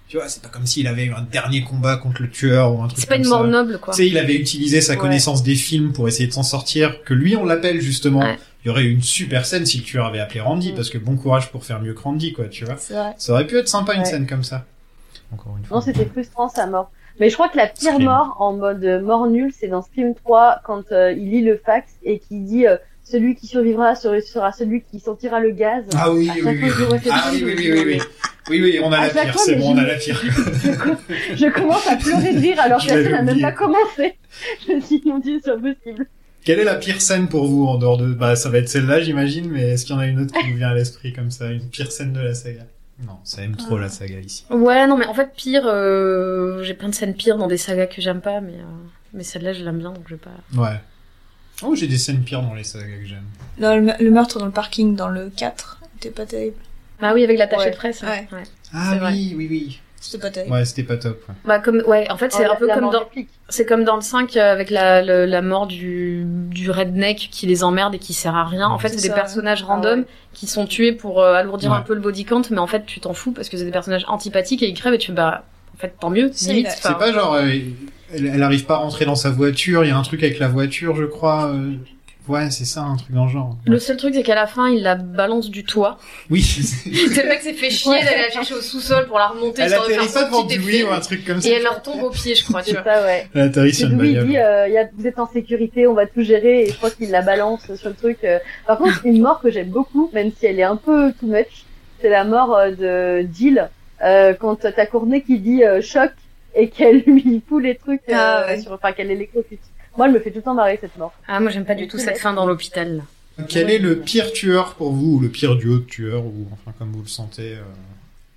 Tu vois, c'est pas comme s'il avait eu un dernier combat contre le tueur ou un truc C'est pas une mort ça. noble, quoi. Tu sais, il avait utilisé sa Ouais. connaissance des films pour essayer de s'en sortir. Que lui, on l'appelle justement. Il y aurait eu une super scène si le tueur avait appelé Randy, Mm. parce que bon courage pour faire mieux que Randy, quoi, tu vois. Vrai. Ça aurait pu être sympa une scène comme ça. Encore une fois. Non, c'était frustrant sa mort. Mais je crois que la pire Scream. mort en mode euh, mort nulle, c'est dans Scream 3 quand euh, il lit le fax et qui dit euh, celui qui survivra sera celui qui sentira le gaz. Ah oui, oui, oui, oui. Ah oui, oui, oui, oui, oui. Oui, oui, on a À la pire, c'est bon, on a la pire. Je commence à pleurer de rire alors que la scène n'a même pas commencé. Je me dis mon dieu, c'est impossible. Quelle est la pire scène pour vous en dehors de... Bah, ça va être celle-là, j'imagine, mais est-ce qu'il y en a une autre qui vous vient à l'esprit comme ça Une pire scène de la saga? Non, ça aime trop la saga ici. Ouais, non, mais en fait, pire, euh, j'ai plein de scènes pires dans des sagas que j'aime pas, mais, euh, mais celle-là, je l'aime bien, donc je vais pas. Ouais. Oh, j'ai des scènes pires dans les sagas que j'aime. Non, le, me- le meurtre dans le parking dans le 4 était pas terrible. Bah oui, avec l'attaché Ouais. de presse. Ouais. ouais. Ah oui, oui, oui. C'était pas terrible. Ouais, c'était pas top. ouais. Bah comme, ouais, en fait, c'est Oh, un la- peu la comme dans, c'est comme dans le 5 euh, avec la, le- la mort du, du redneck qui les emmerde et qui sert à rien. En fait, c'est des ça, personnages Ah random ouais. qui sont tués pour euh, alourdir Ouais. un peu le body count, mais en fait, tu t'en fous parce que c'est des personnages antipathiques et ils crèvent et tu fais, bah, en fait, tant mieux, C'est pas genre... euh, elle, elle arrive pas à rentrer dans sa voiture, il y a un truc avec la voiture, je crois. Euh, Ouais, c'est ça, un truc dans le genre. Le seul truc, c'est qu'à la fin, il la balance du toit. Oui. le mec s'est fait chier d'aller la chercher au sous-sol pour la remonter. elle atterrit pas devant effet. ou un truc comme ça. Et elle leur tombe aux pieds, je crois, tu C'est vois. ça, ouais. Elle atterrit sur C'est une bagnole. dit euh, y a, vous êtes en sécurité, on va tout gérer et je crois qu'il la balance sur le truc. euh. Par contre, une mort que j'aime beaucoup, même si elle est un peu too much, c'est la mort euh, de Jill euh, quand t'as Courtney qui dit euh, choc et qu'elle lui fout les trucs, euh, Ah, ouais. sur, enfin qu'elle électrocute. Moi, elle me fait tout le temps marrer cette mort. Ah, moi, j'aime pas du tout cette fin dans l'hôpital. là. Quel est le pire tueur pour vous, ou le pire duo de tueurs, ou enfin comme vous le sentez euh,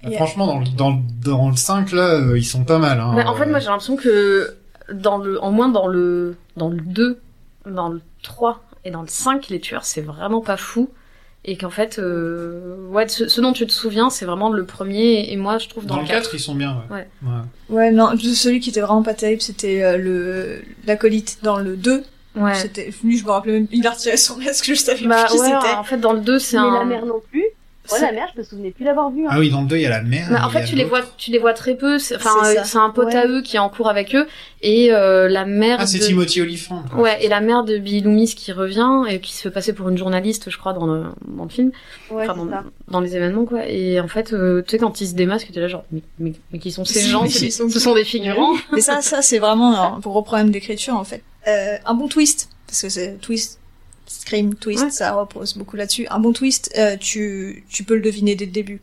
Yeah. Franchement, dans le, dans, le- dans le 5, là, euh, ils sont pas mal. Hein, Bah, en fait, euh, moi, j'ai l'impression que dans le, en moins dans le, dans le 2, dans le 3 et dans le 5, les tueurs, c'est vraiment pas fou. Et qu'en fait, euh, ouais, ce, ce dont tu te souviens, c'est vraiment le premier. Et moi, je trouve dans, Dans le 4, ils sont bien, ouais. Ouais. Ouais. Ouais, non, celui qui était vraiment pas terrible, c'était euh, le l'acolyte dans le 2. Ouais. C'était, lui, je me rappelais même, il a retiré son masque juste avec Bah qui ouais, c'était. en fait, dans le 2, c'est Mais un. la mère non plus. Ouais, C'est- la mère, je me souvenais plus l'avoir vue. Hein. Ah oui, dans le 2, il y a la mère. Bah, en fait, a tu les vois, tu les vois très peu. C'est, enfin, C'est euh, c'est un pote Ouais. à eux qui est en cours avec eux et euh, la mère. Ah, c'est de... Timothy Olyphant. quoi. Ouais, et la mère de Billy Loomis qui revient et qui se fait passer pour une journaliste, je crois, dans le, dans le film, Ouais, enfin, dans, ça. dans les événements, quoi. Et en fait, euh, tu sais, quand ils se démasquent, t'es là genre, mais, mais, mais qui sont ces gens? Mais c'est qui des- sont Ce sont des figurants. Mais ça, ça, c'est vraiment un gros problème d'écriture, en fait. Euh, un bon twist, parce que c'est twist, scream, twist, Ouais. ça repose beaucoup là-dessus. Un bon twist, euh, tu, tu peux le deviner dès le début.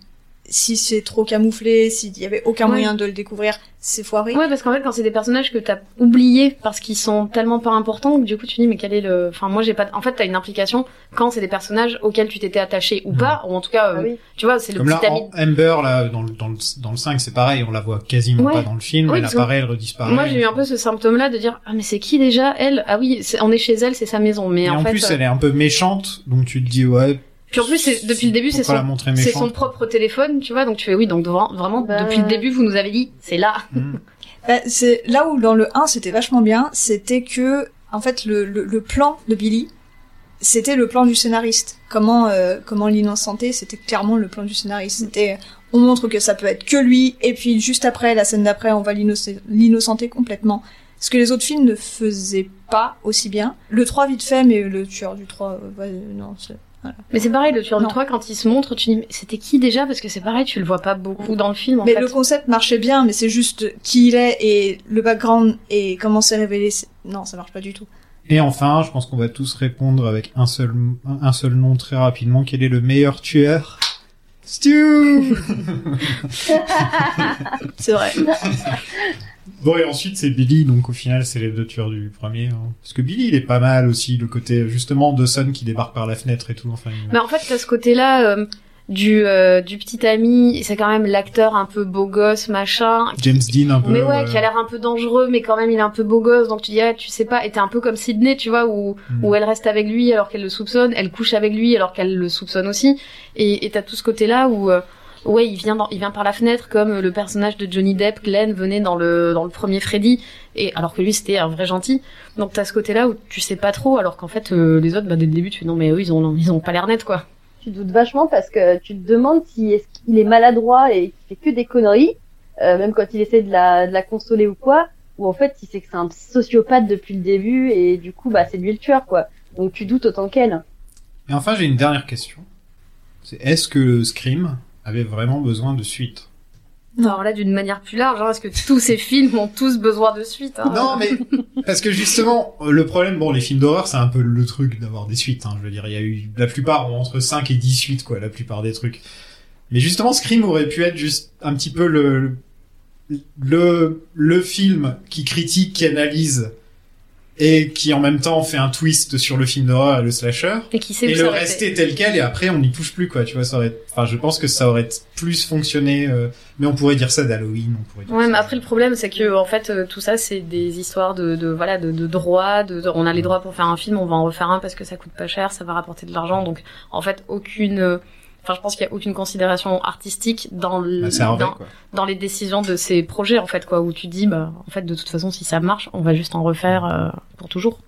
Si c'est trop camouflé, s'il y avait aucun Ouais. moyen de le découvrir, c'est foiré. Ouais, parce qu'en fait, quand c'est des personnages que t'as oubliés parce qu'ils sont tellement pas importants, que du coup tu dis mais quel est le. Enfin, moi j'ai pas. En fait, t'as une implication quand c'est des personnages auxquels tu t'étais attaché ou pas, ou en tout cas, euh, tu vois, c'est le Comme là, petit ami. en Amber, là, dans le, dans le, dans le 5, c'est pareil, on la voit quasiment Ouais. pas dans le film, Oui, elle apparaît, elle redisparaît. Moi j'ai eu un peu ce symptôme-là de dire ah mais c'est qui déjà elle? Ah oui, on est chez elle, c'est sa maison, mais Et en, en fait. plus, euh, elle est un peu méchante, donc tu te dis, ouais, Puis en plus, c'est- depuis le début, c'est son, c'est son propre téléphone, tu vois. Donc tu fais oui, donc vraiment Bah, depuis le début, vous nous avez dit c'est là. Bah, c'est là où dans le 1 c'était vachement bien, c'était que en fait le, le, le plan de Billy, c'était le plan du scénariste. Comment euh, comment l'innocenté, c'était clairement le plan du scénariste. C'était on montre que ça peut être que lui et puis juste après la scène d'après on va l'innocenter complètement. Ce que les autres films ne faisaient pas aussi bien. Le 3 vite fait mais le tueur du 3 euh, ouais, non, c'est voilà. Mais c'est pareil, le tueur du Non. 3, quand il se montre, tu dis mais c'était qui déjà? Parce que c'est pareil, tu le vois pas beaucoup dans le film en mais fait. le concept marchait bien, mais c'est juste qui il est et le background et comment c'est révélé. Non, ça marche pas du tout. Et enfin, je pense qu'on va tous répondre avec un seul, un seul nom très rapidement. Quel est le meilleur tueur? Stu C'est vrai. Bon, et ensuite, c'est Billy, donc au final, c'est les deux tueurs du premier. hein. Parce que Billy, il est pas mal aussi, le côté, justement, Dawson qui débarque par la fenêtre et tout. Enfin, il- Mais en fait, t'as ce côté-là euh, du euh, du petit ami, c'est quand même l'acteur un peu beau gosse, machin. James Dean, un peu. Mais ouais, euh, qui a l'air un peu dangereux, mais quand même il est un peu beau gosse, donc tu dis ah tu sais pas, et t'es un peu comme Sydney, tu vois, où Hmm. où elle reste avec lui alors qu'elle le soupçonne, elle couche avec lui alors qu'elle le soupçonne aussi, et et t'as tout ce côté-là où euh, ouais il vient dans, il vient par la fenêtre comme le personnage de Johnny Depp, Glenn venait dans le dans le premier Freddy, et alors que lui c'était un vrai gentil, donc t'as ce côté-là où tu sais pas trop, alors qu'en fait euh, les autres bah dès le début tu fais non mais eux ils ont ils ont pas l'air net quoi. tu doutes vachement parce que tu te demandes si est-ce qu'il est maladroit et qu'il fait que des conneries, euh, même quand il essaie de la, de la consoler ou quoi, ou en fait il sait que c'est un sociopathe depuis le début et du coup bah c'est lui le tueur quoi. Donc tu doutes autant qu'elle. Et enfin, j'ai une dernière question. C'est est-ce que Scream avait vraiment besoin de suite Alors là d'une manière plus large, hein, parce que tous ces films ont tous besoin de suite. Hein. Non, mais parce que justement, le problème, bon, les films d'horreur, c'est un peu le truc d'avoir des suites. Hein, je veux dire, il y a eu la plupart ont entre 5 et 10 suites, quoi, la plupart des trucs. Mais justement, Scream aurait pu être juste un petit peu le le le film qui critique, qui analyse et qui en même temps fait un twist sur le film d'horreur et le slasher. Et qui sait et le rester tel quel et après on n'y touche plus quoi tu vois ça aurait enfin je pense que ça aurait plus fonctionné euh, mais on pourrait dire ça d'Halloween on pourrait dire Ouais, mais après le problème c'est que en fait euh, tout ça c'est des histoires de, de voilà de, de droits, de, de- on a les droits pour faire un film, on va en refaire un parce que ça coûte pas cher, ça va rapporter de l'argent, donc en fait aucune, euh, enfin je pense qu'il y a aucune considération artistique dans le, Bah, dans, les décisions de ces projets en fait quoi, où tu dis bah en fait de toute façon si ça marche, on va juste en refaire euh, pour toujours.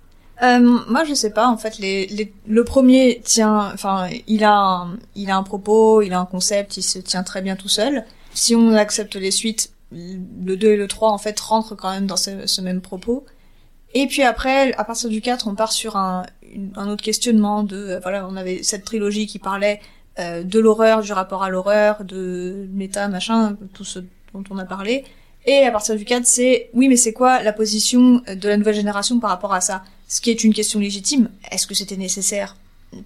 Euh, moi, je sais pas. En fait, les, les, le premier tient, enfin, il a, un, il a un propos, il a un concept, il se tient très bien tout seul. Si on accepte les suites, le 2 et le 3, en fait, rentrent quand même dans ce, ce même propos. Et puis après, à partir du 4, on part sur un, un autre questionnement de, euh, voilà, on avait cette trilogie qui parlait euh, de l'horreur, du rapport à l'horreur, de méta, machin, tout ce dont on a parlé. Et à partir du 4, c'est, oui, mais c'est quoi la position de la nouvelle génération par rapport à ça? Ce qui est une question légitime. Est-ce que c'était nécessaire?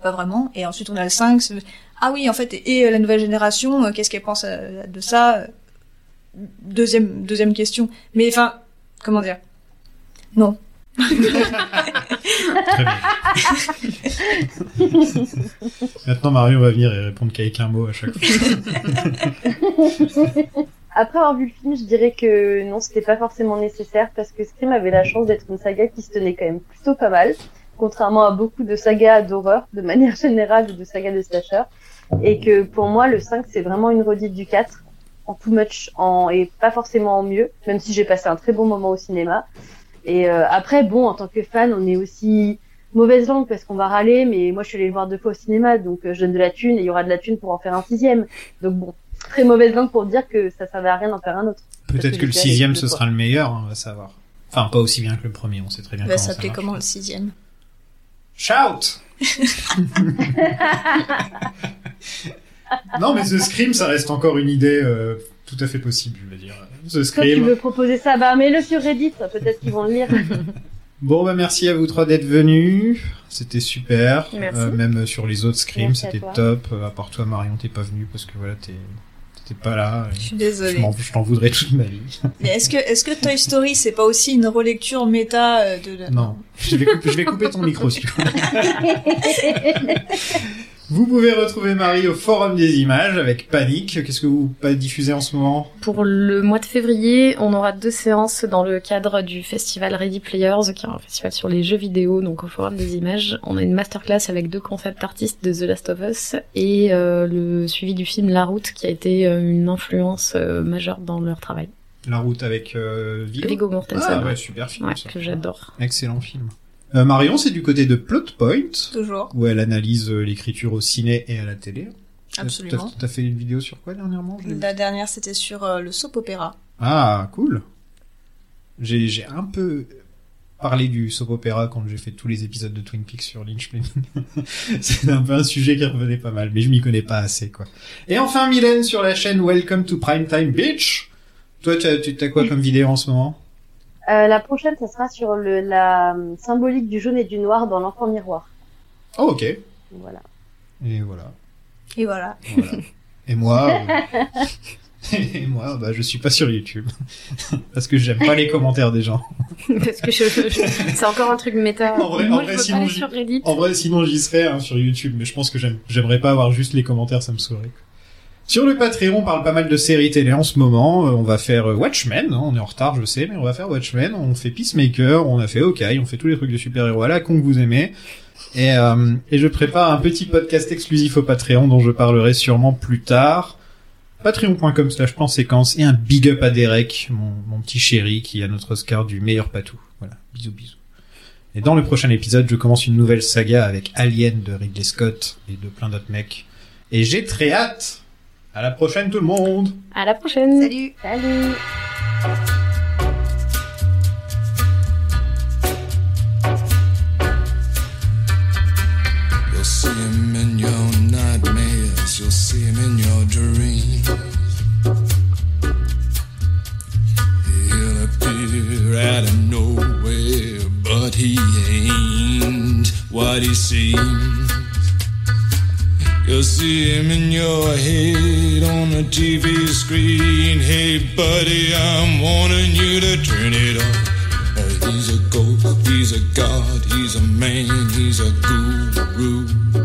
Pas vraiment. Et ensuite, on a le 5. c'est- Ah oui, en fait, et, et, euh, la nouvelle génération, euh, qu'est-ce qu'elle pense de ça? Deuxième, deuxième question. Mais enfin, comment dire? Non. Maintenant Mario va venir et répondre qu'avec un mot à chaque fois Après avoir vu le film, je dirais que non, c'était pas forcément nécessaire parce que Scream avait la chance d'être une saga qui se tenait quand même plutôt pas mal, contrairement à beaucoup de sagas d'horreur de manière générale ou de sagas de slasher. Et que pour moi, le 5, c'est vraiment une redite du 4 en too much en, et pas forcément en mieux, même si j'ai passé un très bon moment au cinéma. Et euh, après, bon, en tant que fan, on est aussi mauvaise langue parce qu'on va râler, mais moi je suis allée le voir deux fois au cinéma, donc euh, je donne de la thune et il y aura de la thune pour en faire un sixième. Donc bon, très mauvaise langue pour dire que ça servait à rien d'en faire un autre. peut-être que le sixième ce fois. sera le meilleur hein, on va savoir enfin pas aussi bien que le premier on sait très bien Il va s'appeler comment le sixième? Shout non mais The Scream ça reste encore une idée euh, tout à fait possible je veux dire The Toi, tu Scream veux proposer ça Bah, mets-le sur Reddit, peut-être qu'ils vont le lire. Bon bah merci à vous trois d'être venus, c'était super. Merci. Euh, même sur les autres scrims, c'était top. Euh, à part toi Marion, t'es pas venu parce que voilà t'es T'étais pas là. Je suis désolée. Je t'en voudrais toute ma vie. Mais est-ce que, est-ce que Toy Story, c'est pas aussi une relecture méta euh, de la... Non. Je vais couper, je vais couper ton micro, si tu veux. Vous pouvez retrouver Marie au Forum des images avec Panique. Qu'est-ce que vous diffusez en ce moment? Pour le mois de février, on aura deux séances dans le cadre du festival Ready Players, qui est un festival sur les jeux vidéo, donc au Forum des images. On a une masterclass avec deux concept artistes de The Last of Us et euh, le suivi du film La Route, qui a été euh, une influence euh, majeure dans leur travail. La route avec euh, Viggo. Viggo Mortensen. Ah ouais, super film. Ouais, ça. que j'adore. Excellent film. Euh, Marion, c'est du côté de Plot Point, Toujours. où elle analyse euh, l'écriture au ciné et à la télé. Absolument. T'as- fait une vidéo sur quoi dernièrement? La dernière, c'était sur euh, le soap opéra. Ah, cool. J'ai j'ai un peu parlé du soap opéra quand j'ai fait tous les épisodes de Twin Peaks sur Lynch. C'est un peu un sujet qui revenait pas mal, mais je m'y connais pas assez, quoi. Et enfin, Mylène sur la chaîne Welcome to Primetime Bitch. Toi, tu as, tu as quoi comme vidéo en ce moment? Euh, la prochaine, ça sera sur le, la euh, symbolique du jaune et du noir dans l'enfant miroir. Oh, ok. Voilà. Et voilà. Et voilà. Voilà. Et moi, euh, et moi, bah, je suis pas sur YouTube parce que j'aime pas les commentaires des gens. Parce que je, je- c'est encore un truc méta. En vrai, Moi, en je vrai, sinon, sur Reddit. En vrai, sinon j'y serais hein, sur YouTube, mais je pense que j'aime- j'aimerais pas avoir juste les commentaires, ça me saourait. Sur le Patreon, on parle pas mal de séries télé en ce moment. Euh, on va faire euh, Watchmen, hein, on est en retard, je sais, mais on va faire Watchmen. On fait Peacemaker, on a fait Hawkeye, on fait tous les trucs de super-héros à la con que vous aimez. Et, euh, et je prépare un petit podcast exclusif au Patreon dont je parlerai sûrement plus tard. Patreon.com slash plan séquence et un big up à Derek, mon, mon petit chéri qui a notre Oscar du meilleur patou. Voilà, bisous bisous. Et dans le prochain épisode, je commence une nouvelle saga avec Alien de Ridley Scott et de plein d'autres mecs. Et j'ai très hâte. À la prochaine tout le monde. À la prochaine. Salut. Salut. You'll see him in your nightmares, you'll see him in your dreams. He'll appear out of nowhere, but he ain't what he seems. You'll see him in your head on the TV screen. Hey, buddy, I'm warning you to turn it off. Uh, he's a ghost, he's a god, he's a man, he's a guru.